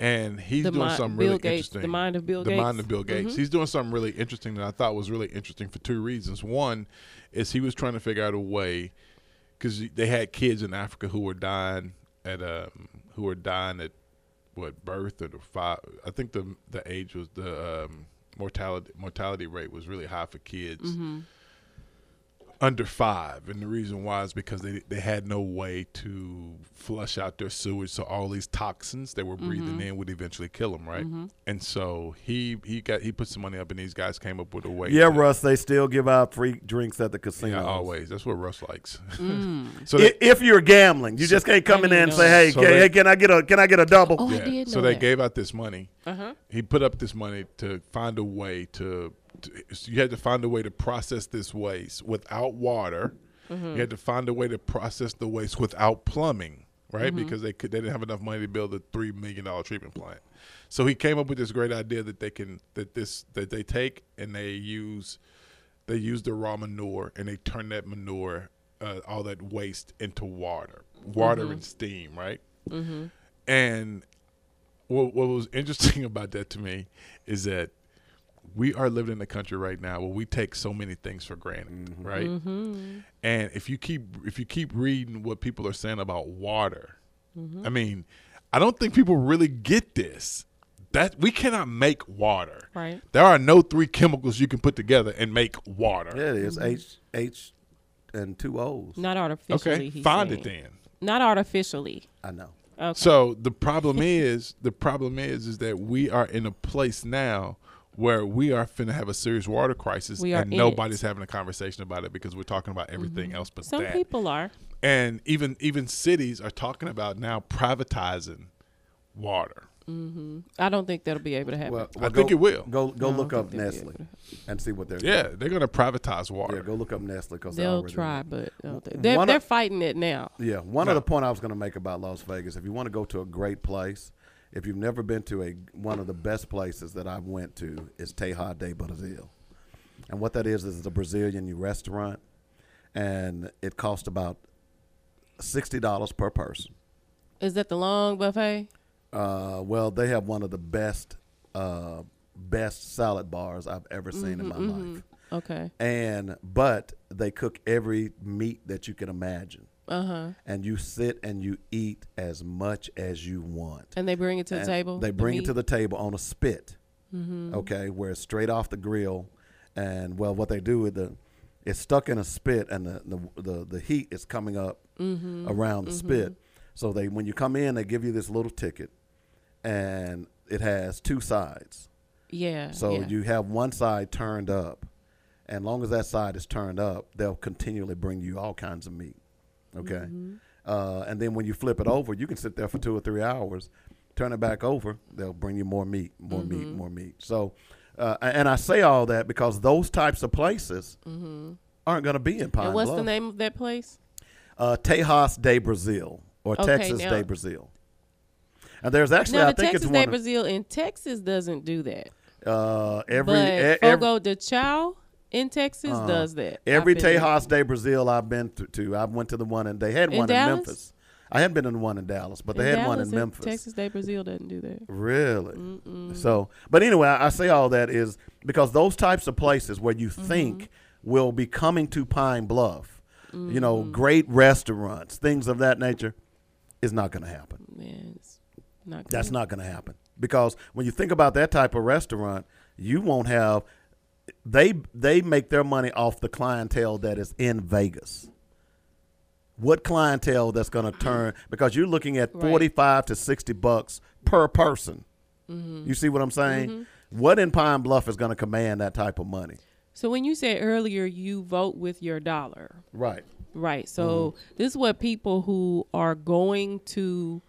and he's The doing mi- something Bill really Gates- interesting. the mind of Bill the mind Gates. of Bill Gates. Mhm. He's doing something really interesting that I thought was really interesting for two reasons. One is he was trying to figure out a way because they had kids in Africa who were dying at um who were dying at what birth or the five. I think the the age was the um, mortality mortality rate was really high for kids Mm-hmm. Under five, and the reason why is because they they had no way to flush out their sewage, so all these toxins they were breathing in would eventually kill them, right? And so he he got he put some money up, and these guys came up with a way. Yeah, to- Russ, they still give out free drinks at the casino. Yeah, always. That's what Russ likes. Mm. so they, if you're gambling, you just can't come in there and say, "Hey, So can, they- hey, can I get a can I get a double?" Oh, I yeah. did so know they that. gave out this money. Uh-huh. He put up this money to find a way to, to. You had to find a way to process this waste without water. Mm-hmm. You had to find a way to process the waste without plumbing, right? Mm-hmm. Because they could they didn't have enough money to build a three million dollar treatment plant. So he came up with this great idea that they can that this that they take and they use they use the raw manure and they turn that manure uh, all that waste into water, water Mm-hmm. and steam, right? And what, what was interesting about that to me is that we are living in a country right now where we take so many things for granted, mm-hmm. right? Mm-hmm. And if you keep if you keep reading what people are saying about water, mm-hmm. I mean, I don't think people really get this. That we cannot make water. Right. There are no three chemicals you can put together and make water. Yeah, it is H H and two O's. Not artificially. Okay, he's find saying. it then. Not artificially. I know. Okay. So the problem is, the problem is, is that we are in a place now where we are finna have a serious water crisis, We and nobody's it. having a conversation about it because we're talking about everything mm-hmm. else but Some that. people are. and even even cities are talking about now privatizing water. Mm-hmm. I don't think that'll be able to happen. Well, I well, think it will. Go go No, look up think they'll be Nestle and see what they're Yeah, doing. they're gonna privatize water. Yeah, go look up Nestle because They'll try, but uh, I don't they're, One they're of- fighting it now. Yeah, one No. other point I was going to make about Las Vegas: if you want to go to a great place, if you've never been to a one of the best places that I've went to is Teja de Brazil, and what that is is a Brazilian restaurant, and it costs about sixty dollars per person. Is that the long buffet? Uh, well, they have one of the best uh, best salad bars I've ever seen in my life, Okay. and but they cook every meat that you can imagine. Uh huh. and you sit and you eat as much as you want. And they bring it to the table. They bring it to the table on a spit. Mm-hmm. Okay, where it's straight off the grill, and well, what they do with the, it's stuck in a spit, and the the the, the heat is coming up Mm-hmm. around the spit. So they when you come in, they give you this little ticket, and it has two sides. Yeah. So yeah. you have one side turned up, and long as that side is turned up, they'll continually bring you all kinds of meat. Okay, Mm-hmm. uh, and then when you flip it over, you can sit there for two or three hours. Turn it back over, they'll bring you more meat, more meat, Mm-hmm. more meat. So, uh, and I say all that because those types of places aren't going to be in Pine Mm-hmm. and what's Bluff. the name of that place? Uh, Tejas de Brazil or Okay, Texas now- de Brazil. And there's actually, now I the think Texas it's de Brazil in Texas doesn't do that. uh, every but e- every, Fogo de Chao in Texas does that. Every. Tejas de Brazil I've been to, to, I went to the one and they had In one Dallas? in Memphis. I hadn't been in one in Dallas, but they In had one in Memphis. Texas de Brazil doesn't do that. Really? So, but anyway, I, I say all that is because those types of places where you Mm-hmm. think will be coming to Pine Bluff, you know, Mm-hmm. great restaurants, things of that nature, is not going to happen. Man, it's not. That's good. not going to happen because when you think about that type of restaurant, you won't have. They they make their money off the clientele that is in Vegas. What clientele that's going to turn because you're looking at Right. forty five to sixty bucks per person. Mm-hmm. You see what I'm saying? Mm-hmm. What in Pine Bluff is going to command that type of money? So when you said earlier, you vote with your dollar. Right. Right. So mm-hmm. this is what people who are going to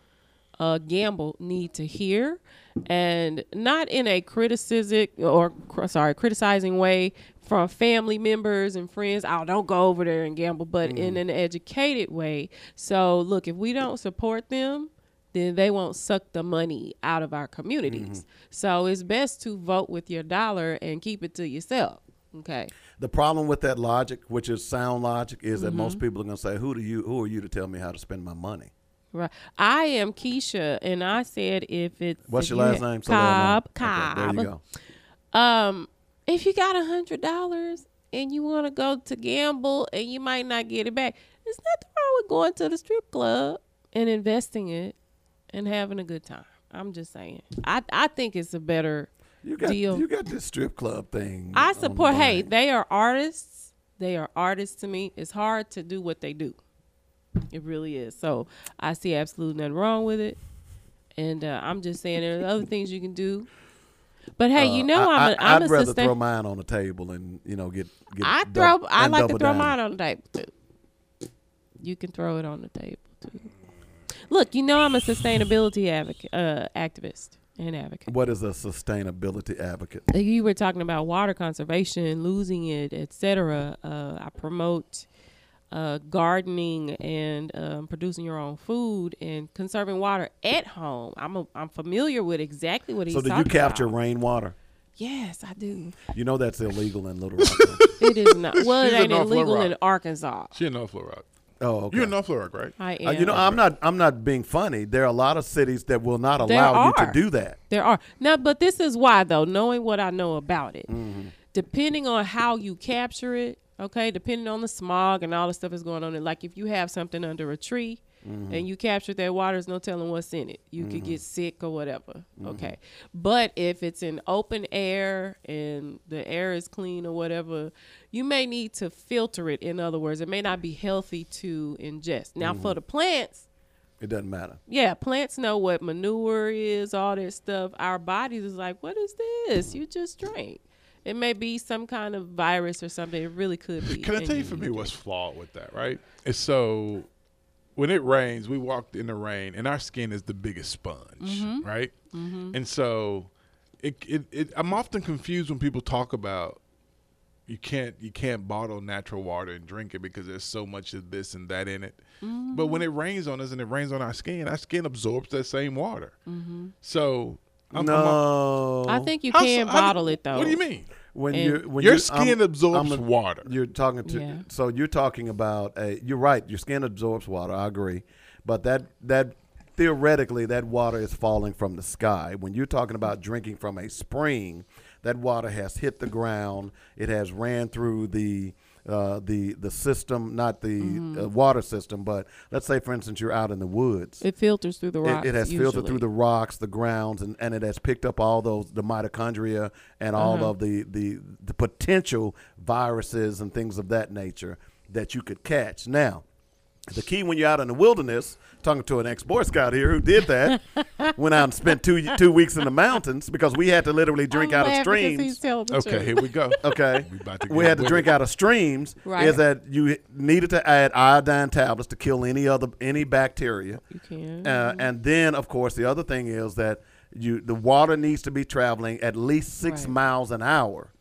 uh, gamble need to hear, and not in a criticism or sorry criticizing way from family members and friends. Oh, don't go over there and gamble, but in an educated way. So look, if we don't support them. Then they won't suck the money out of our communities. So it's best to vote with your dollar and keep it to yourself. Okay. The problem with that logic, which is sound logic, is that Mm-hmm. most people are going to say, "Who do you? Who are you to tell me how to spend my money?" Right. I am Keisha, and I said if it's What's if your you last name? So they'll. Cobb. Okay, there Cobb. you go. Um, if you got a hundred dollars and you want to go to gamble and you might not get it back, there's nothing wrong with going to the strip club and investing it and having a good time. I'm just saying. I I think it's a better You got deal. you got this strip club thing. I support. Hey, they are artists. They are artists to me. It's hard to do what they do. It really is. So I see absolutely nothing wrong with it. And uh, I'm just saying there's other things you can do. But hey, you Uh, know I, I'm a, I'm would a rather sustain- throw mine on the table and you know get get. I throw. I like to throw down. mine on the table too. You can throw it on the table too. Look, you know I'm a sustainability advocate, uh, activist and advocate. What is a sustainability advocate? You were talking about water conservation, losing it, etc. Uh, I promote uh, gardening and um, producing your own food and conserving water at home. I'm a, I'm familiar with exactly what he's So do you capture about. rainwater? Yes, I do. You know that's illegal in Little Rock. It is not. Well, it She's in ain't illegal in Arkansas. She in North Little Rock. oh, okay. You're in North Little Rock, right? I Uh, am. you know, I'm not. I'm not being funny. There are a lot of cities that will not allow you to do that. There are. Now, but this is why, though, knowing what I know about it, Mm-hmm. depending on how you capture it, okay, depending on the smog and all the stuff that's going on, it. like if you have something under a tree Mm-hmm. and you capture that water, there's no telling what's in it. You could get sick or whatever, Mm-hmm. okay. But if it's in open air and the air is clean or whatever, you may need to filter it. In other words, it may not be healthy to ingest. Now, Mm-hmm. for the plants, It doesn't matter. yeah, plants know what manure is, all that stuff. Our bodies is like, what is this? You just drank. It may be some kind of virus or something. It really could be. Can I tell you for me what's flawed with that, right? It's so when it rains, we walked in the rain, and our skin is the biggest sponge, Mm-hmm. right? And so, it, it, it I'm often confused when people talk about you can't you can't bottle natural water and drink it because there's so much of this and that in it. Mm-hmm. But when it rains on us and it rains on our skin, our skin absorbs that same water. Mm-hmm. So I'm, no, I think you so- can do- bottle it though. What do you mean? when you when Your you- skin I'm- absorbs a- water. You're talking to Yeah. so you're talking about a. You're right. Your skin absorbs water. I agree, but that that theoretically that water is falling from the sky. When you're talking about drinking from a spring, that water has hit the ground. It has ran through the. Uh, the the system, not the Mm-hmm. uh, water system, but let's say, for instance, you're out in the woods. It filters through the rocks. It, has filtered through the rocks, the grounds, and, and it has picked up all those the mitochondria and all Uh-huh. of the, the the potential viruses and things of that nature that you could catch. Now, the key when you're out in the wilderness, talking to an ex Boy Scout here who did that, went out and spent two two weeks in the mountains because we had to literally drink I'm out of laughing 'cause streams. he's telling the Okay, truth. here we go. Okay. We about to we get had to with drink it. out of streams. Right. Is that you needed to add iodine tablets to kill any other any bacteria. You can. Uh, and then, of course, the other thing is that you the water needs to be traveling at least six Right. miles an hour,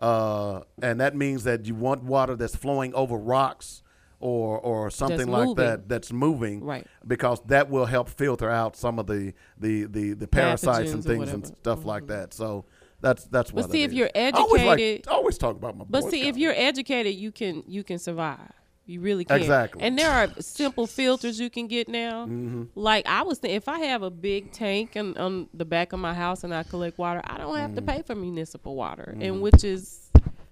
uh, and that means that you want water that's flowing over rocks or or something like moving. that that's moving, Right. Because that will help filter out some of the the the, the parasites and Pathogens or things and whatever. Mm-hmm. stuff like that. So that's that's what. But see, if is. you're I always, like- educated- I always talk about my. But see, if you're educated, you can you can survive. You really can. Exactly. And there are simple filters you can get now. Mm-hmm. Like I was, th- if I have a big tank on, on the back of my house and I collect water, I don't have to Mm-hmm. pay for municipal water, and which is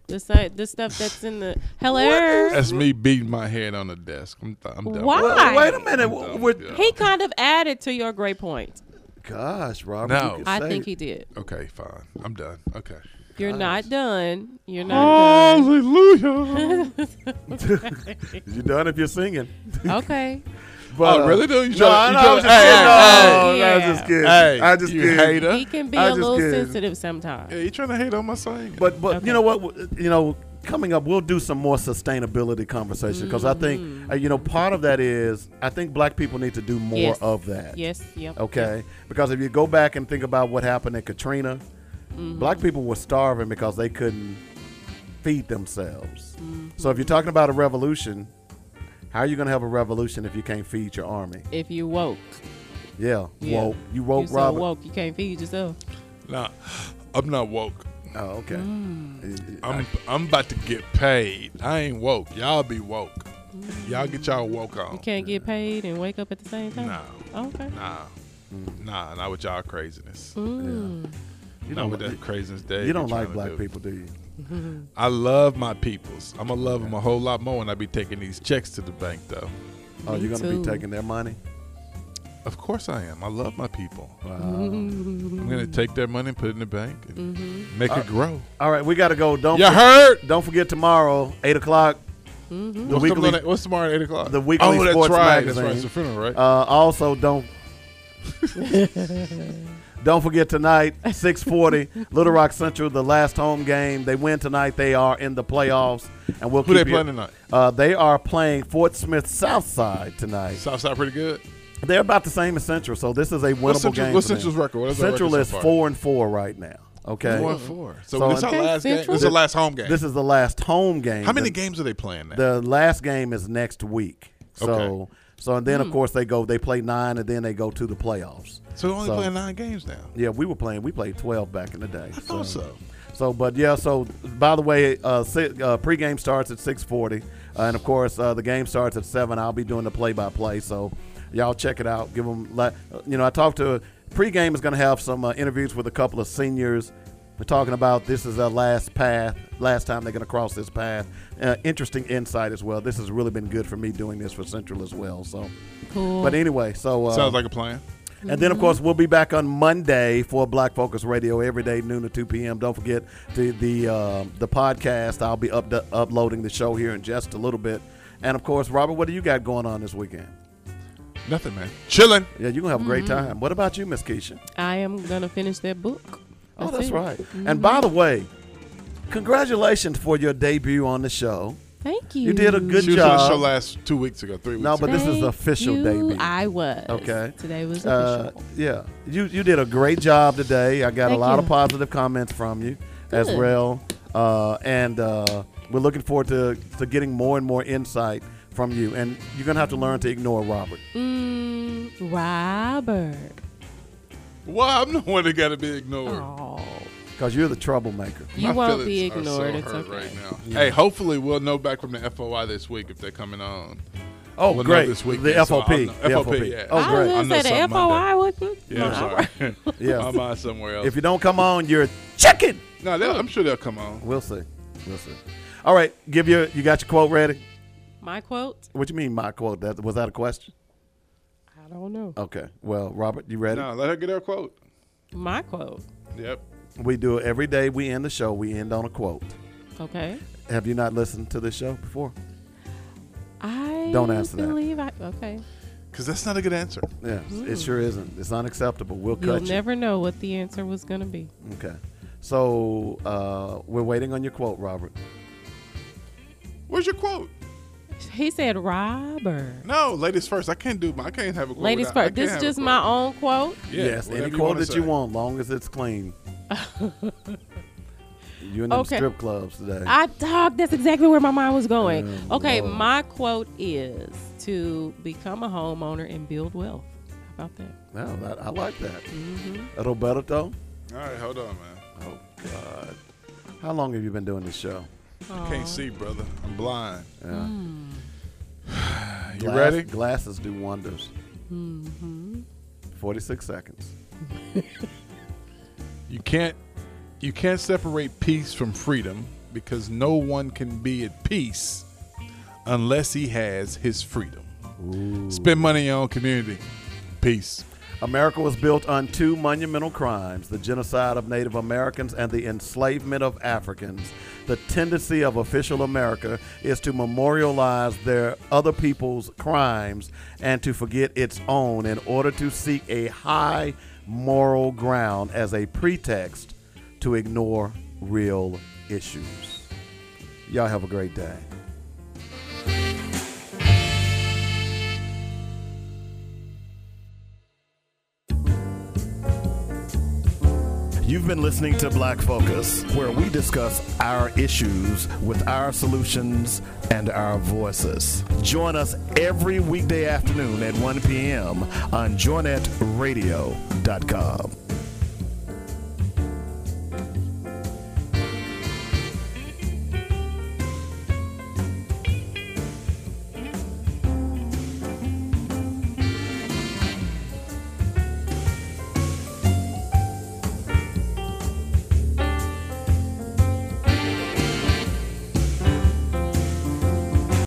the same the stuff that's in the hello. That's me beating my head on the desk. I'm, th- I'm done. Why? Well, wait a minute. I'm w- done. with- Yeah. He kind of added to your great point. Gosh, Robert. No. I say- think he did. Okay, fine. I'm done. Okay. You're not done. You're not done. Hallelujah. you're done if you're singing. Okay. But, oh, really? Though you No, tryna- no, you I was tryna- just hey, kidding. hey, No, hey. I was just kidding. Hey, I just kidding. hater. He can be I a little kidding. sensitive sometimes. Yeah, you trying to hate on my singing? But but Okay. you know what? You know, coming up, we'll do some more sustainability conversation because I think uh, you know part of that is I think black people need to do more Yes. of that. Yes. Yep. Okay, because if you go back and think about what happened in Katrina, Mm-hmm. black people were starving because they couldn't feed themselves. Mm-hmm. So if you're talking about a revolution, how are you going to have a revolution if you can't feed your army? If you woke. Yeah, Yeah. woke. You woke, you so Robert. woke you can't feed yourself. nah, I'm not woke. Oh, okay. Mm. I'm I'm about to get paid. I ain't woke. Y'all be woke. Y'all get y'all woke up. You can't get paid and wake up at the same time. No. Okay. Nah. Nah, not with y'all craziness. Mm. You Not don't, with that craziness Dave. you don't like black do. people, do you? I love my peoples. I'm gonna love them a whole lot more when I be taking these checks to the bank, though. Oh, Me you're going to too. be taking their money? Of course I am. I love my people. Wow. I'm gonna take their money and put it in the bank and Mm-hmm. make it grow. All right, we got to go. Don't You for- heard? Don't forget tomorrow, eight o'clock. Mm-hmm. The What's, weekly, coming on at- what's tomorrow at eight o'clock? the weekly oh, sports that's right. magazine. That's right. It's the funeral, right? Uh, also, don't don't forget tonight, six forty, Little Rock Central, the last home game. They win tonight. They are in the playoffs, and we'll Who keep they you- playing tonight? Uh, they are playing Fort Smith Southside tonight. Southside pretty good. They're about the same as Central, so this is a winnable What's, Central, game. what's for them. Central's record? What is Central record is so four and four right now. Okay, Four and four. So, So- this our Okay, last game. Central. This is the last home game. This is the last home game. How many The- games are they playing now? The last game is next week. So Okay. so and then Hmm. of course they go they play nine and then they go to the playoffs. So they're only so- playing nine games now. Yeah, we were playing. We played twelve back in the day. I thought so. So, but yeah. So, by the way, uh, si- uh, pregame starts at six forty, uh, and of course uh, the game starts at seven. I'll be doing the play-by-play. So, y'all check it out. Give them, uh, you know, I talked to pregame is going to have some uh, interviews with a couple of seniors. We're talking about this is their last path, last time they're going to cross this path. Uh, interesting insight as well. This has really been good for me doing this for Central as well. So, Cool. but anyway, so uh, Sounds like a plan. And then, of course, we'll be back on Monday for Black Focus Radio every day, noon to 2 p.m. Don't forget the the uh, the podcast. I'll be up uploading the show here in just a little bit. And of course, Robert, what do you got going on this weekend? Nothing, man. Chilling. Yeah, you're gonna have a great time. What about you, Miss Keisha? I am gonna finish that book. Oh, that's it. right. Mhm. And by the way, congratulations for your debut on the show. Thank you. You did a good job. she was on the show job. last two weeks ago, three weeks No, ago. but this is Thank official you. debut. I was. Okay. Today was Uh, official. yeah, you you did a great job today. I got a Thank lot you. of positive comments from you as Good. well, uh, and uh, we're looking forward to to getting more and more insight from you. And you're gonna have to learn to ignore Robert. Mm, Robert. Well, I'm the one that got to be ignored. Oh. Because you're the troublemaker. You My won't be feelings are so ignored. it's hurt okay. right now. Hey, hopefully we'll know back from the FOI this week if they're coming on. Oh, We'll know great. this week, The so I'll FOP. know- The FOP, FOP. yeah. Oh, I great. was I gonna know say the something FOI Monday. wouldn't. Yeah, no, I'm sorry. Yes. I'm on somewhere else. If you don't come on, you're a chicken. no, they'll- I'm sure they'll come on. We'll see. We'll see. All right, give your you got your quote ready. My quote. What do you mean my quote? That was that a question? I don't know. Okay. Well, Robert, you ready? No, let her get her quote. My quote. Yep. We do it every day. We end the show. We end on a quote. Okay. Have you not listened to this show before? I Don't answer that. I. Okay. Because that's not a good answer. Yeah, it sure isn't. It's unacceptable. We'll. You'll cut you. never know what the answer was gonna be. Okay. So uh, we're waiting on your quote, Robert. Where's your quote? He said Robert. No, ladies first. I can't do. I can't have a quote. Ladies without- first. This is just quote. my own quote. Yeah, yes, any quote wanna that you want, long as it's clean. you in them Okay. strip clubs today. I dog. That's exactly where my mind was going. Oh, okay, Lord. my quote is to become a homeowner and build wealth. How about that? no, that, I like that. Mm-hmm. Roberto. All right, hold on, man. Oh God. How long have you been doing this show? I can't see, brother. I'm blind. Yeah. You Glass- ready? Glasses do wonders. Mm-hmm. Forty-six seconds. You can't. You can't separate peace from freedom because no one can be at peace unless he has his freedom. Spend money in your own community. Peace. America was built on two monumental crimes the genocide of Native Americans and the enslavement of Africans. The tendency of official America is to memorialize their other people's crimes and to forget its own in order to seek a high moral ground as a pretext to ignore real issues. Y'all have a great day. You've been listening to Black Focus, where we discuss our issues with our solutions and our voices. Join us every weekday afternoon at 1 p.m. on joynetradio.com.